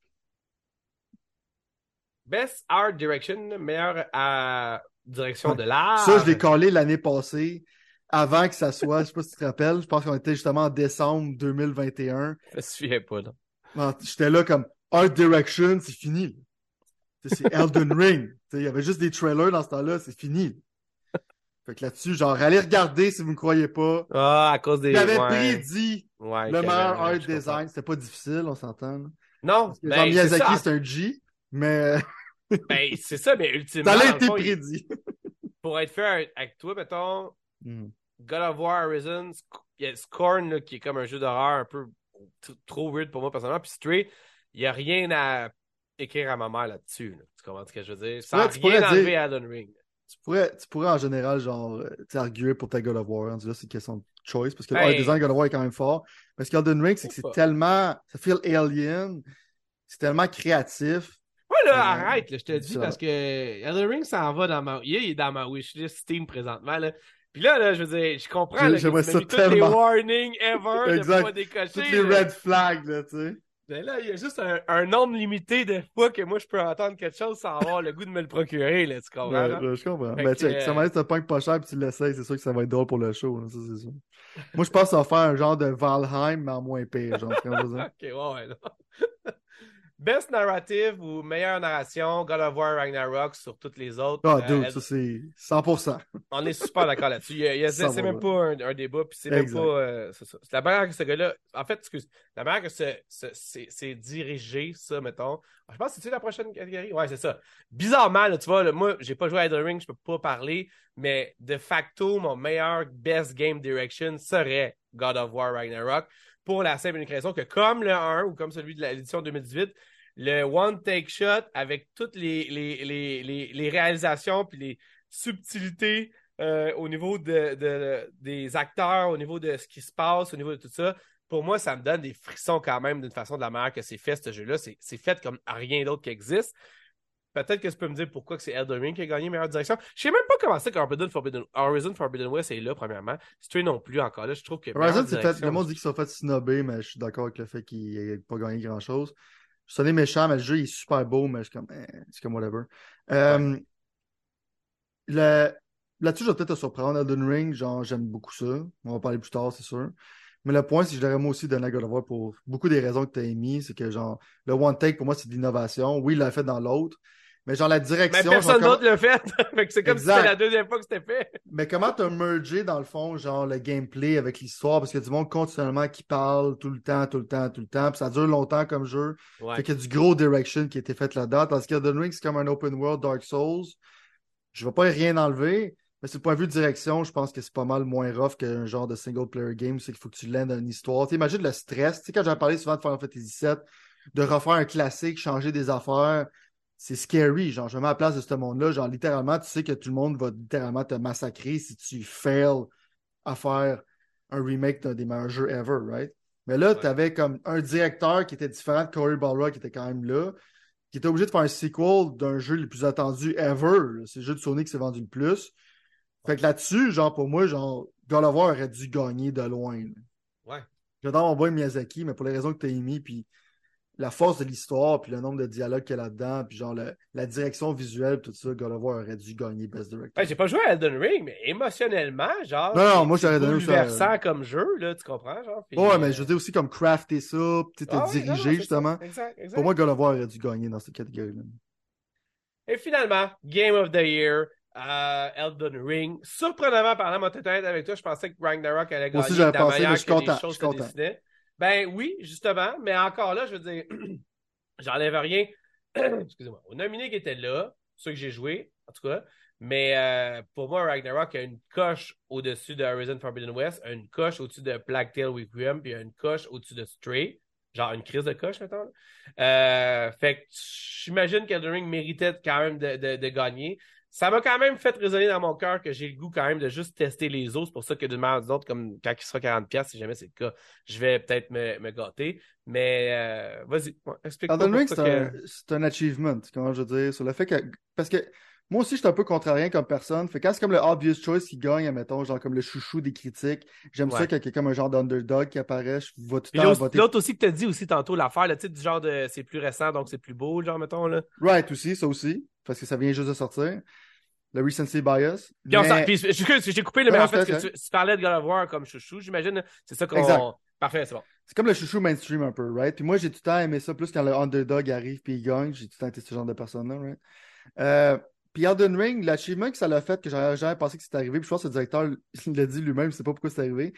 Best Art Direction, meilleure à direction ouais. de l'art. Ça, je l'ai collé l'année passée avant que ça soit, je sais pas si tu te rappelles, je pense qu'on était justement en décembre 2021. Je me souviens pas, non J'étais là comme Art Direction, c'est fini. C'est Elden Ring. Il y avait juste des trailers dans ce temps-là, c'est fini. Fait que là-dessus, genre, allez regarder si vous ne croyez pas. Ah, à cause des. J'avais ouais. prédit ouais, le meilleur art design. C'était pas difficile, on s'entend. Non, Parce que ben, Miyazaki, c'est un G, mais. ben, c'est ça, mais ultimement. Ça a été prédit. Pour être fait avec toi, mettons, mm. God of War Horizon, il y a Scorn là, qui est comme un jeu d'horreur un peu trop weird pour moi personnellement. Puis Stray, il n'y a rien à écrire à ma mère là-dessus. Là. Tu comprends ce que je veux dire? Sans ouais, rien enlever à Elden Ring. Tu pourrais, tu pourrais en général genre euh, arguer pour ta God of War. Là, c'est une question de choice parce que ben... le design God of War est quand même fort. Parce qu'Elden Ring, c'est que c'est tellement. Ça feel alien. C'est tellement créatif. Ouais, là, euh, arrête, là, je te dis, parce que Elden Ring s'en va dans ma. Il est dans ma wishlist Steam présentement. Là. Puis là, là, je veux dire, je comprends là, que tu tous les warnings ever exact. de pas décocher. Toutes les red flags, là, tu sais. Mais là, il y a juste un, un, nombre limité de fois que moi, je peux entendre quelque chose sans avoir le goût de me le procurer, là, tu comprends? Ouais, ouais, je comprends. Mais check, euh... ça m'a l'air punk pas cher puis tu l'essayes, c'est sûr que ça va être drôle pour le show, là, ça, c'est sûr. moi, je pense que ça va faire un genre de Valheim, mais en moins pire, genre, Ok, ouais, ouais, non. Best narrative ou meilleure narration, God of War Ragnarok sur toutes les autres. Ah, oh, dude, ça c'est 100%. On est super d'accord là-dessus. C'est même pas un, un débat, puis c'est même pas. Euh, c'est la manière que ce gars-là. En fait, excuse, la manière que c'est dirigé, ça, mettons. Je pense que c'est la prochaine catégorie? Ouais, c'est ça. Bizarrement, là, tu vois, là, moi, j'ai pas joué à The Ring, je peux pas parler, mais de facto, mon meilleur best game direction serait God of War Ragnarok pour la simple unique raison que comme le 1 ou comme celui de l'édition 2018, le one take shot avec toutes les, les, les, les, réalisations puis les subtilités euh, au niveau de, de, des acteurs, au niveau de ce qui se passe, au niveau de tout ça, pour moi, ça me donne des frissons quand même d'une façon de la manière que c'est fait, ce jeu-là. C'est fait comme rien d'autre qui existe. Peut-être que tu peux me dire pourquoi c'est Elden Ring qui a gagné meilleure direction. Je sais même pas comment c'est qu'Horizon Forbidden, Horizon Forbidden West est là, premièrement. Stray non plus encore là. Je trouve que. Horizon, c'est fait, le monde dit qu'ils sont fait snobber, mais je suis d'accord avec le fait qu'il n'ait pas gagné grand chose. Je suis méchant, mais le jeu est super beau, mais je suis comme, eh, c'est comme whatever. Euh, Là-dessus, je vais peut-être te surprendre. Elden Ring, genre, j'aime beaucoup ça. On va parler plus tard, c'est sûr. Mais le point, c'est que je l'aurais moi aussi donné à God of War pour beaucoup des raisons que tu as émis. C'est que, genre, le one take, pour moi, c'est de l'innovation. Oui, il l'a fait dans l'autre. Mais genre, la direction. Mais personne d'autre l'a fait. c'est comme si c'était la deuxième fois que c'était fait. Mais comment t'as mergé, dans le fond, genre, le gameplay avec l'histoire? Parce qu'il y a du monde continuellement qui parle tout le temps, tout le temps, tout le temps. Puis ça dure longtemps comme jeu. Fait qu'il y a du gros direction qui a été fait là-dedans. Parce qu'Elden Ring, c'est comme un open world Dark Souls. Je vais pas rien enlever. Mais sur le point de vue de direction, je pense que c'est pas mal moins rough qu'un genre de single player game. C'est qu'il faut que tu l'aides dans une histoire. Tu imagines le stress. Tu sais, quand j'ai parlé souvent de Final Fantasy VII, de refaire un classique, changer des affaires, c'est scary. Genre, je me mets à la place de ce monde-là. Genre, littéralement, tu sais que tout le monde va littéralement te massacrer si tu fails à faire un remake d'un des meilleurs jeux ever, right? Mais là, tu avais comme un directeur qui était différent de Corey Balrog qui était quand même là, qui était obligé de faire un sequel d'un jeu le plus attendu ever. C'est le jeu de Sony qui s'est vendu le plus. Fait que là-dessus, genre, pour moi, genre, God of War aurait dû gagner de loin. Ouais. J'adore mon boy Miyazaki, mais pour les raisons que tu as émis, puis la force de l'histoire, puis le nombre de dialogues qu'il y a là-dedans, puis genre la direction visuelle, tout ça, God of War aurait dû gagner Best Director. Ouais, j'ai pas joué à Elden Ring, mais émotionnellement, genre. Non, non, moi j'aurais donné ça. comme jeu, là, tu comprends, genre. ouais, mais je veux dire aussi comme crafter ça, tu te ah, diriger, justement. Exact, exact. Pour moi, God of War aurait dû gagner dans cette catégorie-là. Et finalement, Game of the Year, euh, Elden Ring. Surprenamment parlant, moi, peut-être avec toi, je pensais que Ragnarok allait gagner. Moi aussi, j'avais pensé, mais je suis content. Je suis content. Ben oui, justement, mais encore là, je veux dire, j'enlève rien. Excusez-moi. Aux nominés qui étaient là, ceux que j'ai joués, en tout cas. Mais euh, pour moi, Ragnarok a une coche au-dessus de Horizon Forbidden West, une coche au-dessus de Black Tail Requiem, puis une coche au-dessus de Stray. Genre une crise de coche, maintenant. Euh, fait que j'imagine qu'Elden Ring méritait quand même de gagner ça m'a quand même fait résonner dans mon cœur que j'ai le goût quand même de juste tester les autres. C'est pour ça que d'une manière ou d'une autre, comme quand il sera 40$, si jamais c'est le cas, je vais peut-être me, me, gâter. Mais euh, vas-y, explique-moi. Elden Ring, c'est un, achievement, comment je veux dire, sur le fait que. Parce que moi aussi, je suis un peu contrarien comme personne. Fait quand c'est comme le obvious choice qui gagne, admettons, genre comme le chouchou des critiques, j'aime ça qu'il y ait comme un genre d'underdog qui apparaît. Je vois tout le temps voter. L'autre aussi que tu as dit aussi tantôt, l'affaire, le titre du genre de c'est plus récent, donc c'est plus beau, genre, mettons, là. Right, aussi, ça aussi. Parce que ça vient juste de sortir le recency bias. Puis, j'ai coupé le mais en fait, que tu, parlais de God of War comme chouchou, j'imagine. C'est ça qu'on. Parfait, c'est bon. C'est comme le chouchou mainstream un peu, right? Puis moi, j'ai tout le temps aimé ça plus quand le underdog arrive puis il gagne. J'ai tout le temps été ce genre de personne-là, right? Euh, puis Elden Ring, l'achievement que ça l'a fait, que j'aurais jamais pensé que c'était arrivé, puis je pense que le directeur l'a dit lui-même, je sais pas pourquoi c'est arrivé.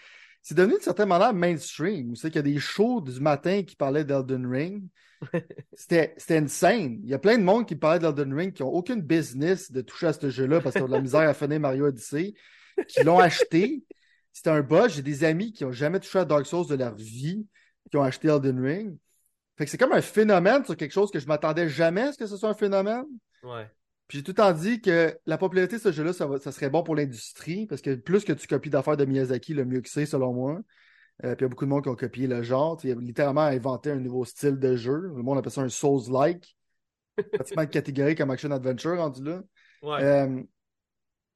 C'est devenu d'une certaine manière mainstream. Vous savez qu'il y a des shows du matin qui parlaient d'Elden Ring. C'était insane. Il y a plein de monde qui parlait d'Elden Ring qui n'ont aucune business de toucher à ce jeu-là parce qu'ils ont de la misère à finir Mario Odyssey, qui l'ont acheté. C'était un bug. J'ai des amis qui n'ont jamais touché à Dark Souls de leur vie, qui ont acheté Elden Ring. Fait que c'est comme un phénomène sur quelque chose que je m'attendais jamais à ce que ce soit un phénomène. Ouais. Puis j'ai tout le temps dit que la popularité de ce jeu-là, ça, ça, serait bon pour l'industrie, parce que plus que tu copies d'affaires de Miyazaki, le mieux que c'est, selon moi. Euh, puis il y a beaucoup de monde qui ont copié le genre. Il a littéralement inventé un nouveau style de jeu. Le monde appelle ça un Souls-like. pratiquement catégorie comme Action Adventure rendu là. Ouais. Euh,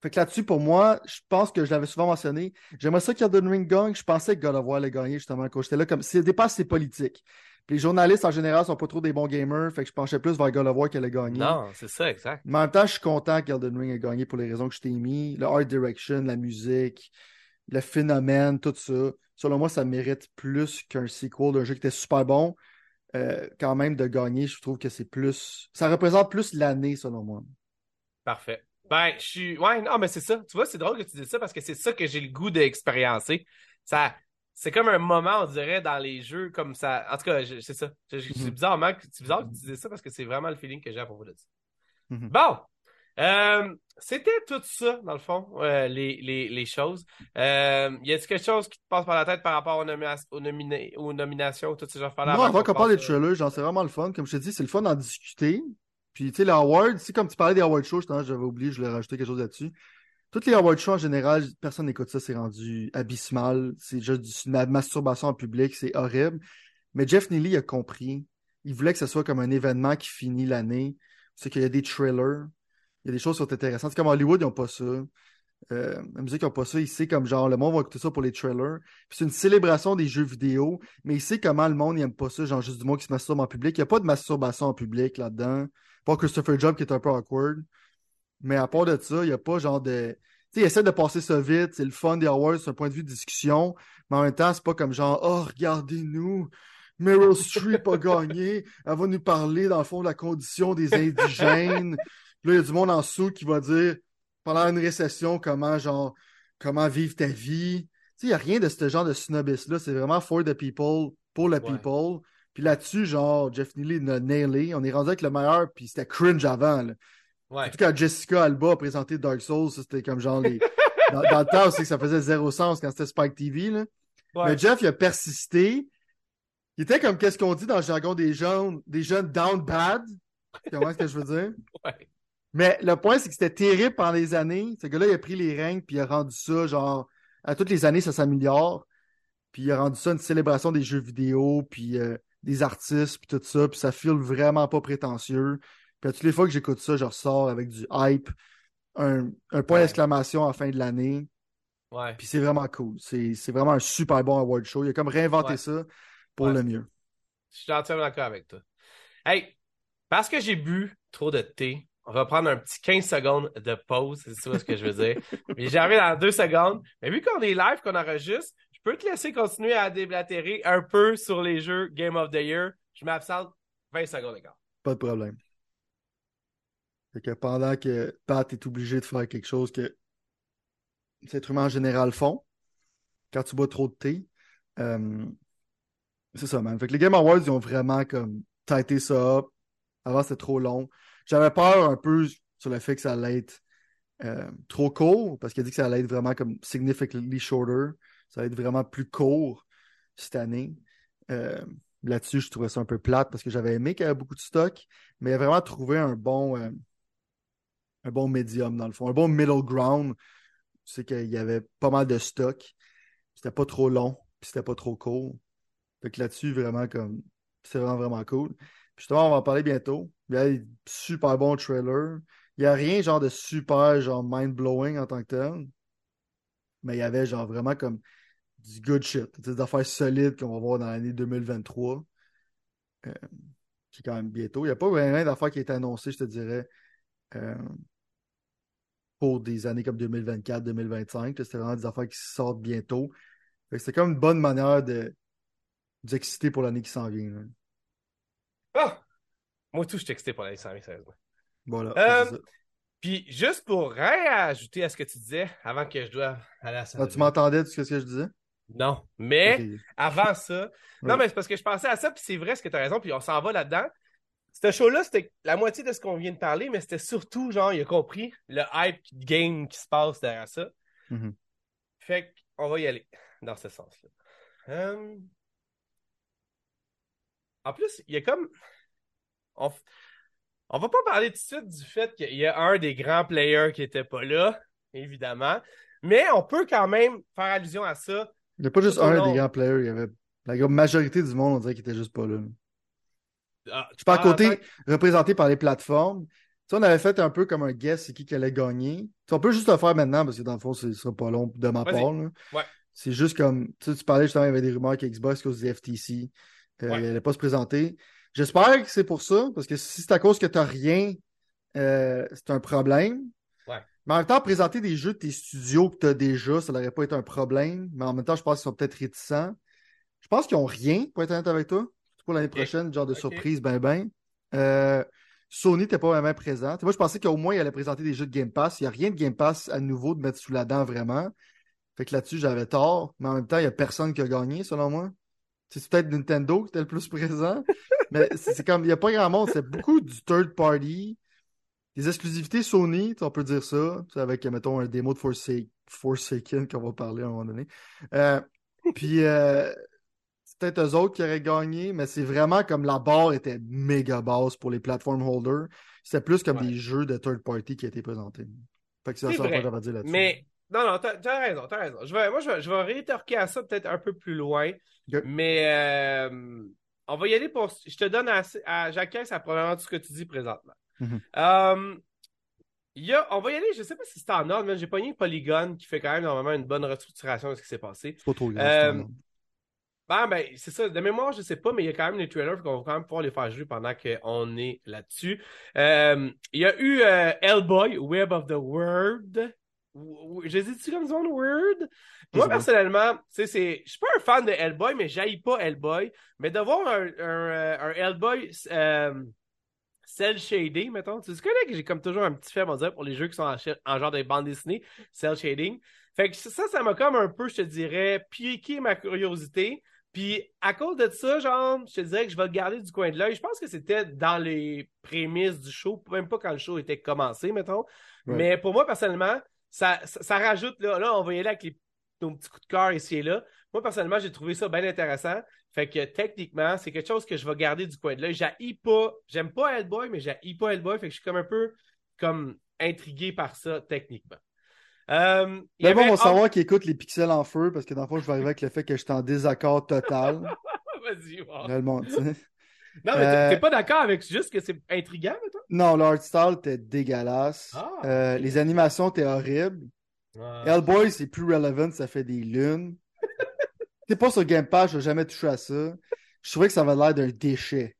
fait que là-dessus, pour moi, je pense que je l'avais souvent mentionné. J'aimerais ça qu'il y ait Ring gagne. Je pensais que God of War allait gagner justement quand j'étais là. Comme si dépasse ses politiques. Puis les journalistes en général sont pas trop des bons gamers. Fait que je penchais plus vers God of War qu'elle allait gagner. Non, c'est ça, exact. Mais en même temps, je suis content qu'Elden Ring ait gagné pour les raisons que je t'ai mis. Le art direction, la musique, le phénomène, tout ça selon moi, ça mérite plus qu'un sequel d'un jeu qui était super bon. Euh, quand même, de gagner, je trouve que c'est plus. Ça représente plus l'année, selon moi. Parfait. Ben, je suis. Ouais, non, mais c'est ça. Tu vois, c'est drôle que tu dises ça parce que c'est ça que j'ai le goût d'expériencer. Ça. C'est comme un moment, on dirait, dans les jeux comme ça. En tout cas, c'est ça. C'est mhm. bizarre que tu dises ça parce que c'est vraiment le feeling que j'ai à propos de ça. Mhm. Bon, euh, c'était tout ça, dans le fond, euh, les, les, les, choses. Euh, y a-t-il quelque chose qui te passe par la tête par rapport aux, aux, nominations, toutes ces affaires-là? Non, avant qu'on parle des trailers, genre, c'est vraiment le fun. Comme je te dis, c'est le fun d'en discuter. Puis, tu sais, les awards, si comme tu parlais des awards shows, j'avais oublié, je voulais rajouter quelque chose là-dessus. Toutes les awards shows, en général, personne n'écoute ça, c'est rendu abysmal. C'est juste une masturbation en public, c'est horrible. Mais Jeff Neely a compris. Il voulait que ce soit comme un événement qui finit l'année c'est qu'il y a des trailers. Il y a des choses qui sont intéressantes. C'est comme Hollywood, ils n'ont pas ça. Euh, la musique, ils n'ont pas ça. Ici, comme genre, le monde va écouter ça pour les trailers. C'est une célébration des jeux vidéo, mais il sait comment le monde n'aime pas ça, genre juste du monde qui se masturbe en public. Il n'y a pas de masturbation en public là-dedans. Pas Christopher Job qui est un peu awkward. Mais à part de ça, il n'y a pas genre de. Tu sais, essaie de passer ça vite, c'est le fun des awards, c'est un point de vue de discussion, mais en même temps, c'est pas comme genre, oh, regardez-nous, Meryl Streep a gagné, elle va nous parler, dans le fond, de la condition des indigènes. là, il y a du monde en dessous qui va dire, pendant une récession, comment, genre, comment vivre ta vie. Tu sais, il n'y a rien de ce genre de snobisme-là. C'est vraiment for the people, pour le people. Puis là-dessus, genre, Jeff Neely l'a nailé. On est rendu avec le meilleur, puis c'était cringe avant. Là. Ouais. En tout cas, Jessica Alba a présenté Dark Souls, c'était comme genre les. dans, dans, le temps, c'est que ça faisait zéro sens quand c'était Spike TV. Là. Ouais. Mais Jeff, il a persisté. Il était comme qu'est-ce qu'on dit dans le jargon des jeunes, des jeunes down bad. Tu comprends ce que je veux dire? Ouais. Mais le point, c'est que c'était terrible pendant les années. Ce gars-là, il a pris les règnes, puis il a rendu ça, genre, à toutes les années, ça s'améliore. Puis il a rendu ça une célébration des jeux vidéo, puis euh, des artistes, puis tout ça. Puis ça file vraiment pas prétentieux. Puis à toutes les fois que j'écoute ça, je ressors avec du hype, un, un point Ouais. d'exclamation à la fin de l'année. Ouais. Puis c'est vraiment cool. C'est vraiment un super bon award show. Il a comme réinventé Ouais. ça pour le mieux. Je suis entièrement d'accord avec toi. Hey, parce que j'ai bu trop de thé, on va prendre un petit 15 secondes de pause, c'est ça ce que je veux dire. Mais j'arrive dans deux secondes. Mais vu qu'on est live, qu'on enregistre, je peux te laisser continuer à déblatérer un peu sur les jeux Game of the Year. Je m'absente 20 secondes encore. Pas de problème. Fait que pendant que Pat est obligé de faire quelque chose que les êtres humains en général font, quand tu bois trop de thé, euh, c'est ça, man. Fait que les Game Awards, ils ont vraiment comme tighté ça up. Avant, c'était trop long. J'avais peur un peu sur le fait que ça allait être euh, trop court, parce qu'il a dit que ça allait être vraiment comme significantly shorter. Ça allait être vraiment plus court cette année. Euh, Là-dessus, je trouvais ça un peu plate parce que j'avais aimé qu'il y avait beaucoup de stock, mais il a vraiment trouvé un bon, un bon médium dans le fond, un bon middle ground. C'est qu'il y avait pas mal de stock. C'était pas trop long, puis c'était pas trop court. Que là-dessus, vraiment comme c'est vraiment, vraiment cool. Puis justement, on va en parler bientôt. Il y a des super bon trailer. Il n'y a rien genre de super genre mind-blowing en tant que tel. Mais il y avait genre vraiment comme du good shit. Des affaires solides qu'on va voir dans l'année 2023. euh, qui est quand même bientôt. Il n'y a pas vraiment d'affaires qui a été annoncées, je te dirais, euh, pour des années comme 2024, 2025. là. C'était vraiment des affaires qui sortent bientôt. C'est comme une bonne manière de d'exciter pour l'année qui s'en vient. là. Ah! Moi, tout, je suis excité pour la sérieusement. Voilà. Euh. Puis, juste pour rien ajouter à ce que tu disais, avant que je dois aller à la salle. Ah, tu m'entendais de ce que je disais? Non. Mais, avant ça, non, Ouais. mais c'est parce que je pensais à ça, puis c'est vrai ce que tu as raison, puis on s'en va là-dedans. Ce show-là, c'était la moitié de ce qu'on vient de parler, mais c'était surtout, genre, il a compris le hype game qui se passe derrière ça. Mhm. Fait qu'on va y aller dans ce sens-là. Euh, En plus, il y a comme. On... on va pas parler tout de suite du fait qu'il y a un des grands players qui était pas là, évidemment. Mais on peut quand même faire allusion à ça. Il n'y a pas juste un long. des grands players. Il y avait la grande majorité du monde, on dirait qu'il était juste pas là. Ah, Je parle parles en côté que- représenté par les plateformes. Tu sais, on avait fait un peu comme un guess c'est qui qui allait gagner. Tu sais, on peut juste le faire maintenant parce que dans le fond, ce sera pas long de ma part. là. Ouais. C'est juste comme, tu sais, tu parlais justement, il y avait des rumeurs qu'Xbox, cause du FTC, euh, Ouais. il allait pas se présenter. J'espère que c'est pour ça, parce que si c'est à cause que tu n'as rien, euh, c'est un problème. Ouais. Mais en même temps, présenter des jeux de tes studios que tu as déjà, ça n'aurait pas été un problème. Mais en même temps, je pense qu'ils sont peut-être réticents. Je pense qu'ils n'ont rien, pour être honnête avec toi. Pour l'année prochaine, genre de surprise, ben ben. Euh, Sony n'était pas vraiment présent. Moi, je pensais qu'au moins, il allait présenter des jeux de Game Pass. Il n'y a rien de Game Pass à nouveau de mettre sous la dent vraiment. Fait que là-dessus, j'avais tort. Mais en même temps, il n'y a personne qui a gagné, selon moi. C'est peut-être Nintendo qui était le plus présent. mais c'est comme, il n'y a pas grand monde. C'est beaucoup du third party. Des exclusivités Sony, on peut dire ça. Avec, mettons, un démo de Forsa- Forsaken qu'on va parler à un moment donné. Euh, puis, euh, peut-être eux autres qui auraient gagné, mais c'est vraiment comme la barre était méga basse pour les platform holders. C'était plus comme Ouais. des jeux de third party qui étaient présentés. Fait que ça que j'avais à dire là-dessus. Mais, non, non, t'as t'as raison, t'as raison. Je vais, moi, je vais, je vais rétorquer à ça peut-être un peu plus loin. Mais, euh, on va y aller pour. Je te donne à, à j'acquiesce à probablement tout ce que tu dis présentement. Mhm. Euh, il y a, on va y aller, je sais pas si c'est en ordre, mais j'ai pogné Polygon qui fait quand même normalement une bonne restructuration de ce qui s'est passé. C'est pas trop grave. Euh. Ben, ben, c'est ça. De mémoire, je sais pas, mais il y a quand même les trailers qu'on va quand même pouvoir les faire jouer pendant qu'on est là-dessus. Euh, il y a eu euh, Hellboy, Web of the World. Dis-tu comme ça, Word? Moi, personnellement, je suis pas un fan de Hellboy, mais j'haïs pas Hellboy. Mais de voir un, un, euh, un Hellboy euh, cel shading, mettons, tu connais que j'ai comme toujours un petit faible, on dirait, pour les jeux qui sont en, en genre de bande dessinée, cel shading. Fait que ça, ça m'a comme un peu, je te dirais, piqué ma curiosité. Puis à cause de ça, genre, je te dirais que je vais le garder du coin de l'œil. Je pense que c'était dans les prémices du show, même pas quand le show était commencé, mettons. Ouais. Mais pour moi, personnellement, ça, ça, ça rajoute, là, là, on va y aller avec les, nos petits coups de cœur ici et là. Moi, personnellement, j'ai trouvé ça bien intéressant. Fait que techniquement, c'est quelque chose que je vais garder du coin de l'œil. J'haïs pas, j'aime pas Hellboy, mais j'haïs pas Hellboy. Fait que je suis comme un peu comme intrigué par ça techniquement. Euh, y D'abord, on avait- va savoir qui écoute les pixels en feu parce que dans le fond, je vais arriver avec le fait que je suis en désaccord total. Ah, Vas-y, wow. Le monde, tu sais. Non, mais t'es- Euh, t'es pas d'accord avec juste que c'est intriguant, toi? Non, l'art style était dégueulasse. Ah, Euh. Les animations étaient horribles. Hellboy, c'est plus relevant, ça fait des lunes. C'est pas sur Game Pass, je jamais touché à ça. Je trouvais que ça avait l'air d'un déchet.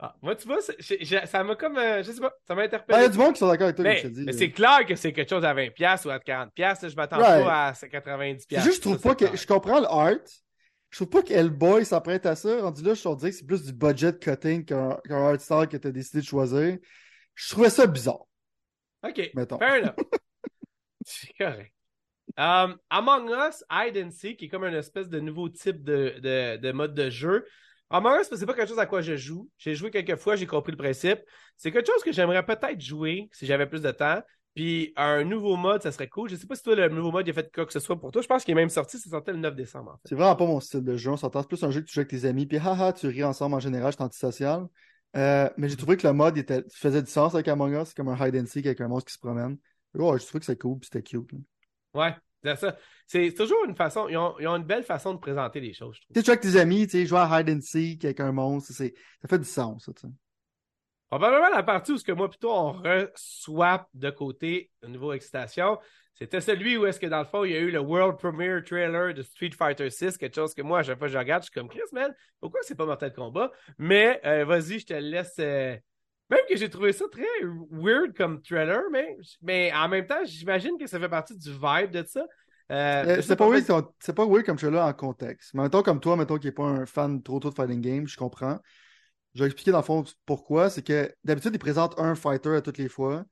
Ah, moi, tu vois, ça m'a comme. euh, je sais pas, ça m'a Ben, Il interpellé. y a du monde qui sont d'accord avec toi, mais comme je te dis. mais là. c'est clair que c'est quelque chose à 20$ ou à 40$. là, Je m'attends Right. pas à 90$. C'est juste, je trouve Ça, pas que. Je comprends le art. Je trouve pas que Hellboy s'apprête à ça. Rendu là, je suis dire que c'est plus du budget cutting qu'un art style que tu as décidé de choisir. Je trouvais ça bizarre, Ok, mettons. fair enough. c'est correct. Um, Among Us, Hide and Seek, qui est comme une espèce de nouveau type de, de, de mode de jeu. Among Us, c'est pas quelque chose à quoi je joue. J'ai joué quelques fois, j'ai compris le principe. C'est quelque chose que j'aimerais peut-être jouer si j'avais plus de temps. Puis un nouveau mode, ça serait cool. Je sais pas si toi, le nouveau mode, il a fait quoi que ce soit pour toi. Je pense qu'il est même sorti, c'est sorti le 9 décembre, en fait. C'est vraiment pas mon style de jeu. On s'entend c'est plus un jeu que tu joues avec tes amis, puis haha, tu ris ensemble en général, je suis antisocial. Euh, mais j'ai trouvé que le mode était, faisait du sens avec Among Us, c'est comme un hide and seek avec un monstre qui se promène. Ouais, je trouvais que c'était cool, puis c'était cute. là. Ouais, c'est ça. C'est toujours une façon, ils ont, ils ont une belle façon de présenter les choses, je trouve. Tu sais, tu joues avec tes amis, tu sais, jouer à hide and seek avec un monstre, c'est, ça fait du sens, ça, tu sais. Probablement la partie où ce que moi plutôt on re-swap de côté au niveau excitation, c'était celui où est-ce que dans le fond il y a eu le world premiere trailer de Street Fighter 6, quelque chose que moi à chaque fois que je regarde, je suis comme Chris man, pourquoi c'est pas Mortal Kombat? Mais euh, vas-y, je te laisse. euh, Même que j'ai trouvé ça très weird comme trailer, mais, mais en même temps, j'imagine que ça fait partie du vibe de ça. Euh, Euh, c'est pas weird, c'est pas weird comme là en contexte. Mais mettons comme toi, mettons qui n'est pas un fan trop tôt de fighting game, je comprends. Je vais expliquer dans le fond pourquoi. C'est que d'habitude, ils présentent un fighter à toutes les fois.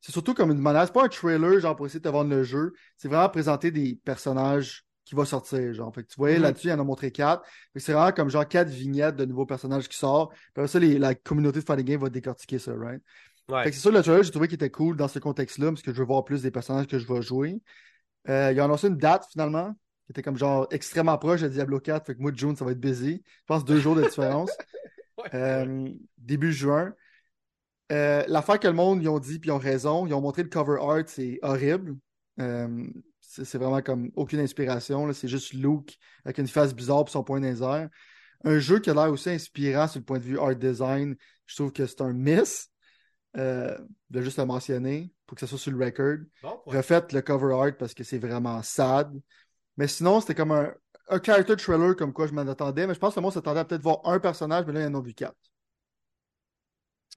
C'est surtout comme une. C'est pas un trailer, genre pour essayer de te vendre le jeu. C'est vraiment présenter des personnages qui vont sortir. Genre. Fait que tu voyais Mhm. là-dessus, il en a montré quatre. C'est vraiment comme genre quatre vignettes de nouveaux personnages qui sortent. Puis après ça, les- la communauté de fighting game va décortiquer ça, right? Ouais. Fait que c'est sûr, le trailer, j'ai trouvé qu'il était cool dans ce contexte-là, parce que je veux voir plus des personnages que je vais jouer. Euh, il a annoncé une date finalement, qui était comme genre extrêmement proche de Diablo 4. Fait que moi, de June, ça va être busy. Je pense deux jours de différence. Ouais. Euh, début juin. Euh, L'affaire que le monde, ils ont dit, puis ils ont raison, ils ont montré le cover art, c'est horrible. Euh, c'est vraiment comme aucune inspiration. C'est juste Luke avec une face bizarre pour son point les airs. Un jeu qui a l'air aussi inspirant sur le point de vue art design, je trouve que c'est un miss. Euh, de juste le mentionner pour que ça soit sur le record. Bon. Refaites le cover art parce que c'est vraiment sad. Mais sinon, c'était comme un, un character trailer comme quoi je m'en attendais. Mais je pense que le monde s'attendait à peut-être voir un personnage, mais là, il y en a vu quatre.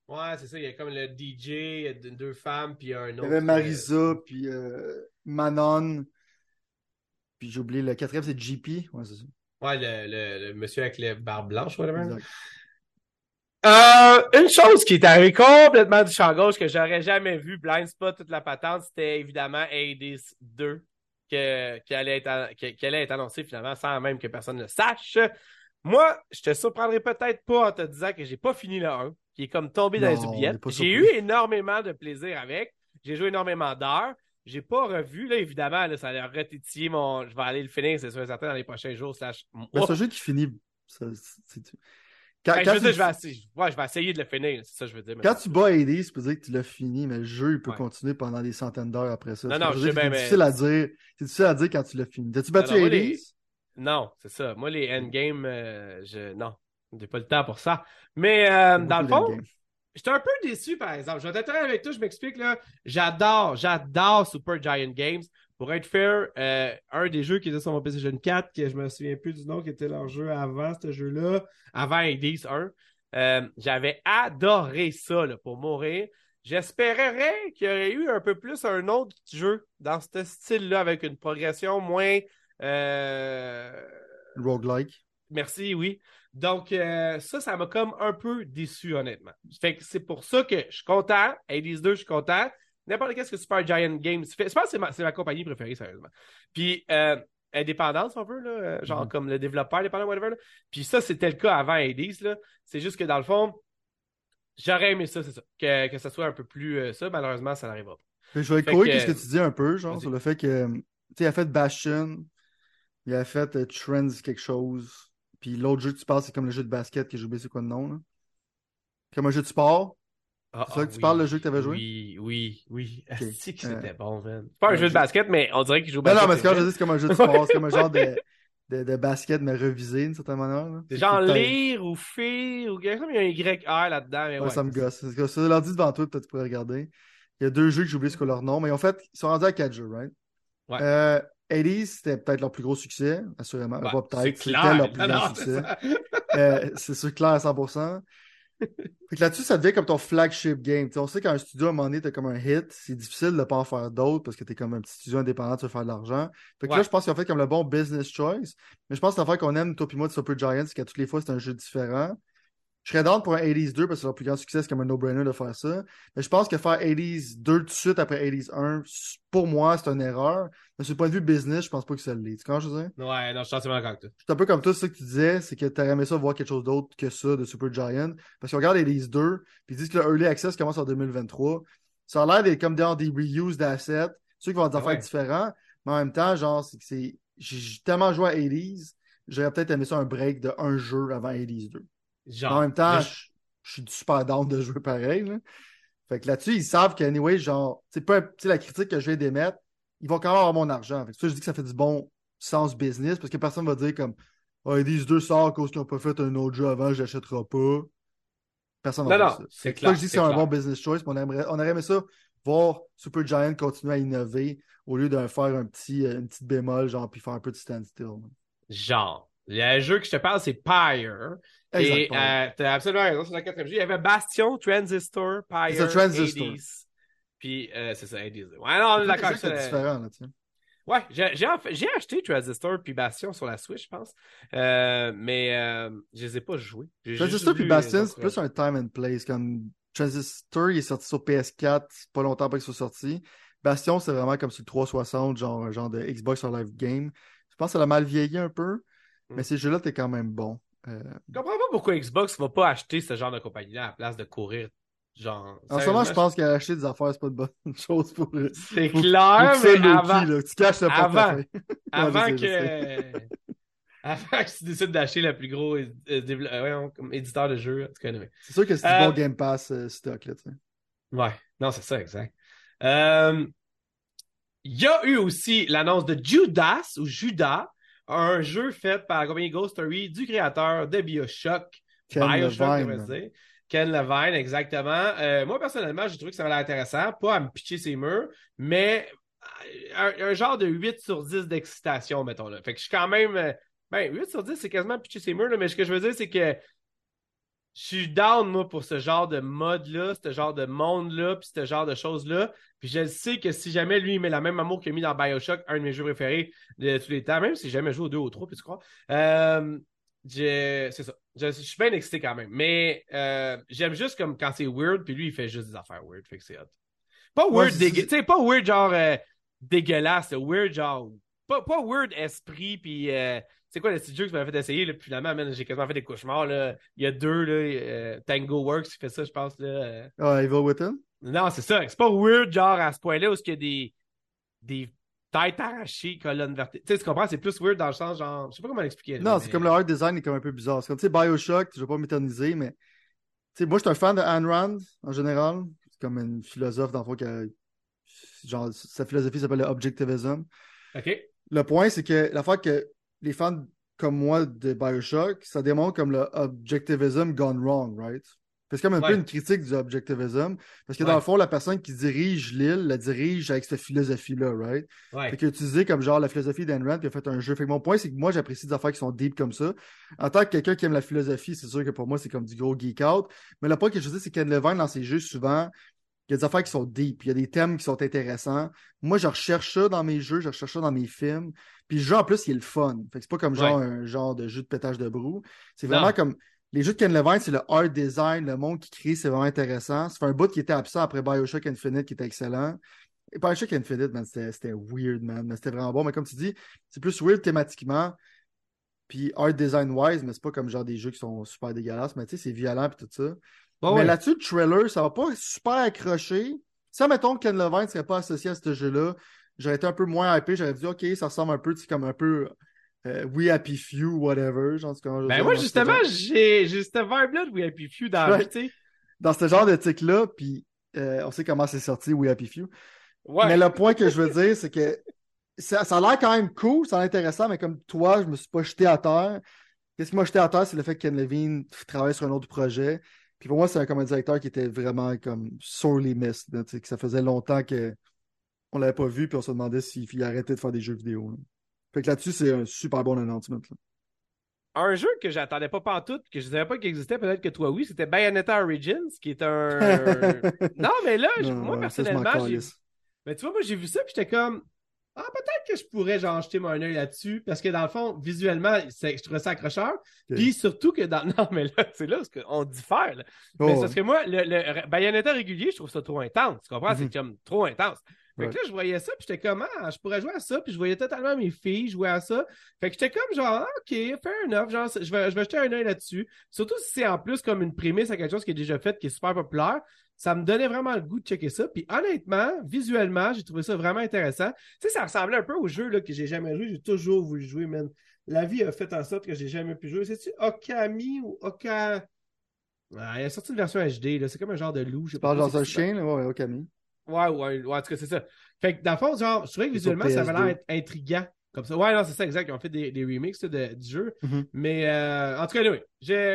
Ouais, c'est ça. Il y a comme le DJ, il y a deux femmes, puis il y a un Il y autre. avait Marisa, puis euh, Manon. Puis j'ai oublié le quatrième, c'est JP. Ouais, c'est ça. euh, Ouais, le, le, le monsieur avec les barbe blanche, whatever. Exact. Euh, une chose qui est arrivée complètement du champ gauche que j'aurais jamais vu, Blind Spot, toute la patente, c'était évidemment Hades 2 que, qui, allait être, qui, qui allait être annoncé finalement sans même que personne ne le sache. Moi, je te surprendrai peut-être pas en te disant que j'ai pas fini le 1, qui est comme tombé dans les oubliettes. J'ai eu énormément de plaisir avec. J'ai joué énormément d'heures. J'ai pas revu, là, évidemment, là, ça a retétillé mon. Je vais aller le finir, c'est sûr et certain, dans les prochains jours. Slash... Mais c'est un jeu qui finit. ça, Quand, je veux dire, tu- je vais essayer, ouais, je vais essayer de le finir, c'est ça que je veux dire. quand tu bats Hades, tu peux dire que tu l'as fini, mais le jeu, il peut Ouais. continuer pendant des centaines d'heures après ça. Non, C'est non, je sais bien, mais- difficile à dire. C'est difficile à dire quand tu l'as fini. T'as-tu battu non, moi, Hades? les- Non, c'est ça. Moi, les endgames, euh, je... non, j'ai pas le temps pour ça. Mais euh, dans le fond. J'étais un peu déçu, par exemple. Je vais être avec toi, je m'explique, là. J'adore, j'adore Super Giant Games. Pour être fair, euh, un des jeux qui était sur mon PlayStation 4, que je me souviens plus du nom, qui était leur jeu avant ce jeu-là, avant Hades 1, euh, j'avais adoré ça, là, pour mourir. J'espérerais qu'il y aurait eu un peu plus un autre jeu dans ce style-là, avec une progression moins... Euh... Roguelike. Merci, oui. Donc, euh, ça, ça m'a comme un peu déçu, honnêtement. Fait que c'est pour ça que je suis content. Hades 2, je suis content. N'importe qu'est-ce que Super Giant Games fait. Je pense que c'est ma, ma, compagnie préférée, sérieusement. Puis, euh, indépendance, on veut, là, genre Mhm. comme le développeur indépendant, whatever. Là. Puis ça, c'était le cas avant Hades. Là. C'est juste que dans le fond, j'aurais aimé ça, c'est ça. Que, que ça soit un peu plus euh, ça. Malheureusement, ça n'arrivera pas. Je vais que- ce que tu dis un peu, genre, sur le fait que, tu sais, il a fait Bastion, il a fait euh, Trends quelque chose, puis l'autre jeu que tu parles, c'est comme le jeu de basket que j'ai oublié c'est quoi le nom, là. Comme un jeu de sport. Ah, C'est ça ah, que tu parles, le jeu que t'avais joué? Oui, oui, oui. Asti que c'était Euh, bon, man. C'est pas un jeu de basket, mais on dirait qu'il joue au Non, basket. non, mais c'est c'est quand vrai. je dis c'est comme un jeu de sport, c'est comme un genre de, de, de basket, mais revisé d'une certaine manière. C'est C'est genre lire ou faire ou quelque chose, il y a un YR là-dedans. Mais Ouais, ouais, ça me c'est gosse. C'est que Ça, leur dit devant toi, peut-être tu pourrais regarder. Il y a deux jeux que j'ai oublié ce que leur nom, mais en fait, ils sont rendus à quatre jeux, right? Ouais. Euh, 80 c'était peut-être leur plus gros succès, assurément. Ouais, pas c'est peut-être, c'était leur plus grand succès. Euh, c'est sûr, clair à 100%. Fait que là-dessus, ça devient comme ton flagship game. On sait qu'un studio, à un moment donné, t'as comme un hit, c'est difficile de ne pas en faire d'autres parce que t'es comme un petit studio indépendant, tu veux faire de l'argent. Fait que Ouais. là, je pense qu'ils ont fait comme le bon business choice. Mais je pense que l'affaire qu'on aime, toi et moi, de Super Giants, c'est qu'à toutes les fois, c'est un jeu différent. Je serais down pour un 80s 2 parce que leur plus grand succès, c'est comme un no-brainer de faire ça. Mais je pense que faire 80s 2 tout de suite après 80s 1, pour moi, c'est une erreur. Mais sur le point de vue business, je pense pas que ça l'est. Tu comprends ce que je veux dire? Ouais, non, je suis entièrement d'accord avec toi. C'est un peu comme toi, c'est ça que tu disais, c'est que t'aurais aimé ça voir quelque chose d'autre que ça de Super Giant. Parce qu'on regarde les 2, puis ils disent que le Early Access commence en 2023. Ça a l'air d'être comme dans des reuse d'assets. Ceux qui vont des Ah affaires ouais. différents. Mais en même temps, genre, c'est que c'est. J'ai tellement joué à 80s, j'aurais peut-être aimé ça un break de un jeu avant 80s 2. Genre, en même temps, là, je, je suis super down de jouer pareil. là. Fait que là-dessus, ils savent qu'anyway, genre, tu sais, la critique que je viens d'émettre, ils vont quand même avoir mon argent. Fait que ça, je dis que ça fait du bon sens business parce que personne va dire comme Ah, ils deux sort à cause qu'ils n'ont pas fait un autre jeu avant, je l'achèterai pas. Personne Non, va dire ça. c'est clair, ça, je dis que c'est c'est un bon business choice. On, aimerait, on aurait aimé ça voir Super Giant continuer à innover au lieu de faire un petit, euh, une petite bémol, genre, puis faire un peu de standstill. genre. Le jeu que je te parle, c'est Pyre. Et Exactement. euh, t'as absolument raison, c'est le quatrième. Il y avait Bastion, Transistor, Pyre, C'est Transistor. Puis, euh, c'est ça, Hades. Ouais, non, on est d'accord C'est différent, là, tu sais. Ouais, j'ai acheté Transistor puis Bastion sur la Switch, je pense. Euh, mais euh, je les ai pas joués. Transistor puis Bastion, c'est plus un time and place. Comme Transistor, il est sorti sur PS4 pas longtemps après qu'il soit sorti. Bastion, c'est vraiment comme sur le 360, genre un genre de Xbox or Live Game. Je pense que ça a mal vieilli un peu, Mm. mais ces jeux-là, t'es quand même bon. Euh, Je comprends pas pourquoi Xbox va pas acheter ce genre de compagnie-là à la place de courir. Genre. en ce moment, je pense qu'acheter des affaires, c'est pas une bonne chose pour eux. C'est clair, que ça, mais avant. Tu caches le avant. avant que. Avant que tu décides d'acheter le plus gros é- é- dévelop- euh, voyons, comme éditeur de anyway. C'est sûr que c'est Euh, du bon Game Pass euh, stock, là, tu sais. Ouais, non, c'est ça, exact. Euh, Il y a eu aussi l'annonce de Judas ou Judas, un jeu fait par la compagnie Ghost Story du créateur de Bioshock. Ken Bioshock, Levine. dire. Ken Levine, exactement. Euh, moi, personnellement, j'ai trouvé que ça avait l'air intéressant. Pas à me pitcher ses murs, mais un, un genre de 8 sur 10 d'excitation, mettons là. Fait que je suis quand même. euh, Ben, 8 sur 10, c'est quasiment pitcher ses murs, là, mais ce que je veux dire, c'est que je suis down, moi, pour ce genre de mode-là, ce genre de monde-là, puis ce genre de choses-là. Puis je sais que si jamais lui, il met la même amour qu'il a mis dans Bioshock, un de mes jeux préférés de tous les temps, même si j'ai jamais joué au 2 ou au 3, puis tu crois, euh, c'est ça. Je, je suis bien excité quand même. Mais euh, j'aime juste comme quand c'est weird, puis lui, il fait juste des affaires weird, fait que c'est hot. Pas weird, tu sais, pas weird genre euh, dégueulasse, weird genre. Pas, pas weird esprit, puis c'est quoi le petit jeu que tu m'avais fait essayer, là, puis finalement, j'ai quasiment fait des cauchemars, là. Il y a deux, là, euh, Tango Works qui fait ça, je pense, là. euh. Ah, Evil Within? Non, c'est ça. C'est pas weird, genre, à ce point-là, où il y a des, des têtes arrachées, colonnes vertébrales. Tu sais, tu comprends? C'est plus weird dans le sens, genre, je sais pas comment l'expliquer. Non, mais- c'est comme le art design est comme un peu bizarre. C'est comme, tu sais, Bioshock, je vais pas m'éterniser, mais, tu sais, moi, je suis un fan de Ayn Rand, en général. C'est comme une philosophe, dans le fond, qui a- genre, sa philosophie s'appelle le objectivism. OK. Le point, c'est que la fois que les fans comme moi de Bioshock, ça démontre comme le objectivism gone wrong, right? C'est comme un Ouais. peu une critique du objectivism. Parce que dans le fond, la personne qui dirige l'île la dirige avec cette philosophie-là, right? Ouais. Fait qu'il a utilisé comme genre la philosophie d'Ayn Rand, puis a fait un jeu. Fait que mon point, c'est que moi, j'apprécie des affaires qui sont deep comme ça. En tant que quelqu'un qui aime la philosophie, c'est sûr que pour moi, c'est comme du gros geek out. Mais le point que je dis, c'est qu'Ken Levine, dans ses jeux, souvent, il y a des affaires qui sont deep, il y a des thèmes qui sont intéressants. Moi, je recherche ça dans mes jeux, je recherche ça dans mes films. Puis le jeu, en plus, il est le fun. Fait que c'est pas comme genre un genre de jeu de pétage de brou. C'est Non. vraiment comme. Les jeux de Ken Levine, c'est le art design, le monde qui crée, c'est vraiment intéressant. Ça fait un bout qui était absent après Bioshock Infinite, qui était excellent. Et Bioshock Infinite, man, c'était weird, man. Mais c'était vraiment bon. Mais comme tu dis, c'est plus weird thématiquement. Puis art design wise, mais c'est pas comme genre des jeux qui sont super dégueulasses. Mais tu sais, c'est violent et tout ça. Ouais, mais ouais. là-dessus, le trailer, ça va pas super accroché. Si, mettons, que Ken Levine ne serait pas associé à ce jeu-là, j'aurais été un peu moins hypé. J'aurais dit, OK, ça ressemble un peu, tu sais, comme un peu euh, We Happy Few, whatever. Genre, Ben moi, ce justement, j'ai cette vibe-là de VIP Few dans la Ouais. vie, tu sais. Dans ce genre d'éthique-là, puis euh, on sait comment c'est sorti, We Happy Few. Ouais. Mais le point que je veux dire, c'est que ça, ça a l'air quand même cool, ça a l'air intéressant, mais comme toi, je me suis pas jeté à terre. Qu'est-ce qui m'a jeté à terre, c'est le fait que Ken Levine travaille sur un autre projet. Puis pour moi, c'est un comme un directeur qui était vraiment comme sorely missed. là, que ça faisait longtemps que on l'avait pas vu, puis on se demandait s'il arrêtait de faire des jeux vidéo. là. Fait que là-dessus, c'est un super bon announcement. là. Un jeu que j'attendais pas pantoute, que je savais pas qu'il existait, peut-être que toi oui, c'était Bayonetta Origins, qui est un... non, mais là, Non, moi, ouais, personnellement, j'ai... Mais tu vois, moi, j'ai vu ça, puis j'étais comme... Ah, peut-être que je pourrais, genre, jeter mon œil là-dessus, parce que dans le fond, visuellement, c'est- je trouvais ça accrocheur. Puis surtout que dans... Non, mais là, c'est là ce qu'on diffère, là. Oh, Mais ouais. parce que moi, le, le Bayonetta régulier, je trouve ça trop intense. Tu comprends? Mhm. C'est comme trop intense. Fait que là, je voyais ça, puis j'étais comme, ah, je pourrais jouer à ça, puis je voyais totalement mes filles jouer à ça. Fait que j'étais comme, genre, ah, ok, fair enough, genre, je vais, je vais jeter un œil là-dessus. Surtout si c'est en plus comme une prémisse à quelque chose qui est déjà fait, qui est super populaire. Ça me donnait vraiment le goût de checker ça. Puis honnêtement, visuellement, j'ai trouvé ça vraiment intéressant. Tu sais, ça ressemblait un peu au jeu là, que j'ai jamais joué. J'ai toujours voulu jouer, man. La vie a fait en sorte que j'ai jamais pu jouer. C'est-tu Okami ou Oka... Ah, il a sorti une version HD, là. C'est comme un genre de loup. je Tu parles dans un chien, là? Ouais, Camille. Ouais, ouais, ouais, en tout cas, c'est ça. Fait que dans le fond, genre, je trouvais que visuellement, ça avait PS2. l'air int- intriguant. Comme ça. Ouais, non, c'est ça, exact. Ils ont fait des, des remixes de- du jeu. Mhm. Mais euh, en tout cas, oui.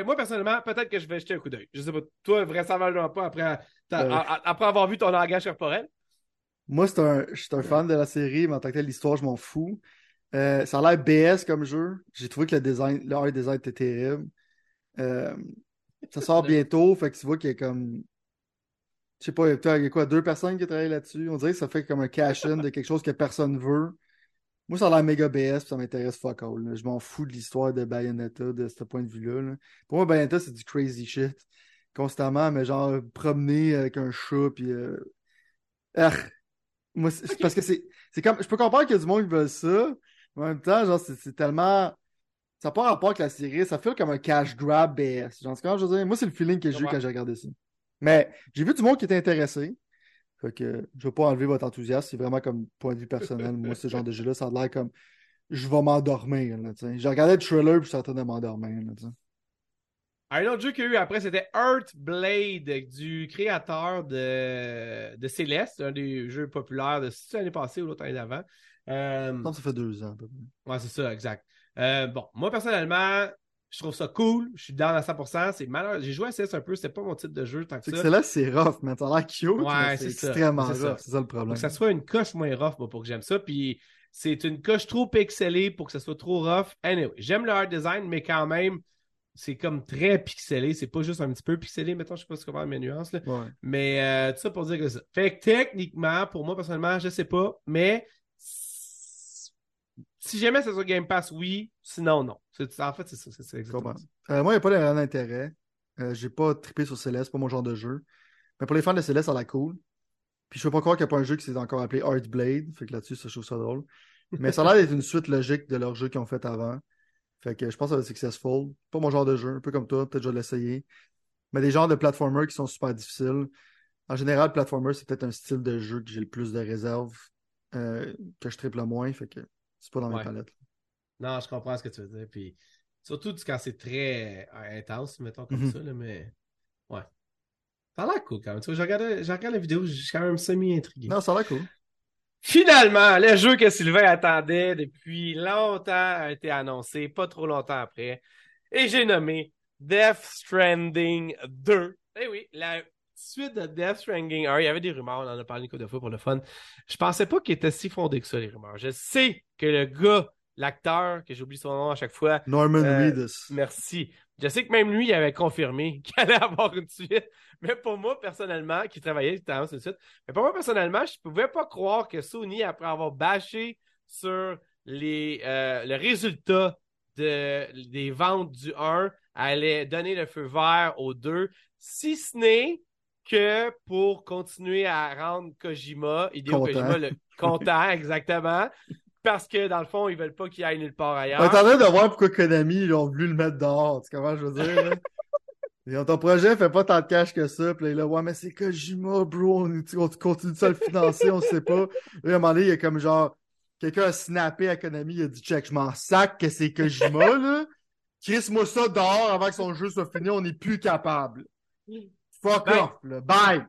Moi, personnellement, peut-être que je vais jeter un coup d'œil. Je sais pas. Toi, vraisemblablement pas après, ta- Ouais. a- après avoir vu ton langage corporel. Moi, c'est un, je suis un fan de la série, mais en tant que tel, l'histoire, je m'en fous. Euh, ça a l'air BS comme jeu. J'ai trouvé que le design, le art design était terrible. Euh, ça sort bientôt, fait que tu vois qu'il y a comme. Je sais pas, il y a quoi, deux personnes qui travaillent là-dessus? On dirait que ça fait comme un cash-in de quelque chose que personne veut. Moi, ça a l'air méga BS, puis ça m'intéresse fuck all. là. Je m'en fous de l'histoire de Bayonetta de ce point de vue-là. là. Pour moi, Bayonetta, c'est du crazy shit. Constamment, mais genre promener avec un chat, puis. Euh... ah. Moi, c'est parce que c'est c'est comme. Je peux comprendre qu'il y a du monde qui veut ça, mais en même temps, genre, c'est tellement. Ça n'a pas rapport avec la série, ça fait comme un cash grab BS. Genre, c'est comment je veux dire? Moi, c'est le feeling que j'ai eu quand j'ai regardé ça. Mais j'ai vu du monde qui était intéressé. Fait que je veux pas enlever votre enthousiasme, c'est vraiment comme point de vue personnel. Moi, ce genre de jeu-là, ça a l'air comme je vais m'endormir. J'ai regardé le trailer puis je suis en train de m'endormir. Un autre jeu qu'il y a eu après, c'était Earthblade du créateur de, de Céleste, un des jeux populaires de l'année passée ou l'autre année d'avant. Euh, ça fait deux ans. à peu près. Ouais, c'est ça, exact. Euh, bon, moi, personnellement, je trouve ça cool. Je suis down à 100%. C'est. J'ai joué à CS un peu. C'était pas mon type de jeu tant que C'est ça. que c'est là, c'est rough. Ça a l'air cute, Ouais, mais c'est extrêmement rough. C'est ça le Faut problème. que ça soit une coche moins rough moi, pour que j'aime ça. Puis c'est une coche trop pixelée pour que ça soit trop rough. Anyway, j'aime le art design, mais quand même, c'est comme très pixelé. C'est pas juste un petit peu pixelé. Mettons, je sais pas tu comprends mes nuances. Là. Ouais. Mais euh, tout ça pour dire que ça. Fait que techniquement, pour moi personnellement, je sais pas, mais si jamais c'est sur Game Pass, oui. Sinon, non. En fait, c'est ça. C'est exactement ça. Euh, moi, il n'y a pas d'intérêt. Euh, j'ai pas trippé sur Céleste, pas mon genre de jeu. Mais pour les fans de Céleste, ça a l'air cool. Puis je peux pas croire qu'il n'y a pas un jeu qui s'est encore appelé Heartblade. Fait que là-dessus, ça, je trouve ça drôle. Mais ça a l'air d'être une suite logique de leur jeu qu'ils ont fait avant. Fait que je pense que ça va être successful. Pas mon genre de jeu, un peu comme toi, peut-être je vais l'essayer. Mais des genres de platformers qui sont super difficiles. En général, platformer, c'est peut-être un style de jeu que j'ai le plus de réserve, euh, que je triple le moins. Fait que c'est pas dans mes Ouais. palettes. Non, je comprends ce que tu veux dire. Puis surtout quand c'est très euh, intense, mettons comme Mhm. ça, là, mais ouais. Ça a l'air cool quand même. Tu vois, je regarde, je regarde la vidéo, je suis quand même semi-intrigué. Non, ça a l'air cool. Finalement, le jeu que Sylvain attendait depuis longtemps a été annoncé, pas trop longtemps après. Et j'ai nommé Death Stranding 2 Eh oui, la suite de Death Stranding 1, il y avait des rumeurs, on en a parlé une couple de fois pour le fun. Je pensais pas qu'il était si fondé que ça, les rumeurs. Je sais que le gars, l'acteur, que j'oublie son nom à chaque fois. Norman Euh, Reedus. Merci. Je sais que même lui, il avait confirmé qu'il allait avoir une suite. Mais pour moi, personnellement, qui travaillait sur une suite, mais pour moi, personnellement, je pouvais pas croire que Sony, après avoir bâché sur les, euh, le résultat de, des ventes du 1, allait donner le feu vert au 2, si ce n'est que pour continuer à rendre Kojima, Hideo Content. Kojima, le content, exactement. Parce que dans le fond, ils veulent pas qu'il aille nulle part ailleurs. On est en train de voir pourquoi Konami ils ont voulu le mettre dehors. Tu comprends, je veux dire? Et ton projet fait pas tant de cash que ça. Puis là, ouais, mais c'est Kojima, bro. On, on continue de le financer, on sait pas. Là, à un moment donné, il y a comme genre, quelqu'un a snappé à Konami, il a dit, check, je m'en sac que c'est Kojima, là. Chris-moi ça dehors avant que son jeu soit fini, on n'est plus capable. Fuck Ben- off, là. Bye!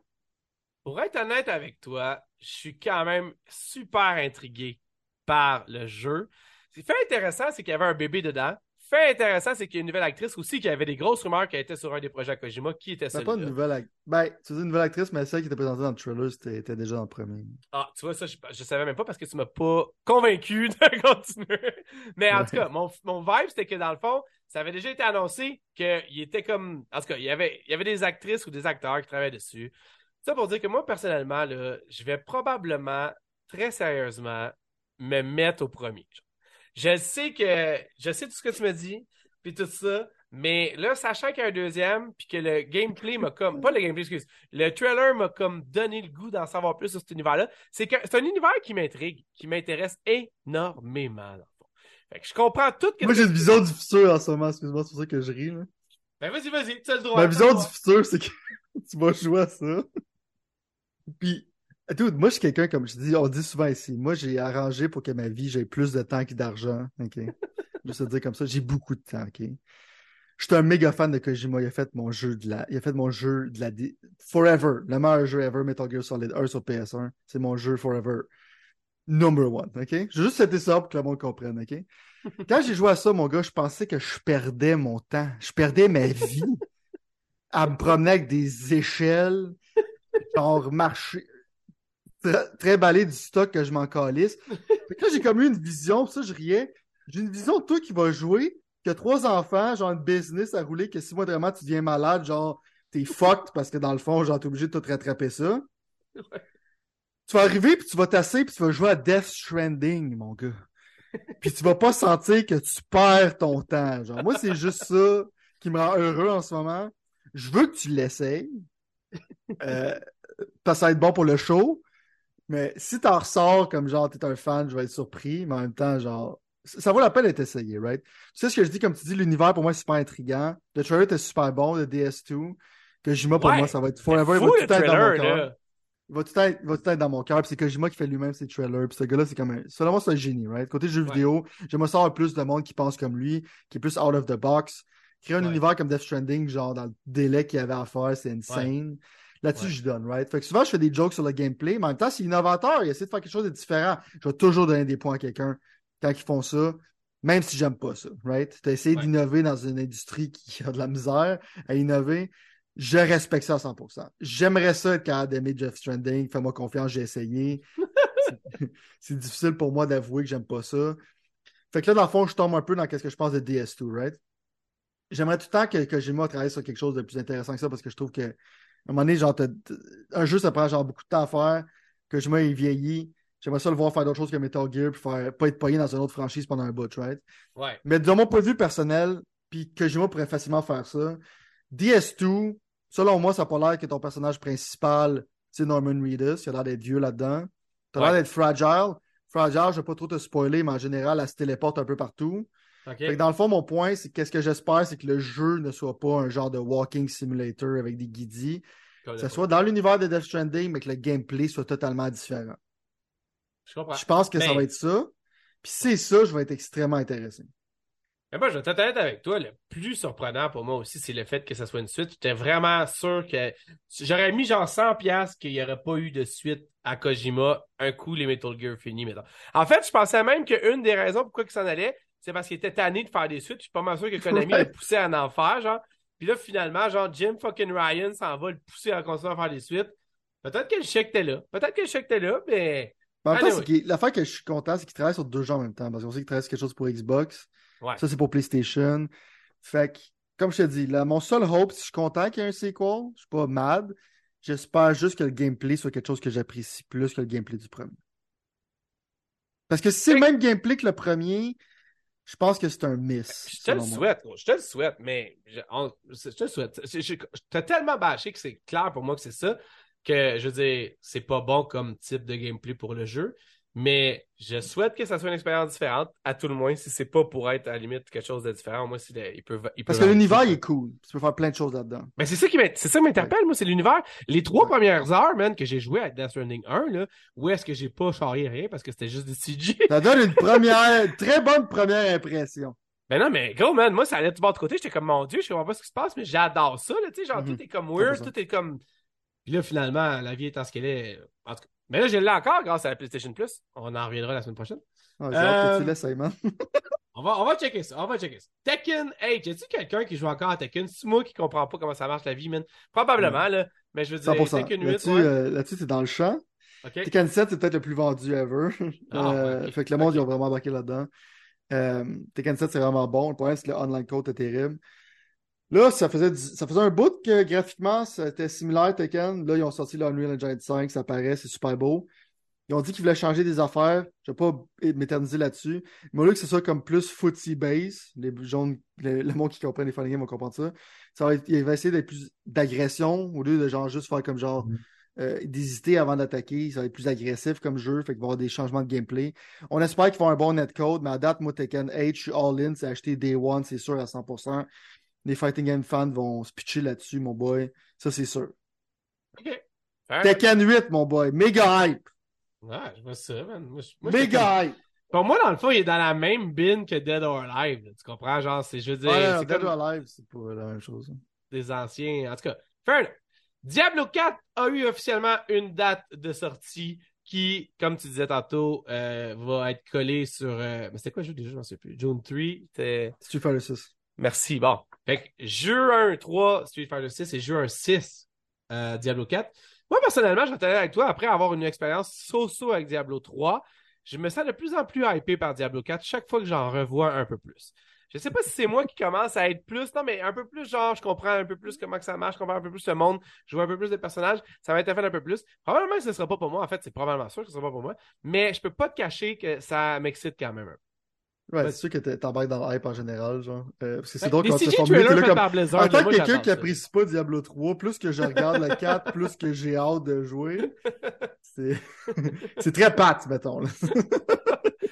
Pour être honnête avec toi, je suis quand même super intrigué par le jeu. Ce qui fait intéressant, c'est qu'il y avait un bébé dedans. Fait intéressant, c'est qu'il y a une nouvelle actrice aussi qui avait des grosses rumeurs qui était sur un des projets à Kojima. Qui était C'est celle pas une nouvelle actrice. Ben, tu dis une nouvelle actrice, mais celle qui était présentée dans le trailer, c'était était déjà dans le premier. Ah, tu vois, ça, je, je savais même pas parce que tu m'as pas convaincu de continuer. Mais en Ouais. tout cas, mon, mon vibe, c'était que dans le fond, ça avait déjà été annoncé qu'il était comme. En tout cas, il y, avait, il y avait des actrices ou des acteurs qui travaillaient dessus. Ça pour dire que moi, personnellement, là, je vais probablement, très sérieusement, me mettre au premier. Je sais que. Je sais tout ce que tu me dis, puis tout ça. Mais là, sachant qu'il y a un deuxième, puis que le gameplay m'a comme. Pas le gameplay, excuse. Le trailer m'a comme donné le goût d'en savoir plus sur cet univers-là. C'est c'est un univers qui m'intrigue, qui m'intéresse énormément. fond. Fait que je comprends tout. que- Moi, j'ai une vision du futur en ce moment, excuse-moi, c'est pour ça que je ris, là. Ben vas-y, vas-y, tu as le droit. Ma vision le du futur, c'est que tu vas jouer à ça. Puis, dude, moi, je suis quelqu'un, comme je dis, on dit souvent ici, moi, j'ai arrangé pour que ma vie, j'ai plus de temps que d'argent, OK? Juste te dire comme ça, j'ai beaucoup de temps, OK? Je suis un méga fan de Kojima, il a fait mon jeu de la, il a fait mon jeu de la, Forever, le meilleur jeu ever, Metal Gear Solid 1 sur PS1, c'est mon jeu Forever. Number one, OK? Je vais juste citer ça pour que le monde comprenne, OK? Quand j'ai joué à ça, mon gars, je pensais que je perdais mon temps. Je perdais ma vie à me promener avec des échelles, genre marcher, tra- trimballer du stock que je m'en calisse. Fait que là, j'ai comme eu une vision, ça, je riais. J'ai une vision de toi qui va jouer, qui a trois enfants, genre une business à rouler, que si moi vraiment tu deviens malade, genre t'es fucked parce que dans le fond, genre t'es obligé de tout rattraper ça. Tu vas arriver, puis tu vas tasser, puis tu vas jouer à Death Stranding, mon gars. Puis tu vas pas sentir que tu perds ton temps. Genre, moi, c'est juste ça qui me rend heureux en ce moment. Je veux que tu l'essayes. Euh, parce que ça va être bon pour le show. Mais si t'en ressors comme genre t'es un fan, je vais être surpris. Mais en même temps, genre, ça vaut la peine d'être essayé, right? Tu sais ce que je dis, comme tu dis, l'univers pour moi est super intriguant. Le trailer était super bon, le DS2. Kojima pour Ouais. moi, ça va être forever. Il va Fou, tout le être dans mon trailer, là. Il va tout être, il va tout être dans mon cœur. Puis c'est Kojima qui fait lui-même ses trailers. Puis ce gars-là, c'est comme un. Selon moi, c'est un génie, right? Côté jeu Ouais. vidéo, j'aimerais savoir plus de monde qui pense comme lui, qui est plus out of the box. Créer un Ouais. univers comme Death Stranding, genre dans le délai qu'il y avait à faire, c'est insane. Là-dessus, je donne, right? Fait que souvent, je fais des jokes sur le gameplay, mais en même temps, c'est innovateur. Il essaie de faire quelque chose de différent. Je vais toujours donner des points à quelqu'un quand ils font ça, même si j'aime pas ça, right? T'as essayé Ouais. d'innover dans une industrie qui a de la misère à innover. Je respecte ça à 100%. J'aimerais ça être capable d'aimer Jeff Stranding. Fais-moi confiance, j'ai essayé. C'est- difficile pour moi d'avouer que j'aime pas ça. Fait que là, dans le fond, je tombe un peu dans ce que je pense de DS2, right? J'aimerais tout le temps que, que Jima travaille sur quelque chose de plus intéressant que ça parce que je trouve que, à un moment donné, genre, un jeu, ça prend genre beaucoup de temps à faire. Que Jima est vieilli. J'aimerais ça le voir faire d'autres choses que Metal Gear puis faire, pas être payé dans une autre franchise pendant un bout, right? Ouais. Mais de mon point de vue personnel, puis Kojima pourrait facilement faire ça, DS2, selon moi, ça n'a pas l'air que ton personnage principal, c'est Norman Reedus. Il a l'air d'être vieux là-dedans. T'as Ouais. l'air d'être fragile. Fragile, je vais pas trop te spoiler, mais en général, elle se téléporte un peu partout. OK. Fait que dans le fond, mon point, c'est qu'est-ce que j'espère, c'est que le jeu ne soit pas un genre de walking simulator avec des guidis. Que ce soit dans l'univers de Death Stranding, mais que le gameplay soit totalement différent. Je comprends. Je pense que ça va être ça. Puis c'est ça, je vais être extrêmement intéressé. Mais moi, je vais être honnête avec toi, le plus surprenant pour moi aussi, c'est le fait que ça soit une suite. J'étais vraiment sûr que j'aurais mis genre 100 pièces qu'il n'y aurait pas eu de suite à Kojima un coup les Metal Gear finis. En fait, je pensais même qu'une des raisons pourquoi il s'en allait, c'est parce qu'il était tanné de faire des suites. Je suis pas mal sûr que Konami Ouais. le poussait à en faire, genre. Puis là, finalement, genre, Jim fucking Ryan s'en va le pousser à continuer à faire des suites. Peut-être que le chèque était là. Peut-être que le chèque était là, mais. Mais en Anyway. c'est que- l'affaire que je suis content, c'est qu'il travaille sur deux jeux en même temps. Parce qu'on sait qu'il travaille sur quelque chose pour Xbox. Ouais. Ça, c'est pour PlayStation. Fait que, comme je te dis, là, mon seul hope, si je suis content qu'il y ait un sequel, je suis pas mad. J'espère juste que le gameplay soit quelque chose que j'apprécie plus que le gameplay du premier. Parce que si c'est le même gameplay que le premier, je pense que c'est un miss. Je te le souhaite, gros. Je te le souhaite, mais je, on- je te le souhaite. Je, je- je t'ai tellement bâché que c'est clair pour moi que c'est ça, que je veux dire, c'est pas bon comme type de gameplay pour le jeu, mais je souhaite que ça soit une expérience différente, à tout le moins, si c'est pas pour être à la limite quelque chose de différent. Moi, il peut, il peut Parce que l'univers, il est cool. Tu peux faire plein de choses là-dedans. Mais c'est ça qui m'int- c'est ça qui m'interpelle, moi, c'est l'univers. Les trois premières heures, man, que j'ai joué à Death Stranding 1, là, où est-ce que j'ai pas charrié rien parce que c'était juste du CG. Ça donne une première, très bonne première impression. Ben non, mais gros, man, moi, ça allait de bord de côté. J'étais comme, mon Dieu, je comprends pas ce qui se passe, mais j'adore ça, là, tu sais, genre, Mhm. tout est comme weird, 100%. tout est comme... Puis là, finalement, la vie étant ce qu'elle est... En tout cas, mais là, je l'ai encore grâce à la PlayStation Plus. On en reviendra la semaine prochaine. Ah, J'ai hâte que Euh, tu laisses, Simon. On va, on va checker ça, on va checker ça. Tekken 8, y a-tu quelqu'un qui joue encore à Tekken? C'est moi qui comprends pas comment ça marche la vie, man. Probablement, là, mais je veux dire, 100%. Tekken 8, Là-dessus, ouais. euh, dans le champ. Tekken 7, c'est peut-être le plus vendu ever. Ah, Euh. Fait que le monde, Ok. ils ont vraiment embarqué là-dedans. Tekken 7, c'est vraiment bon. Le problème, c'est que le online code est terrible. Là, ça faisait, du- ça faisait un bout que graphiquement, c'était similaire Tekken. Là, ils ont sorti le Unreal Engine 5, ça paraît, c'est super beau. Ils ont dit qu'ils voulaient changer des affaires. Je vais pas m'éterniser là-dessus. Mais au lieu que ce soit comme plus footsie base, les jaunes, le, le monde qui comprend les fighting games vont comprendre ça. Ça va être, il va essayer d'être plus d'agression au lieu de genre juste faire comme genre Mhm. euh, d'hésiter avant d'attaquer. Ça va être plus agressif comme jeu. Fait qu'il va y avoir des changements de gameplay. On espère qu'ils font un bon netcode, mais à date, moi, Tekken 8, je suis all-in. C'est acheté Day One, c'est sûr à 100%. Les fighting game fans vont se pitcher là-dessus, mon boy. Ça, c'est sûr. OK. Fair Tekken 8, mon boy. Méga hype. Ouais, je vois ça, man. Moi, moi, Méga hype. Pour moi, dans le fond, il est dans la même bin que Dead or Alive. là. Tu comprends? Genre, c'est, je veux dire, Ouais, c'est Dead comme or Alive, c'est pas la même chose. hein. des anciens. En tout cas, fair. Diablo 4 a eu officiellement une date de sortie qui, comme tu disais tantôt, euh, va être collée sur. euh, Mais c'était quoi le jeu déjà? Je m'en sais plus. June 3. C'était. Street Fighter 6. Merci. Bon. Fait que juin 3, Street Fighter 6 et juin 6, euh, Diablo 4. Moi, personnellement, je vais avec toi après avoir une expérience so-so avec Diablo 3. Je me sens de plus en plus hypé par Diablo 4 chaque fois que j'en revois un peu plus. Je sais pas si c'est moi qui commence à être plus, non, mais un peu plus, genre, je comprends un peu plus comment que ça marche, je comprends un peu plus le monde, je vois un peu plus de personnages, ça va être fait un peu plus. Probablement que ce sera pas pour moi, en fait, c'est probablement sûr que ce sera pas pour moi, mais je peux pas te cacher que ça m'excite quand même un peu. Ouais, Ouais. c'est sûr que t'embarques dans le hype en général, genre. Euh, parce que c'est Ben, drôle quand tu trailers là comme... par Blizzard, En tant que quelqu'un qui apprécie pas Diablo 3, plus que je regarde le 4, plus que j'ai hâte de jouer, c'est c'est très pat, mettons. Là.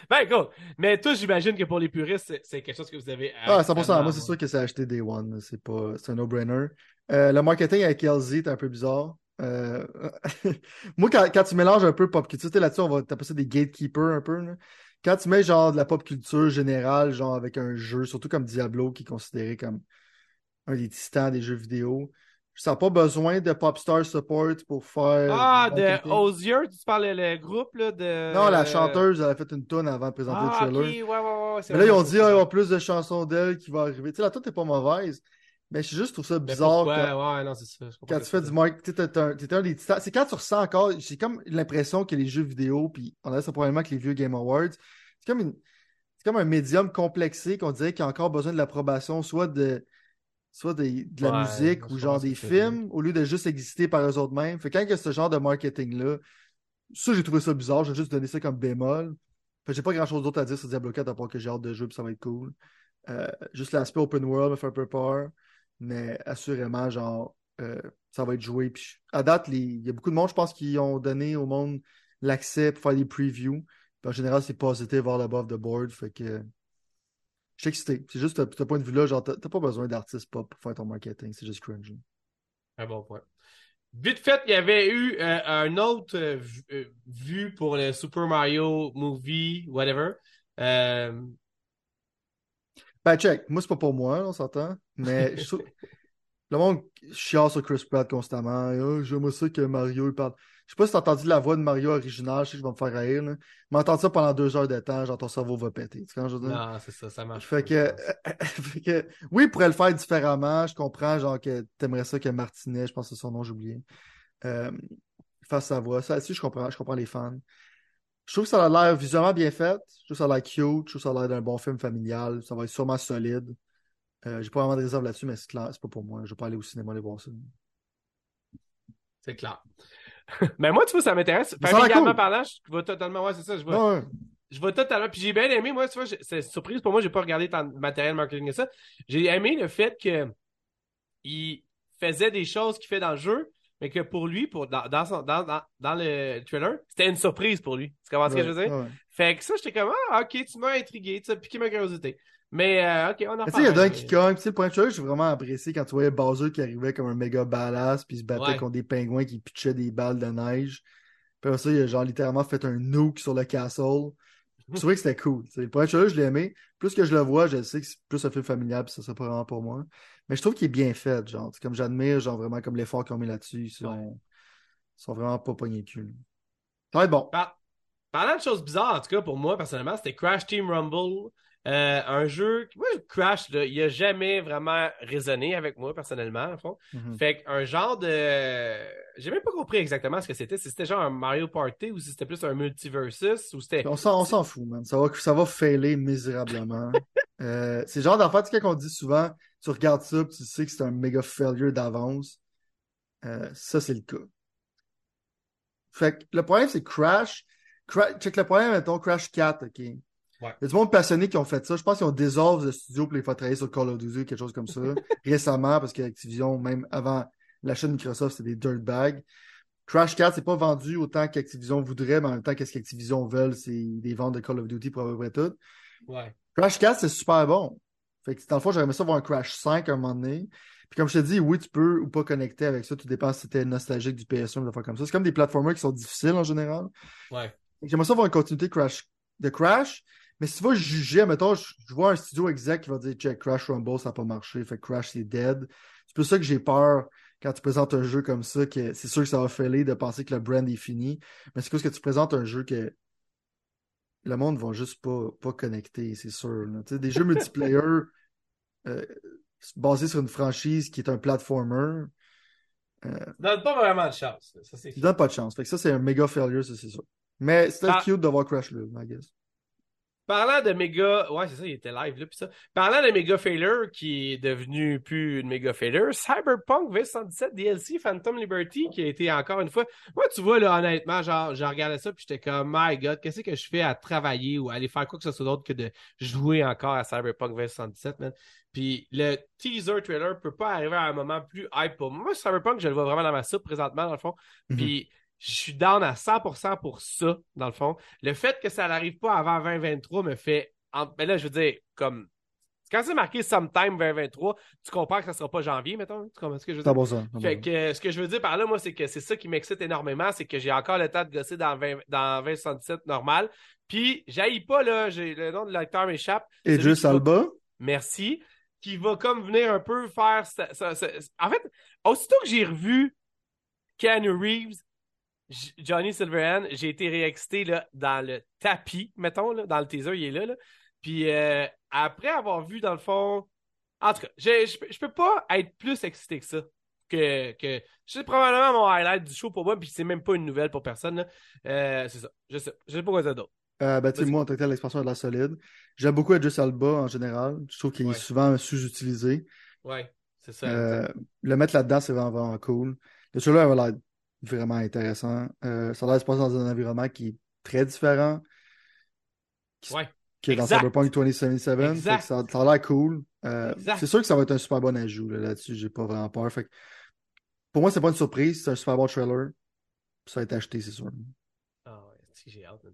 Ben, cool. Mais toi, j'imagine que pour les puristes, c'est- quelque chose que vous avez. Ah, 100%. absolument, Moi, c'est sûr que c'est acheté Day One. C'est pas... c'est un no-brainer. Euh, le marketing avec LZ est un peu bizarre. Euh, Moi, quand, quand tu mélanges un peu pop culture, là-dessus, on va t'appeler ça des gatekeepers un peu. là. Quand tu mets genre de la pop culture générale, genre avec un jeu, surtout comme Diablo, qui est considéré comme un des titans des jeux vidéo, je sens pas besoin de Popstar Support pour faire. Ah, de. Osier, tu parles le groupe, là, de. Non, la chanteuse, elle a fait une tonne avant de présenter Ah, le ok, trailer. ouais, ouais, ouais. ouais, Mais là, ils ont dit, ah, il y aura plus de chansons d'elle qui vont arriver. Tu sais, la tune n'est pas mauvaise, mais je juste trouve ça bizarre quand, Ouais, non, c'est ça. je comprends quand ce tu fais du marketing. T'es un, des titans. C'est quand tu ressens encore, j'ai comme l'impression que les jeux vidéo, puis on a ça probablement avec les vieux Game Awards, c'est comme, une, comme un médium complexé qu'on dirait qu'il a encore besoin de l'approbation, soit de, soit de, la Ouais, musique ou genre des films, au lieu de juste exister par eux autres mêmes. Fait que quand il y a ce genre de marketing-là, ça, j'ai trouvé ça bizarre. J'ai juste donné ça comme bémol. Fait j'ai pas grand-chose d'autre à dire sur Diablo 4 à part que j'ai hâte de jouer puis ça va être cool. Euh, juste l'aspect open world me fait un peu peur, mais assurément, genre, euh, ça va être joué. Puis à date, il y a beaucoup de monde, je pense, qui ont donné au monde l'accès pour faire des previews. Puis en général, c'est positif all above the board. Fait que je suis excité. C'est juste, de ce point de vue-là, genre, t'as pas besoin d'artistes pop pour faire ton marketing. C'est juste cringe. Un bon point. Vite fait, il y avait eu euh, un autre euh, vu- euh, vu pour le Super Mario Movie, whatever. Ben, check. Moi, c'est pas pour moi, on s'entend. Mais je trouve- le monde chiale sur Chris Pratt constamment. Oh, J'aime ça que Mario parle. Je sais pas si t'as entendu la voix de Mario original, je sais que je vais me faire rire. Là. Mais entendre ça pendant deux heures de temps, genre ton cerveau va péter. Tu sais quand je veux dire? Non, c'est ça, ça marche. Fait que, fait que, oui, il pourrait le faire différemment. Je comprends, genre, que t'aimerais ça que Martinet, je pense que c'est son nom, j'ai oublié, euh, fasse sa voix. Ça, aussi, je comprends, je comprends les fans. Je trouve que ça a l'air visuellement bien fait. Je trouve que ça a l'air cute. Je trouve que ça a l'air d'un bon film familial. Ça va être sûrement solide. Euh, j'ai pas vraiment de réserve là-dessus, mais c'est clair, c'est pas pour moi. Je vais pas aller au cinéma aller voir ça. C'est clair. Mais moi, tu vois, ça m'intéresse. Familialement cool. parlant, je vais totalement. Ouais, c'est ça. Je vais, Ouais, je vais totalement. Puis j'ai bien aimé, moi, tu vois, c'est une surprise pour moi, j'ai pas regardé tant de matériel marketing que ça. J'ai aimé le fait que il faisait des choses qu'il fait dans le jeu, mais que pour lui, pour, dans, dans, son- dans, dans, dans le trailer, c'était une surprise pour lui. Tu comprends ce que je veux dire? Ouais. Fait que ça, j'étais comme, ah, ok, tu m'as intrigué, tu as piqué ma curiosité. Mais, euh, ok, on en tu sais, il y a d'un qui cogne. Tu sais, le point de vue, j'ai vraiment apprécié quand tu voyais Bowser qui arrivait comme un méga badass, puis il se battait Ouais. contre des pingouins qui pitchaient des balles de neige. Puis après ça, il a genre littéralement fait un nuke sur le castle. Je trouvais que c'était cool. tu sais. Le point de vue, je l'ai aimé. Plus que je le vois, je sais que c'est plus un film familial, puis ça serait pas vraiment pour moi. Mais je trouve qu'il est bien fait, genre. C'est Comme j'admire, genre vraiment comme l'effort qu'ils ont mis là-dessus. Ils sont... Ouais. ils sont vraiment pas pognés le cul. Ça va être bon. Par- Parlant de choses bizarres, en tout cas, pour moi, personnellement, c'était Crash Team Rumble. Euh, un jeu. Moi, Crash, là, il a jamais vraiment résonné avec moi, personnellement, au fond. Mhm. Fait qu'un genre de. J'ai même pas compris exactement ce que c'était. Si c'était genre un Mario Party ou si c'était plus un multiversus ou c'était. On s'en, on s'en fout, man. Ça va, ça va failer misérablement. Euh, c'est le genre d'affaire, tu sais, qu'on dit souvent, tu regardes ça, puis tu sais que c'est un méga failure d'avance. Euh, ça, c'est le cas. Fait que le problème, c'est Crash. Cra- check le problème, mettons, Crash 4, OK? Il y a du monde passionné qui ont fait ça. Je pense qu'ils ont désolvé le studio pour les faire travailler sur Call of Duty, quelque chose comme ça, récemment, parce qu'Activision, même avant l'achat de Microsoft, c'était des dirtbags. Crash 4, c'est pas vendu autant qu'Activision voudrait, mais en même temps, qu'est-ce qu'Activision veulent, c'est des ventes de Call of Duty pour à peu près tout. Ouais. Crash 4, c'est super bon. Fait que dans le fond, j'aurais aimé ça voir un Crash 5 à un moment donné. Puis comme je te dis, oui, tu peux ou pas connecter avec ça. Tout dépend si c'était nostalgique du PS1 ou des fois comme ça. C'est comme des plateformers qui sont difficiles en général. Ouais. J'aimerais ça voir une continuité Crash, de Crash. Mais si tu vas juger, mettons, je, vois un studio exact qui va dire check, Crash Rumble, ça n'a pas marché. Fait que Crash, c'est dead. C'est pour ça que j'ai peur quand tu présentes un jeu comme ça, que c'est sûr que ça va failer de penser que le brand est fini. Mais c'est parce que tu présentes un jeu que le monde va juste pas, pas connecter, c'est sûr. des jeux multiplayer euh, basés sur une franchise qui est un platformer, Donne pas vraiment de chance. Ça, donnent pas de chance. Fait que ça, c'est un méga failure, ça, c'est sûr. Mais c'était Ah. cute de voir Crash là, I guess. Parlant de méga. Ouais, c'est ça, il était live là, pis ça. Parlant de méga failure qui est devenu plus une méga failure, Cyberpunk V117 DLC Phantom Liberty qui a été encore une fois. Moi, tu vois, là, honnêtement, genre, j'ai regardé ça puis j'étais comme, my god, qu'est-ce que je fais à travailler ou à aller faire quoi que ce soit d'autre que de jouer encore à Cyberpunk V117, man. Puis le teaser trailer peut pas arriver à un moment plus hype pour moi. Cyberpunk, je le vois vraiment dans ma soupe présentement, dans le fond. Mhm. Puis je suis down à 100% pour ça, dans le fond. Le fait que ça n'arrive pas avant 2023 me fait. en- Ben là, je veux dire, comme. Quand c'est marqué sometime 2023, tu comprends que ça sera pas janvier, mettons. Tu comprends ce que je veux dire? bon ça. c'est Fait bon. que ce que je veux dire par là, moi, c'est que c'est ça qui m'excite énormément, c'est que j'ai encore le temps de gosser dans 20, dans 2077 normal. Puis, j'haïs pas, là, j'ai le nom de l'acteur m'échappe. Et va- Alba, Merci. Qui va comme venir un peu faire. ça- ça- ça- En fait, aussitôt que j'ai revu Keanu Reeves, Johnny Silverhand, j'ai été réexcité là, dans le tapis, mettons, là, dans le teaser, il est là. là. Puis euh, après avoir vu, dans le fond. En tout cas, je, peux- pas être plus excité que ça. Que, que... C'est probablement mon highlight du show pour moi, puis c'est même pas une nouvelle pour personne. Euh, c'est ça. Je sais. Je sais pas quoi dire d'autre. euh, ben, tu sais, Vas-y. moi, en tant que l'expansion de la solide. J'aime beaucoup Idris Alba en général. Je trouve qu'il Ouais. est souvent sous-utilisé. Ouais, c'est ça. Euh, le mettre là-dedans, c'est vraiment, vraiment cool. Le trailer avait l'air vraiment intéressant. Euh, ça a l'air de se passer dans un environnement qui est très différent Ouais. que dans Exact. Cyberpunk 2077. Fait Exact. que ça, ça a l'air cool. Euh, c'est sûr que ça va être un super bon ajout là, là-dessus. J'ai pas vraiment peur. Fait que pour moi, c'est pas une surprise. C'est un super bon trailer. Ça va être acheté, c'est sûr. Ah ouais, j'ai hâte.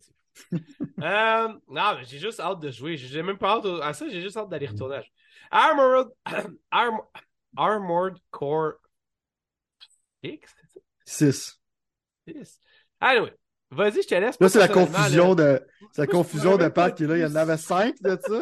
Euh, non, mais j'ai juste hâte de jouer. J'ai même pas hâte à ça, j'ai juste hâte d'aller retourner. à jouer. Armored, Arm- Armored Core X, c'est 6. ça? Six? Anyway, vas-y, je te laisse. Là, c'est la confusion là. de. C'est la confusion de Pat qui est là. Il y en avait 5 de ça.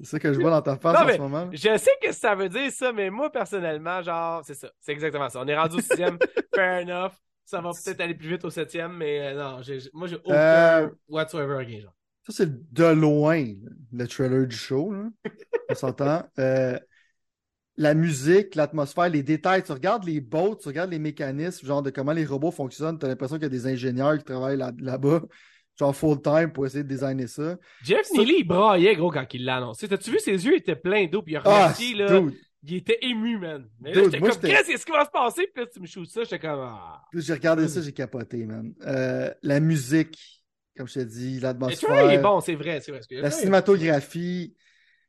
c'est ça? Que je vois dans ta face Non, en ce moment. Je sais que ça veut dire ça, mais moi, personnellement, genre, c'est ça. C'est exactement ça. On est rendu au sixième. Fair enough. Ça va peut-être aller plus vite au septième, mais euh, non, moi, j'ai aucun Euh, whatsoever again, genre. Ça, c'est de loin le trailer du show. Là. On s'entend. Euh, la musique, l'atmosphère, les détails. Tu regardes les boats, tu regardes les mécanismes, genre de comment les robots fonctionnent. Tu as l'impression qu'il y a des ingénieurs qui travaillent là- là-bas, genre full-time pour essayer de designer ça. Jeff ça- Neely, il braillait, gros, quand il l'a annoncé. T'as-tu vu, ses yeux étaient pleins d'eau, puis il a Ah, remercié, là. dude. Il était ému, man. Mais là, Dude, j'étais moi, comme, j'étais- qu'est-ce qui va se passer? Puis là, tu me shoots ça, j'étais comme, ah. J'ai regardé ça, j'ai capoté, man. Euh, la musique, comme je te dis, l'atmosphère. trailer est bon, c'est vrai, c'est vrai. La cinématographie,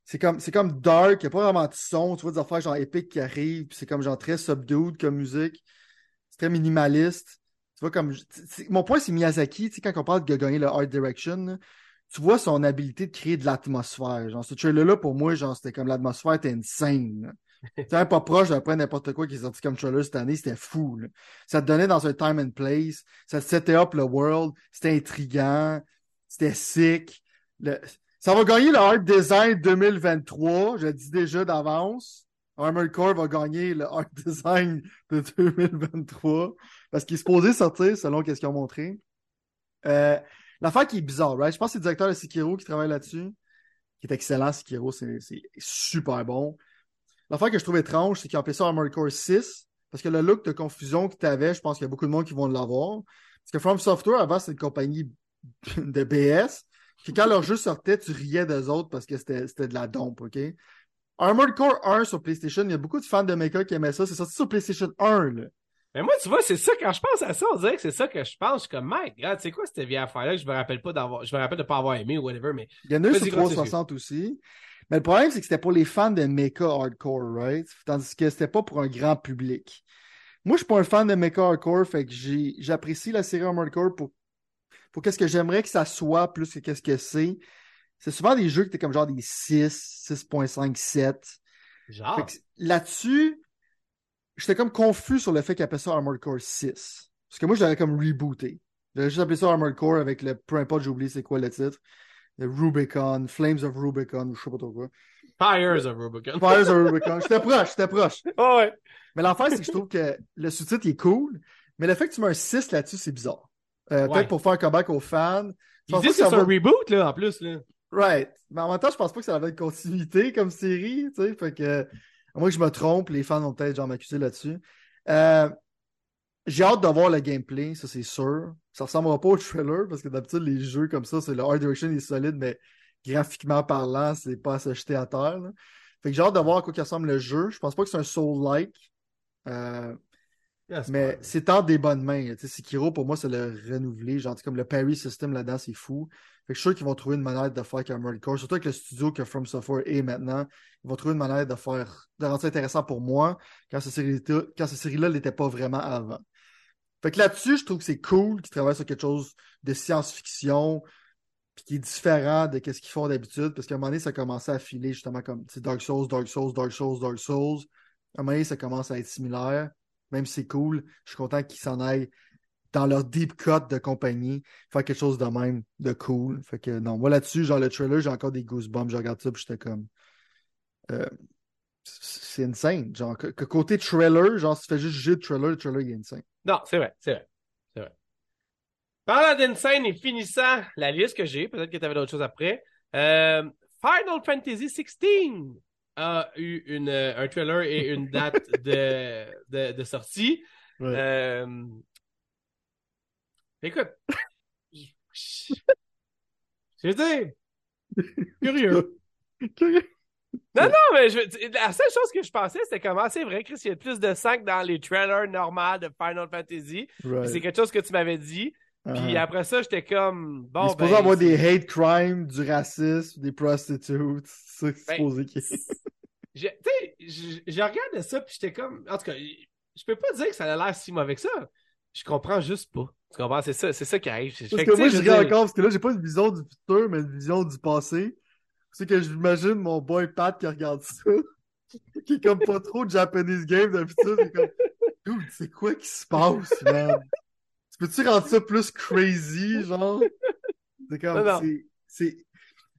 c'est comme, c'est comme dark, il n'y a pas vraiment de son, tu vois des affaires genre épiques qui arrivent, puis c'est comme genre très subdued comme musique. C'est très minimaliste. Tu vois comme. Mon point, c'est Miyazaki, tu sais, quand on parle de gagner le art direction, là, tu vois son habilité de créer de l'atmosphère. Genre, ce trailer-là, pour moi, genre, c'était comme l'atmosphère était insane. C'était pas proche d'après n'importe quoi qui est sorti comme trailer cette année, c'était fou. là. Ça te donnait dans un time and place, ça te settait up le world, c'était intriguant, c'était sick. Le- Ça va gagner le Art Design 2023, je le dis déjà d'avance. Armored Core va gagner le Art Design de 2023 parce qu'il est supposé sortir selon ce qu'ils ont montré. Euh, L'affaire qui est bizarre, right? Je pense que c'est le directeur de Sekiro qui travaille là-dessus, qui est excellent. Sekiro, c'est c'est super bon. L'affaire que je trouve étrange, c'est qu'ils ont appelé ça Armored Core 6 parce que le look de confusion que tu avais, je pense qu'il y a beaucoup de monde qui vont l'avoir. Parce que From Software, avant, c'était une compagnie de BS. Quand leur jeu sortait, tu riais d'eux autres parce que c'était de la dompe, OK? Armored Core 1 sur PlayStation, il y a beaucoup de fans de mecha qui aimaient ça. C'est sorti sur PlayStation 1, là. Mais moi, tu vois, c'est ça, quand je pense à ça, on dirait que c'est ça que je pense. Je suis comme, Mike, regarde, c'est quoi cette vieille affaire-là que je me rappelle pas d'avoir, je me rappelle de pas avoir aimé ou whatever, mais Il y en a eu sur continue. 360 aussi. Mais le problème, c'est que c'était pour les fans de mecha hardcore, right? Tandis que c'était pas pour un grand public. Moi, je suis pas un fan de mecha hardcore, fait que j'apprécie la série Armored Core pour, pour qu'est-ce que j'aimerais que ça soit plus que qu'est-ce que c'est. C'est souvent des jeux qui étaient comme genre des 6, 6.5, 7. genre. Que là-dessus, j'étais comme confus sur le fait qu'ils appellent ça Armored Core 6. Parce que moi, je l'aurais comme rebooté. J'aurais juste appelé ça Armored Core avec le, peu importe, j'ai oublié c'est quoi le titre. Le Rubicon, Flames of Rubicon, ou je sais pas trop quoi. Fires of Rubicon. Fires of Rubicon. J'étais proche, j'étais proche. Oh, ouais. Mais l'affaire, c'est que je trouve que le sous-titre est cool, mais le fait que tu mets un 6 là-dessus, c'est bizarre. Euh, Ouais. Peut-être pour faire un comeback aux fans. Je Ils disent que c'est va- un reboot, là, en plus, là. Right. Mais en même temps, je pense pas que ça va être continuité comme série, tu sais. Fait que, à moins que je me trompe, les fans vont peut-être genre m'accuser là-dessus. Euh, j'ai hâte de voir le gameplay, ça c'est sûr. Ça ressemblera pas au trailer parce que d'habitude, les jeux comme ça, c'est le art direction est solide, mais graphiquement parlant, c'est pas à se jeter à terre. là. Fait que j'ai hâte de voir à quoi ressemble le jeu. Je pense pas que c'est un soul-like. Euh, Mais c'est en des bonnes mains. Tu sais, Sekiro, pour moi, c'est le renouvelé. Genre, comme le parry system là-dedans, c'est fou. Fait que je suis sûr qu'ils vont trouver une manière de faire Armored Core. Surtout avec le studio que From Software est maintenant. Ils vont trouver une manière de faire, de rendre ça intéressant pour moi quand cette série- série-là l'était pas vraiment avant. Fait que là-dessus, je trouve que c'est cool qu'ils travaillent sur quelque chose de science-fiction puis qui est différent de ce qu'ils font d'habitude. Parce qu'à un moment donné, ça commençait à filer justement comme Dark Souls, Dark Souls, Dark Souls, Dark Souls. À un moment donné, ça commence à être similaire. Même si c'est cool, je suis content qu'ils s'en aillent dans leur deep cut de compagnie, faire quelque chose de même, de cool. Fait que non, moi là-dessus, genre le trailer, j'ai encore des goosebumps. Je regarde ça, puis j'étais comme. euh, c'est insane. Genre, que, côté trailer, genre, si tu fais juste juger le trailer, le trailer, il est insane. Non, c'est vrai, c'est vrai. C'est vrai. Parlant d'insane et finissant la liste que j'ai, peut-être que tu avais d'autres choses après. euh, Final Fantasy XVI a eu une, euh, un trailer et une date de, de, de sortie. Ouais. Euh, Écoute, veux dire, curieux. Non, non, mais je, la seule chose que je pensais, c'était comment c'est vrai, Chris, il y a plus de sang dans les trailers normaux de Final Fantasy. Right. C'est quelque chose que tu m'avais dit. Puis Uh-huh. après ça, j'étais comme, il bon, est supposé ben, avoir c'est- des hate crimes, du racisme, des prostitutes. C'est ça que c'est Ben, supposé qu'il ait. Je- Tu sais, je, regardais ça, puis j'étais comme, en tout cas, je peux pas dire que ça a l'air si mauvais que ça. Je comprends juste pas. Tu comprends? C'est ça, c'est ça qui arrive. Fait Parce que, que moi, je dirais encore, parce que là, j'ai pas une vision du futur, mais une vision du passé. C'est que j'imagine mon boy Pat qui regarde ça, qui est comme pas trop de Japanese game d'habitude. Il est comme, dude, c'est quoi qui se passe, man? Tu peux-tu rendre ça plus crazy, genre? C'est comme, c'est, c'est...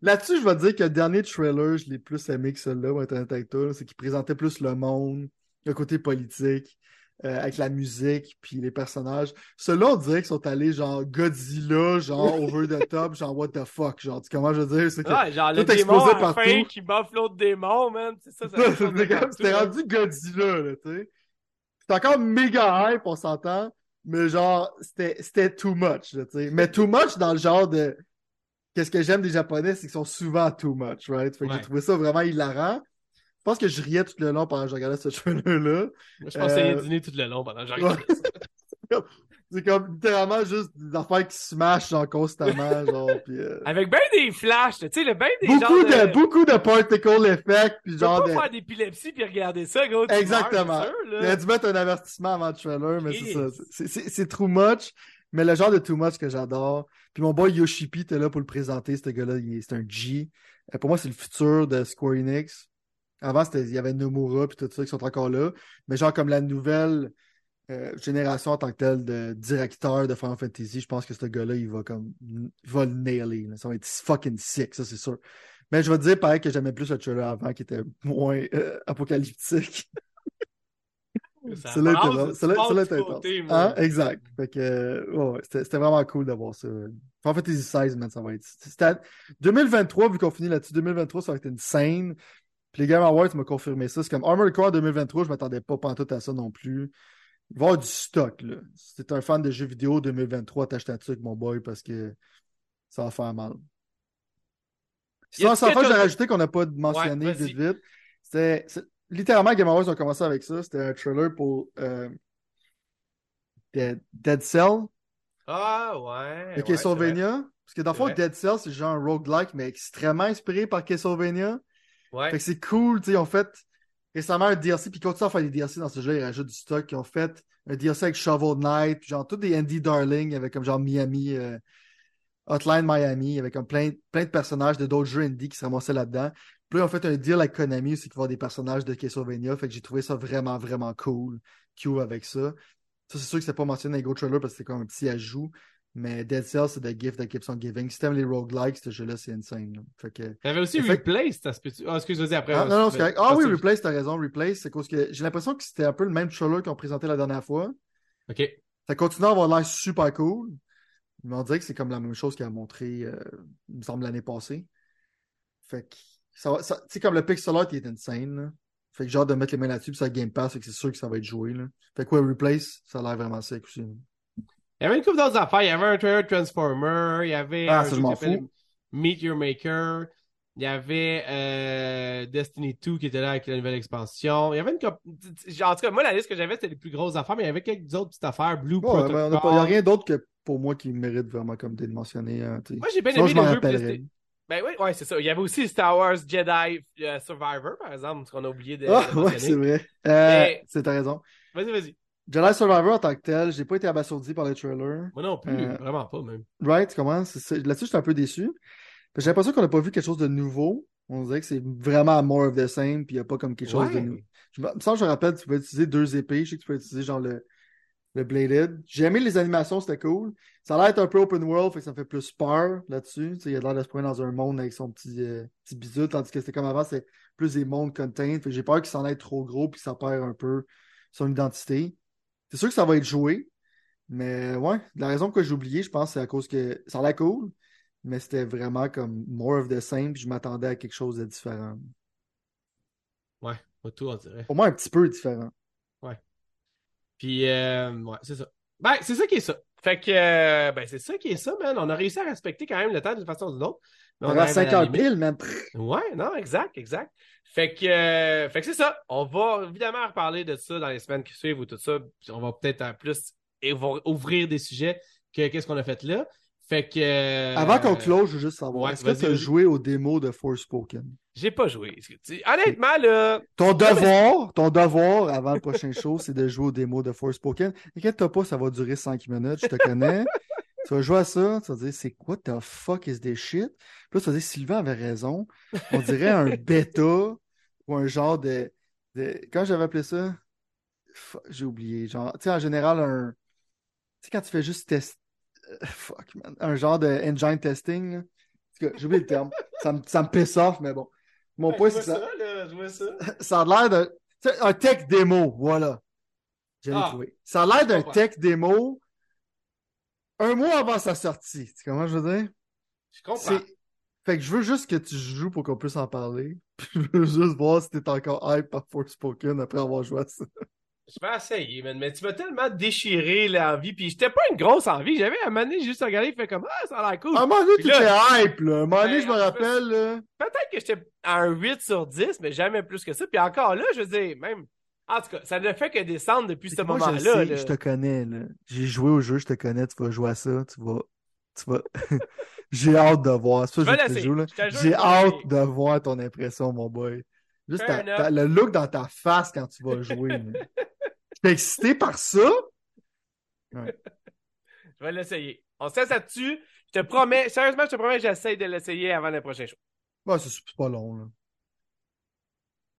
Là-dessus, je vais te dire que le dernier trailer, je l'ai plus aimé que celui-là, avec toi. C'est qu'il présentait plus le monde, le côté politique, euh, avec la musique, puis les personnages. Ceux-là, on dirait qu'ils sont allés genre Godzilla, genre over the top, genre what the fuck, genre, tu comment je veux dire? C'est que Ouais, genre le tout démon explosait à la fin qui baffe l'autre démon, man. C'est ça, ça C'était rendu Godzilla, là, tu sais. C'était encore méga hype, on s'entend, mais genre, c'était c'était too much, tu sais. Mais too much dans le genre de. Qu'est-ce que j'aime des Japonais, c'est qu'ils sont souvent too much, right? Fait que Ouais. j'ai trouvé ça vraiment hilarant. Je pense que je riais tout le long pendant que je regardais ce trailer-là. Je pensais Euh, dîner tout le long pendant que regardé ça. C'est comme littéralement juste des affaires qui smashent genre constamment, genre, puis, euh, Avec ben des flashs, tu sais, le ben des beaucoup de, de... beaucoup de particle effects, puis Tu peux genre pas de... faire d'épilepsie puis regarder ça, gros. tu meurs, Exactement. sûr, Il aurait dû mettre un avertissement avant le trailer, mais c'est ça. C'est- C'est c'est too much, mais le genre de too much que j'adore. Puis mon boy Yoshipi était là pour le présenter, ce gars-là, il est- c'est un G. Euh, Pour moi, c'est le futur de Square Enix. Avant, c'était- il y avait Nomura puis tout ça qui sont encore là. Mais genre comme la nouvelle euh, génération en tant que telle de directeur de Final Fantasy, je pense que ce gars-là, il va comme il va le nailer. là. Ça va être fucking sick, ça c'est sûr. Mais je vais te dire pareil que j'aimais plus le trailer avant qui était moins euh, apocalyptique. Ça Celle-là était. Hein? Exact. Fait que, ouais, c'était vraiment cool d'avoir ça. Final Fantasy XVI, man, ça va être. C'était à- 2023, vu qu'on finit là-dessus, 2023, ça va être une scène. Puis les Game Awards m'ont confirmé ça. C'est comme Armored Core 2023, je m'attendais pas pantoute à ça non plus. Il va y avoir du stock, là. Si t'es un fan de jeux vidéo 2023, t'achètes un truc, mon boy, parce que ça va faire mal. A-t-il Sans, faire, j'ai rajouté qu'on n'a pas mentionné Ouais, vite vite. C'était c'est- littéralement Game Awards ont commencé avec ça. C'était un trailer pour euh, Dead, Dead Cell Ah, ouais. ouais, Castlevania. Parce que dans le fond. Dead Cell, c'est genre un roguelike, mais extrêmement inspiré par Castlevania. c'est vrai. Fait Ouais. que c'est cool, tu sais, ont fait récemment un DLC, puis ils continuent à faire des DLC dans ce jeu, ils rajoutent du stock, ils ont fait un DLC avec Shovel Knight, puis genre tous des Andy Darling, avec comme genre Miami, euh, Hotline Miami, avec comme plein, plein de personnages de d'autres jeux indie qui se ramassaient là-dedans. Puis là, ils ont fait un deal avec Konami aussi qui avoir des personnages de Castlevania, fait que j'ai trouvé ça vraiment, vraiment cool, Q avec ça. Ça, c'est sûr que c'était pas mentionné dans les Trailer parce que c'était comme un petit ajout. Mais Dead Cell, c'est the gift that keeps on giving. Si t'aimes les roguelikes, ce jeu-là, c'est insane. là. Fait que... T'avais aussi Fait- Replace, ça se peut Ah, excuse, vas-y après. Ah, non, non, c'est correct. Ah Vas-y. oui, Replace, t'as raison. Replace, c'est cause que j'ai l'impression que c'était un peu le même trailer qu'ils ont présenté la dernière fois. Ok. Ça continue à avoir l'air super cool. Mais on dirait que c'est comme la même chose qu'il a montré, euh, il me semble, l'année passée. Fait que, ça ça- tu sais, comme le pixel art, il est insane, là. Fait que j'ai hâte de mettre les mains là-dessus, puis ça Game Pass, fait que c'est sûr que ça va être joué, là. Fait que ouais, Replace, ça a l'air vraiment sec aussi. là. Il y avait une couple d'autres affaires. Il y avait un trailer Transformer? Il y avait Ah, un ça, jeu je m'en qui s'appelait fous. Meet Your Maker? Il y avait euh, Destiny 2 qui était là avec la nouvelle expansion? Il y avait une En tout cas, moi, la liste que j'avais, c'était les plus grosses affaires, mais il y avait quelques autres petites affaires. Blue Ouais, on a Protocol. pas- il n'y a rien d'autre que pour moi qui mérite vraiment comme d'être mentionné. hein. Moi, j'ai bien aimé le jeu. Ben oui, ouais, c'est ça. Il y avait aussi Star Wars Jedi euh, Survivor, par exemple, ce qu'on a oublié de, Ah, ouais, c'est vrai. Euh, Mais- C'est ta raison. Vas-y, vas-y. Jedi Survivor en tant que tel, j'ai pas été abasourdi par le trailer. Moi non plus, Euh, vraiment pas, même. Right, comment? Là-dessus, je suis un peu déçu. J'ai l'impression qu'on n'a pas vu quelque chose de nouveau. On dirait que c'est vraiment more of the same, puis il n'y a pas comme quelque chose de nouveau. Je me je rappelle, tu peux utiliser deux épées. Je sais que tu peux utiliser genre le, le Bladed. J'ai aimé les animations, c'était cool. Ça a l'air d'être un peu open world, fait que ça me fait plus peur là-dessus. Il a l'air de se prendre dans un monde avec son petit, euh, petit bisou, tandis que c'était comme avant, c'est plus des mondes contained. J'ai peur qu'il s'en aille trop gros, puis que ça perd un peu son identité. C'est sûr que ça va être joué, mais ouais, la raison que j'ai oublié, je pense, c'est à cause que ça a l'air cool, mais c'était vraiment comme more of the same, puis je m'attendais à quelque chose de différent. Ouais, pas tout, on dirait. Au moins un petit peu différent. Puis, euh, ouais, c'est ça. Ben, c'est ça qui est ça. Fait que, euh, ben, c'est ça qui est ça, man. On a réussi à respecter quand même le temps d'une façon ou d'une autre. On on est à arrive 5 la heures limite. pile, man. Prrr. Ouais, non, exact, exact. Fait que, euh, fait que c'est ça. On va évidemment reparler de ça dans les semaines qui suivent ou tout ça. On va peut-être en plus ouvrir des sujets que qu'est-ce qu'on a fait là. Fait que. euh, Avant qu'on close, je veux juste savoir, ouais, est-ce que tu as joué aux démos de Forspoken? J'ai pas joué. Honnêtement, là. Ton devoir, ton devoir avant le prochain show, c'est de jouer aux démos de Forspoken. Inquiète-toi pas, ça va durer 5 minutes, je te connais. tu vas jouer à ça, tu vas dire, c'est quoi the fuck is this shit? Puis là, tu vas dire, Sylvain avait raison. On dirait un bêta ou un genre de. de... Quand j'avais appelé ça? J'ai oublié. Genre, tu sais, en général, un. Tu sais, quand tu fais juste test. euh, Fuck, man. Un genre de engine testing. j'ai oublié le terme. Ça me, ça me piss off, mais bon. Mon point, c'est ça. là, je vois ça. Ça a l'air sais, Un tech démo, voilà. J'ai Ah. trouvé. Ça a l'air d'un tech démo un mois avant sa sortie. Tu sais comment je veux dire? Je comprends. Fait que je veux juste que tu joues pour qu'on puisse en parler. Puis je veux juste voir si t'es encore hype par Forspoken après avoir joué à ça. Je vais essayer, man, mais tu m'as tellement déchiré l'envie, puis j'étais pas une grosse envie. J'avais à un moment donné, j'ai juste regardé, il fait comme Ah, ça a l'air cool. À un moment donné, t'étais hype, là. À un moment donné, Ben, je me rappelle. Peut-être que j'étais à un 8 sur 10, mais jamais plus que ça. Puis encore là, je veux dire, même. En tout cas, ça ne fait que descendre depuis ce moment-là. je là. je te connais, là. J'ai joué au jeu, je te connais, tu vas jouer à ça, tu vas. Tu vas. J'ai hâte de voir. C'est ça je te joue, J'ai hâte de voir ton impression, mon boy. Juste ta- ta- le look dans ta face quand tu vas jouer. J'étais excité par ça? Je vais l'essayer. On se laisse là-dessus. Je te promets, sérieusement, je te promets j'essaie de l'essayer avant le prochain show. Ouais, c'est c'est pas long, là.